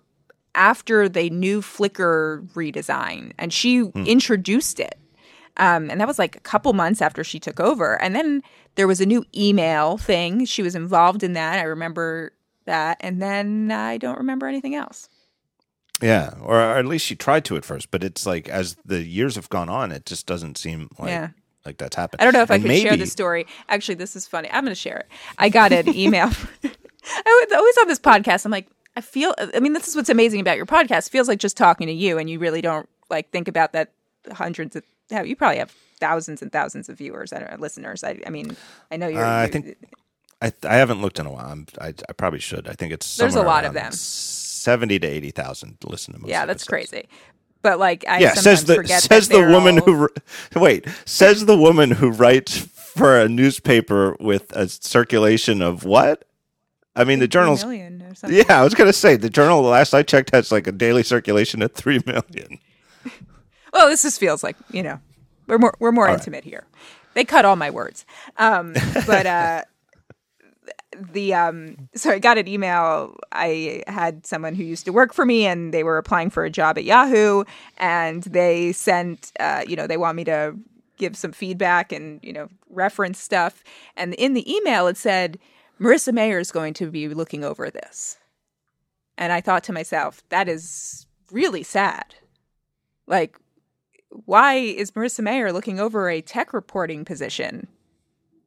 B: after the new Flickr redesign, and she introduced it. Um, and that was like a couple months after she took over. And then there was a new email thing. She was involved in that. I remember that. And then I don't remember anything else.
A: Yeah, or at least she tried to at first, but it's like as the years have gone on, it just doesn't seem like
B: Yeah.
A: like that's happened.
B: I don't know if I
A: And
B: could share the story. Actually, this is funny. I'm going to share it. I got an email. <laughs> I was always on this podcast. I'm like, I feel. I mean, this is what's amazing about your podcast. It feels like just talking to you, and you really don't like think about that hundreds of. You probably have thousands and thousands of viewers. I don't know, listeners. I, I mean, I know you're.
A: Uh, I think I I haven't looked in a while. I'm, I I probably should. I think it's
B: There's a lot of them.
A: Seventy to eighty thousand listen to most.
B: yeah, that's
A: episodes.
B: crazy. But like, I
A: Yeah,
B: sometimes
A: says the
B: forget
A: says
B: that
A: the woman
B: all-
A: who wait says the woman who writes for a newspaper with a circulation of what? I mean, the journal's
B: million or something.
A: Yeah, I was gonna say the journal. The last I checked has like a daily circulation of three million. <laughs>
B: Well, this just feels like you know we're more we're more
A: right.
B: intimate here. They cut all my words, um, but uh, the um, so I got an email. I had someone who used to work for me, and they were applying for a job at Yahoo, and they sent uh, you know they want me to give some feedback and you know reference stuff, and in the email it said Marissa Mayer is going to be looking over this, and I thought to myself that is really sad. Like why is Marissa Mayer looking over a tech reporting position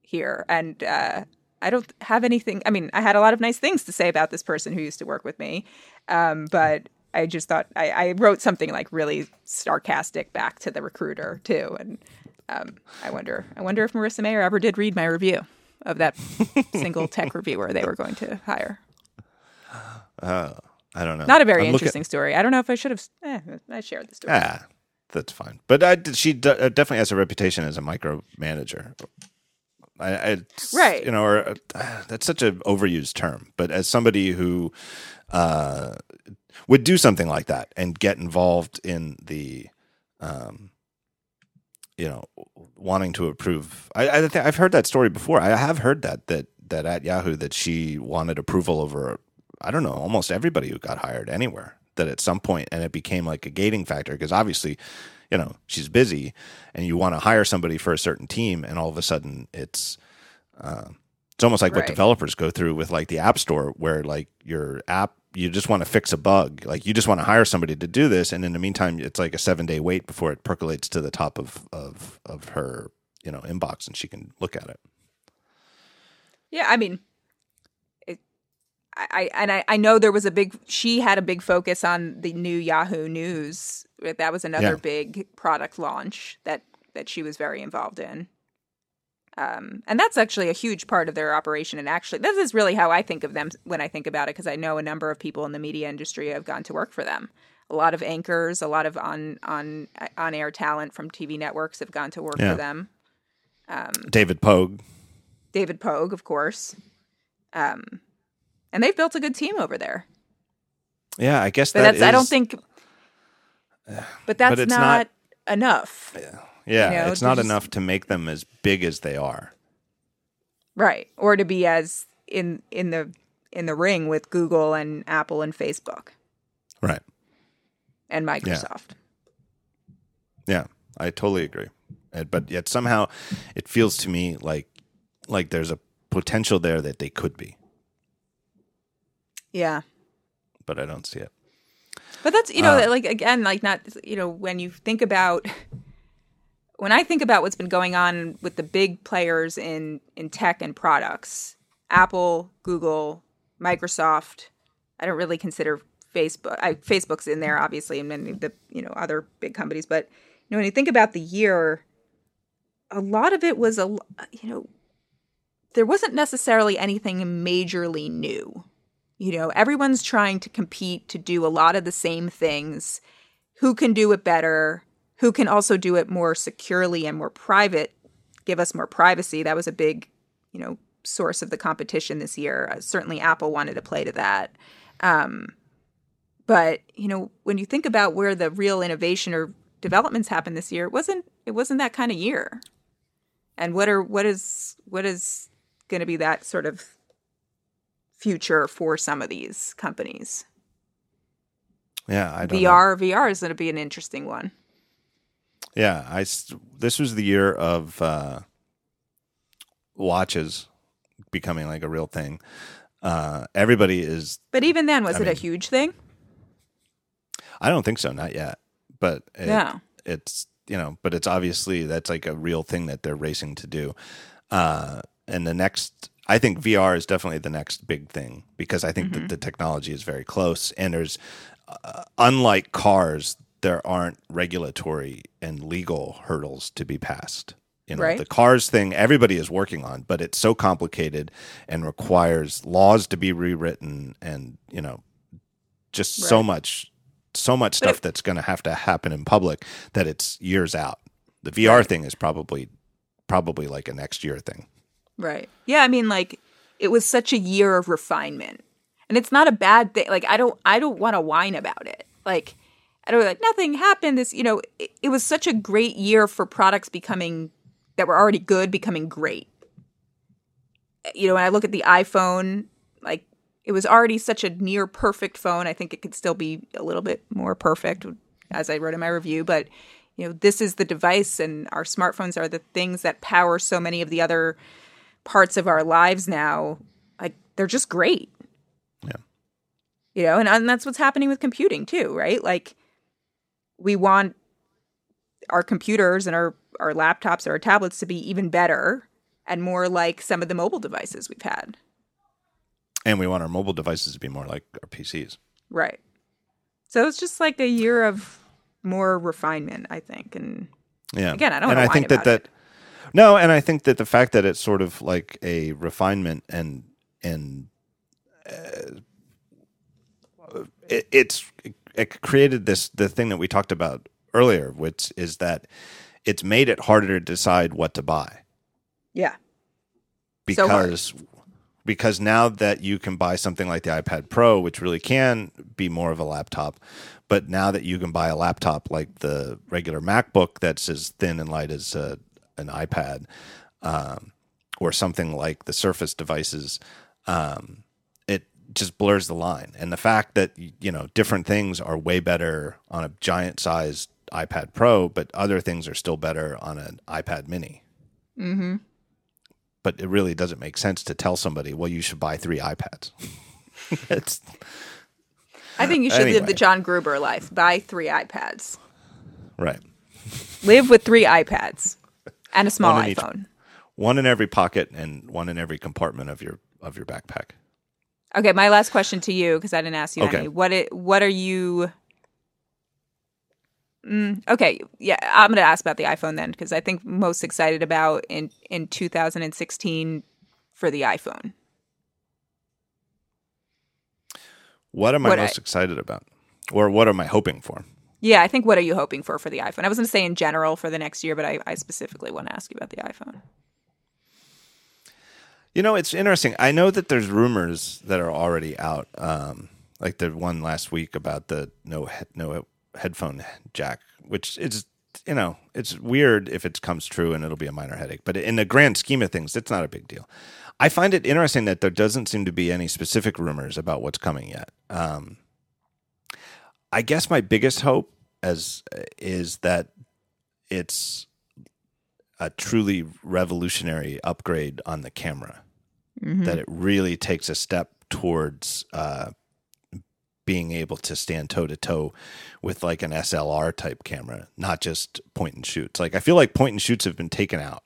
B: here? And uh, I don't have anything. I mean, I had a lot of nice things to say about this person who used to work with me, um, but I just thought I, I wrote something like really sarcastic back to the recruiter too. And um, I wonder, I wonder if Marissa Mayer ever did read my review of that single tech reviewer they were going to hire.
A: Uh, I don't know.
B: Not a very
A: I'm looking-
B: interesting story. I don't know if I should have. Eh, I shared the story.
A: Ah, that's fine. But I, she d- uh, definitely has a reputation as a micromanager. I, I
B: Right.
A: You know, or uh, that's such an overused term. But as somebody who uh, would do something like that and get involved in the, um, you know, wanting to approve. I, I think I've heard that story before. I have heard that that that at Yahoo that she wanted approval over. I don't know, almost everybody who got hired anywhere. That at some point, and it became like a gating factor because obviously, you know, she's busy, and you want to hire somebody for a certain team, and all of a sudden, it's uh, it's almost like what developers go through with like the App Store, where like your app, you just want to fix a bug, like you just want to hire somebody to do this, and in the meantime, it's like a seven day wait before it percolates to the top of of of her you know inbox, and she can look at it.
B: Yeah, I mean, it, I, I and I, I know there was a big. She had a big focus on the new Yahoo News. That was another
A: Yeah.
B: big product launch that that she was very involved in. Um, and that's actually a huge part of their operation. And actually, this is really how I think of them when I think about it, because I know a number of people in the media industry have gone to work for them. A lot of anchors, a lot of on on on air talent from TV networks have gone to work
A: Yeah.
B: for them.
A: David Pogue,
B: David Pogue, of course. Um, and they've built a good team over there.
A: yeah, I guess that
B: that's I don't think but that's
A: it's
B: not, enough.
A: yeah,
B: you know,
A: it's not
B: there's-
A: enough to make them as big as they are.
B: Right. Or to be as in in the in the ring with Google and Apple and Facebook
A: Right.
B: and Microsoft.
A: Yeah, I totally agree. But yet somehow it feels to me like like there's a potential there that they could be,
B: Yeah.
A: but I don't see it.
B: But that's you know
A: Uh,
B: like again like not you know when you think about when I think about what's been going on with the big players in in tech and products, Apple, Google, Microsoft, I don't really consider Facebook. I, Facebook's in there obviously, and many of the you know other big companies. But you know when you think about the year, a lot of it was a you know there wasn't necessarily anything majorly new. You know, everyone's trying to compete to do a lot of the same things. Who can do it better? Who can also do it more securely and more private? Give us more privacy. That was a big, you know, source of the competition this year. Uh, certainly, Apple wanted to play to that. Um, but you know, when you think about where the real innovation or developments happened this year, it wasn't it wasn't that kind of year. And what are what is what is going to be that sort of future for some of these companies?
A: Yeah, I don't
B: VR
A: know.
B: VR is going to be an interesting one.
A: Yeah, I this was the year of uh, watches becoming like a real thing. Uh, everybody is.
B: But even then, was
A: I
B: it
A: mean-
B: a huge thing?
A: I don't think so, not yet. But it,
B: Yeah.
A: it's you know, but it's obviously that's like a real thing that they're racing to do. Uh, and the next, I think VR is definitely the next big thing because I think that the technology is very close, and there's uh, unlike cars, there aren't regulatory and legal hurdles to be passed. You know,
B: Right.
A: the cars thing everybody is working on, but it's so complicated and requires laws to be rewritten, and you know, just so much so much stuff
B: it-
A: that's going to have to happen in public that it's years out. The VR
B: Right.
A: thing is probably probably like a next year thing.
B: Right. Yeah, I mean like it was such a year of refinement. And it's not a bad thing. Like I don't I don't want to whine about it. Like I don't like nothing happened this, you know, it, it was such a great year for products becoming that were already good becoming great. Eh, you know, when I look at the iPhone, like it was already such a near perfect phone. I think it could still be a little bit more perfect as I wrote in my review, but you know, this is the device and our smartphones are the things that power so many of the other parts of our lives now. Like they're just great.
A: Yeah.
B: You know, and, and that's what's happening with computing too, right? Like we want our computers and our, our laptops or our tablets to be even better and more like some of the mobile devices we've had.
A: And we want our mobile devices to be more like our PCs.
B: Right. So it's just like a year of more refinement, I think. And
A: Yeah.
B: Again, I don't
A: And I think that that No, and I think that the fact that it's sort of like a refinement and and uh, it, it's it created this the thing that we talked about earlier, which is that it's made it harder to decide what to buy.
B: yeah. So
A: because because now that you can buy something like the iPad Pro, which really can be more of a laptop, but now that you can buy a laptop like the regular MacBook that's as thin and light as a, an iPad, um, or something like the Surface devices, um, it just blurs the line. And the fact that you know different things are way better on a giant sized iPad Pro, but other things are still better on an iPad Mini
B: Mm-hmm.
A: but it really doesn't make sense to tell somebody, well, you should buy three iPads. <laughs> it's
B: I think you should live the John Gruber life. Buy three iPads.
A: right.
B: Live with three iPads and a small
A: One in each-
B: iPhone.
A: One in every pocket and one in every compartment of your of your backpack.
B: Okay, my last question to you because I didn't ask you
A: Okay.
B: any. What it, what are you? Mm, okay, yeah, I'm going to ask about the iPhone then because I think most excited about in in 2016 for the iPhone.
A: What am
B: What
A: I
B: I-
A: most excited about? Or what am I hoping for?
B: Yeah, I think what are you hoping for for the iPhone? I was going to say in general for the next year, but I, I specifically want to ask you about the iPhone.
A: You know, it's interesting. I know that there's rumors that are already out, um, like the one last week about the no he- no headphone jack, which is you know it's weird if it comes true and it'll be a minor headache, but in the grand scheme of things, it's not a big deal. I find it interesting that there doesn't seem to be any specific rumors about what's coming yet. Um, I guess my biggest hope as is that it's a truly revolutionary upgrade on the camera
B: Mm-hmm.
A: that it really takes a step towards uh, being able to stand toe to toe with like an SLR type camera, not just point and shoots. Like I feel like point and shoots have been taken out.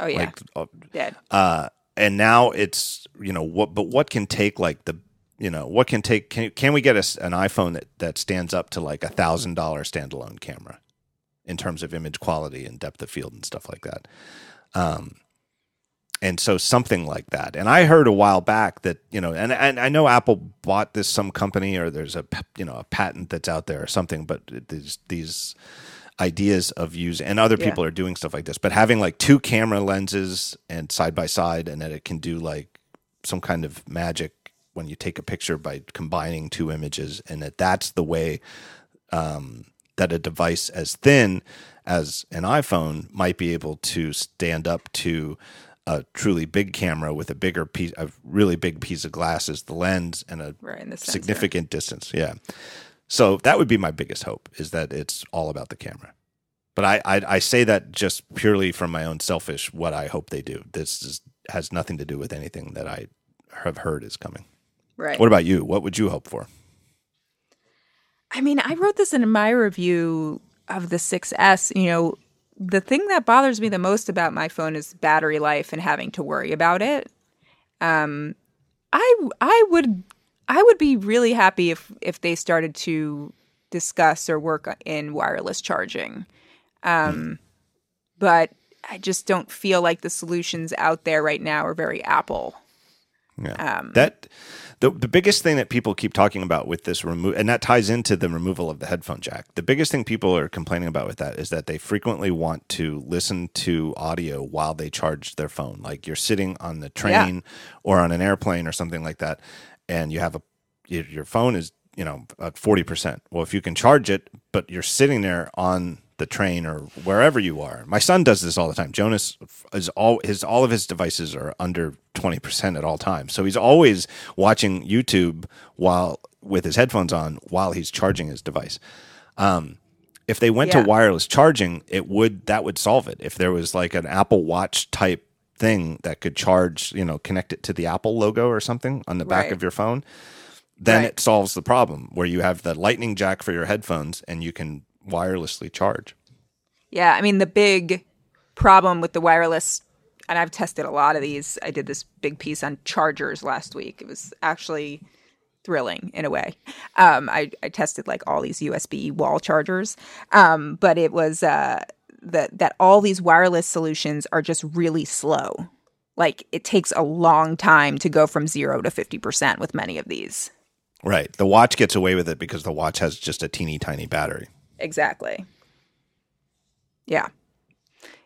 B: Oh yeah,
A: Like, uh,
B: dead.
A: uh, and now it's you know what, but what can take like the you know what can take can can we get us an iPhone that that stands up to like a thousand dollar standalone camera in terms of image quality and depth of field and stuff like that. Um, and so something like that. And I heard a while back that you know, and and I know Apple bought this some company or there's a you know a patent that's out there or something, but these these ideas of use and other people yeah. are doing stuff like this but having like two camera lenses and side by side and that it can do like some kind of magic when you take a picture by combining two images and that that's the way um, that a device as thin as an iphone might be able to stand up to a truly big camera with a bigger piece a really big piece of glass as the lens and a right, significant distance yeah so that would be my biggest hope is that it's all about the camera. But I, I, I say that just purely from my own selfish what I hope they do. This is, has nothing to do with anything that I have heard is coming.
B: Right.
A: What about you? What would you hope for?
B: I mean, I wrote this in my review of the 6S. You know, the thing that bothers me the most about my phone is battery life and having to worry about it. Um, I I would I would be really happy if if they started to discuss or work in wireless charging. Um, mm. But I just don't feel like the solutions out there right now are very Apple.
A: Yeah. Um, that the the biggest thing that people keep talking about with this remove, and that ties into the removal of the headphone jack. The biggest thing people are complaining about with that is that they frequently want to listen to audio while they charge their phone. Like you're sitting on the train yeah. or on an airplane or something like that, and you have a your phone is you know at 40% well if you can charge it but you're sitting there on the train or wherever you are my son does this all the time jonas is all his all of his devices are under 20% at all times so he's always watching youtube while with his headphones on while he's charging his device um, if they went yeah. to wireless charging it would that would solve it if there was like an apple watch type thing that could charge, you know, connect it to the Apple logo or something on the back right. of your phone, then right. it solves the problem where you have the lightning jack for your headphones and you can wirelessly charge.
B: Yeah, I mean the big problem with the wireless and I've tested a lot of these. I did this big piece on chargers last week. It was actually thrilling in a way. Um, I, I, tested like all these USB wall chargers, um, but it was uh, that that all these wireless solutions are just really slow. Like it takes a long time to go from 0 to 50% with many of these.
A: Right. The watch gets away with it because the watch has just a teeny tiny battery.
B: Exactly. Yeah.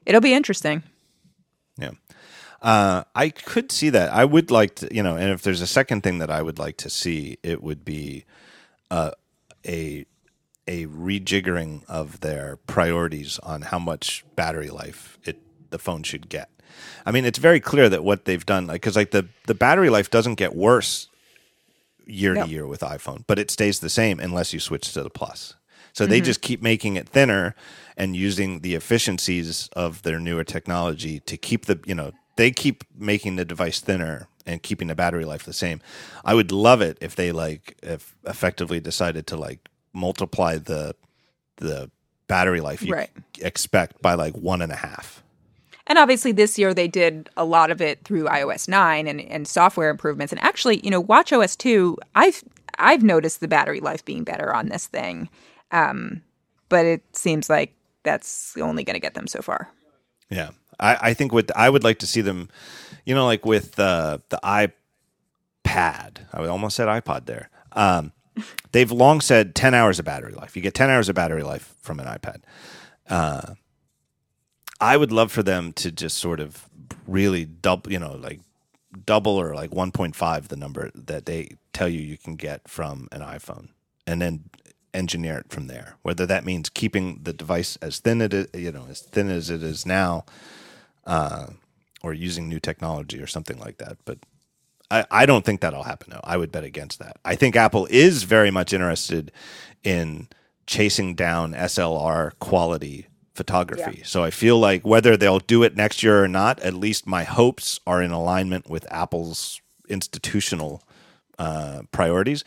B: It'll be interesting.
A: Yeah. Uh, I could see that. I would like to, you know, and if there's a second thing that I would like to see, it would be uh, a a rejiggering of their priorities on how much battery life it the phone should get. I mean, it's very clear that what they've done, like, because like the the battery life doesn't get worse year yep. to year with iPhone, but it stays the same unless you switch to the Plus. So mm-hmm. they just keep making it thinner and using the efficiencies of their newer technology to keep the you know they keep making the device thinner and keeping the battery life the same. I would love it if they like if effectively decided to like multiply the the battery life you right. expect by like one and a half.
B: And obviously, this year they did a lot of it through iOS 9 and, and software improvements. And actually, you know, Watch OS 2, I've I've noticed the battery life being better on this thing, um, but it seems like that's only going to get them so far.
A: Yeah, I, I think what I would like to see them, you know, like with uh, the iPad. I almost said iPod there. Um, they've long said 10 hours of battery life. You get 10 hours of battery life from an iPad. Uh, I would love for them to just sort of really double, you know, like double or like 1.5 the number that they tell you you can get from an iPhone and then engineer it from there. Whether that means keeping the device as thin it is, you know, as thin as it is now, uh, or using new technology or something like that. But I, I don't think that'll happen. No, I would bet against that. I think Apple is very much interested in chasing down SLR quality photography. Yeah. So I feel like whether they'll do it next year or not, at least my hopes are in alignment with Apple's institutional uh, priorities.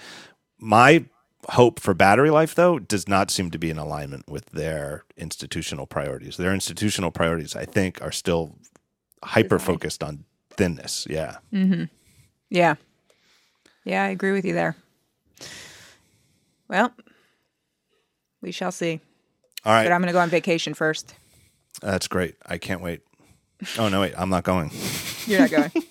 A: My hope for battery life, though, does not seem to be in alignment with their institutional priorities. Their institutional priorities, I think, are still hyper focused on thinness. Yeah.
B: Mm-hmm. Yeah. Yeah, I agree with you there. Well, we shall see.
A: All right.
B: But I'm going to go on vacation first.
A: That's great. I can't wait. Oh no, wait, I'm not going. <laughs>
B: You're not going. <laughs>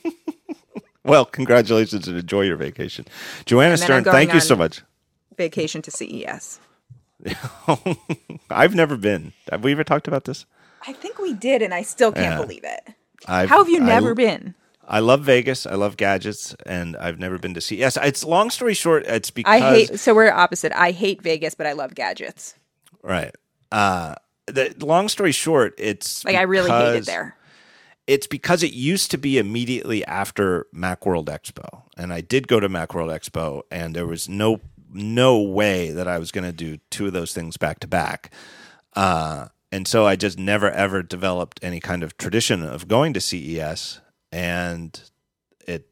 A: Well, congratulations and enjoy your vacation, Joanna Stern. Thank you so much.
B: Vacation to CES. <laughs>
A: I've never been. Have we ever talked about this?
B: I think we did, and I still can't
A: Yeah.
B: believe it.
A: I've,
B: How have you
A: I-
B: never been?
A: I love Vegas. I love gadgets, and I've never been to CES. It's long story short. It's because
B: I hate. So we're opposite. I hate Vegas, but I love gadgets.
A: right. Uh, the long story short, it's
B: Like I really hate it there.
A: It's because it used to be immediately after MacWorld Expo, and I did go to MacWorld Expo, and there was no no way that I was going to do two of those things back to back. Uh, and so I just never ever developed any kind of tradition of going to CES, and it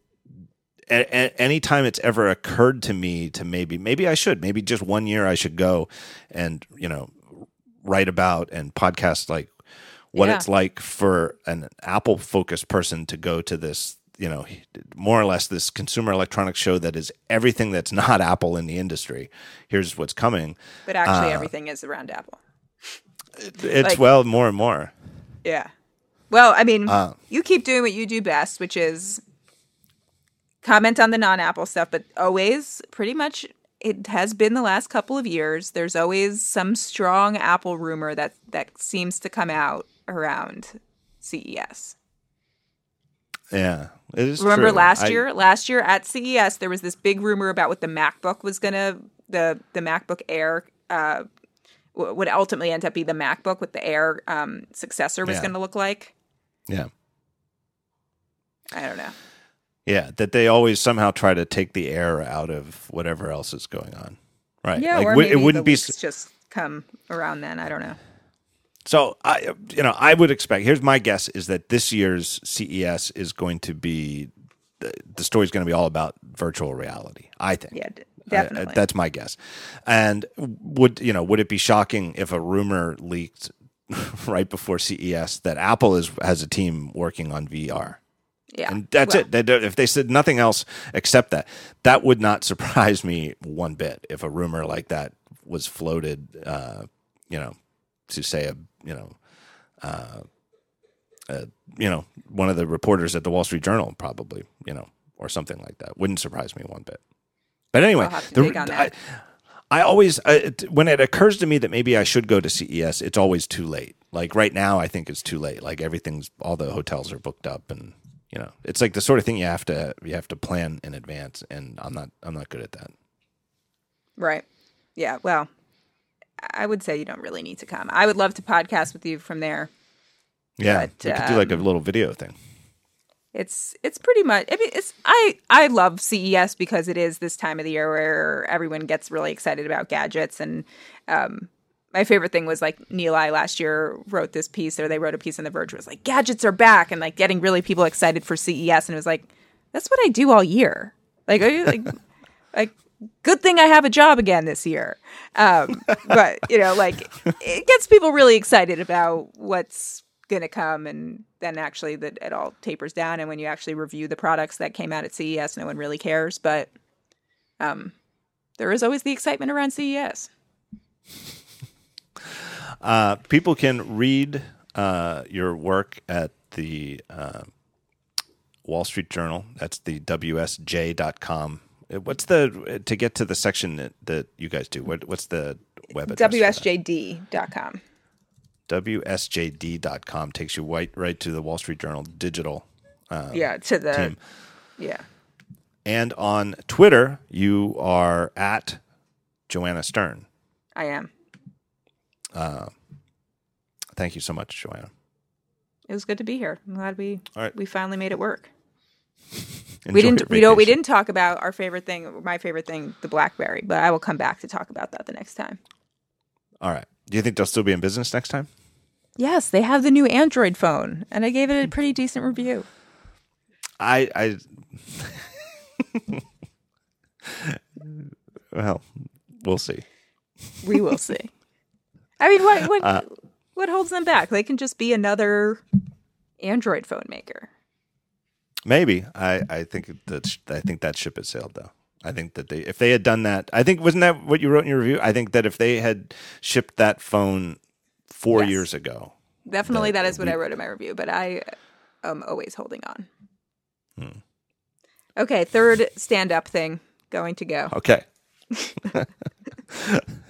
A: a- a- anytime it's ever occurred to me to maybe maybe I should maybe just one year I should go and you know write about and podcast like what
B: Yeah.
A: it's like for an Apple focused person to go to this you know more or less this consumer electronics show that is everything that's not Apple in the industry. Here's what's coming.
B: But actually,
A: Uh,
B: everything is around Apple.
A: It's
B: Like-
A: well more and more.
B: Yeah. Well, I mean,
A: Uh,
B: you keep doing what you do best, which is comment on the non-Apple stuff, but always pretty much it has been the last couple of years. There's always some strong Apple rumor that that seems to come out around CES.
A: Yeah, it is.
B: Remember
A: true.
B: last
A: I-
B: year? Last year at CES, there was this big rumor about what the MacBook was gonna the the MacBook Air uh, w- would ultimately end up be the MacBook with the Air um, successor was
A: Yeah.
B: going to look like.
A: Yeah,
B: I don't know.
A: yeah, that they always somehow try to take the air out of whatever else is going on. Right.
B: Yeah,
A: like
B: or maybe
A: it wouldn't be
B: just come around then. I don't know.
A: So I, you know, I would expect. Here's my guess: is that this year's CES is going to be the, the is going to be all about virtual reality. I think.
B: Yeah, definitely.
A: I- that's my guess. And would you know? Would it be shocking if a rumor leaked <laughs> right before CES that Apple is has a team working on VR?
B: yeah,
A: And that's
B: Well,
A: it. They if they said nothing else except that, that would not <laughs> surprise me one bit if a rumor like that was floated. Uh, you know, to say a you know, uh, uh, you know, one of the reporters at the Wall Street Journal probably, you know, or something like that. Wouldn't surprise me one bit. But anyway,
B: I'll have to
A: the-
B: dig on that.
A: I, I always I, it- when it occurs to me that maybe I should go to CES, it's always too late. Like right now, I think it's too late. Like everything's all the hotels are booked up, and you know, it's like the sort of thing you have to you have to plan in advance. And I'm not I'm not good at that.
B: right. Yeah. Well, I would say you don't really need to come. I would love to podcast with you from there.
A: Yeah,
B: But,
A: we could do like a
B: um,
A: little video thing.
B: It's it's pretty much. I mean, it's I I love CES because it is this time of the year where everyone gets really excited about gadgets and. um my favorite thing was like Nilay last year wrote this piece, or they wrote a piece in The Verge. Was like gadgets are back, and like getting really people excited for CES, and it was like that's what I do all year. Like, I, like, <laughs> like good thing I have a job again this year. Um, <laughs> but you know, like it gets people really excited about what's going to come, and then actually that it all tapers down. And when you actually review the products that came out at CES, no one really cares. But um, there is always the excitement around CES. <laughs>
A: Uh, people can read uh, your work at the uh, Wall Street Journal. That's the WSJ.com. Uh, What's the to get to the section that, that you guys do? What, what's the web address?
B: WSJD.com.
A: WSJD.com takes you right right to the Wall Street Journal digital uh,
B: Yeah, to the
A: team.
B: yeah.
A: And on Twitter, you are at Joanna Stern.
B: I am.
A: Thank you so much, Joanna.
B: It was good to be here. I'm glad we
A: All right.
B: we finally made it work. <laughs> We didn't we don't we didn't talk about our favorite thing, my favorite thing, the BlackBerry, but I will come back to talk about that the next time.
A: All right. Do you think they'll still be in business next time?
B: Yes, they have the new Android phone, and I gave it a pretty decent review.
A: I I <laughs> well, we'll see.
B: We will see. I mean, what what
A: Uh,
B: what holds them back? They can just be another Android phone maker.
A: Maybe I I think that I think that ship has sailed though. I think that they if they had done that, I think wasn't that what you wrote in your review? I think that if they had shipped that phone four
B: Yes.
A: years ago,
B: Definitely,
A: That-
B: that is what
A: we-
B: I wrote in my review. But I am always holding on. Hmm. Okay, third stand up thing going to go.
A: Okay. <laughs> <laughs>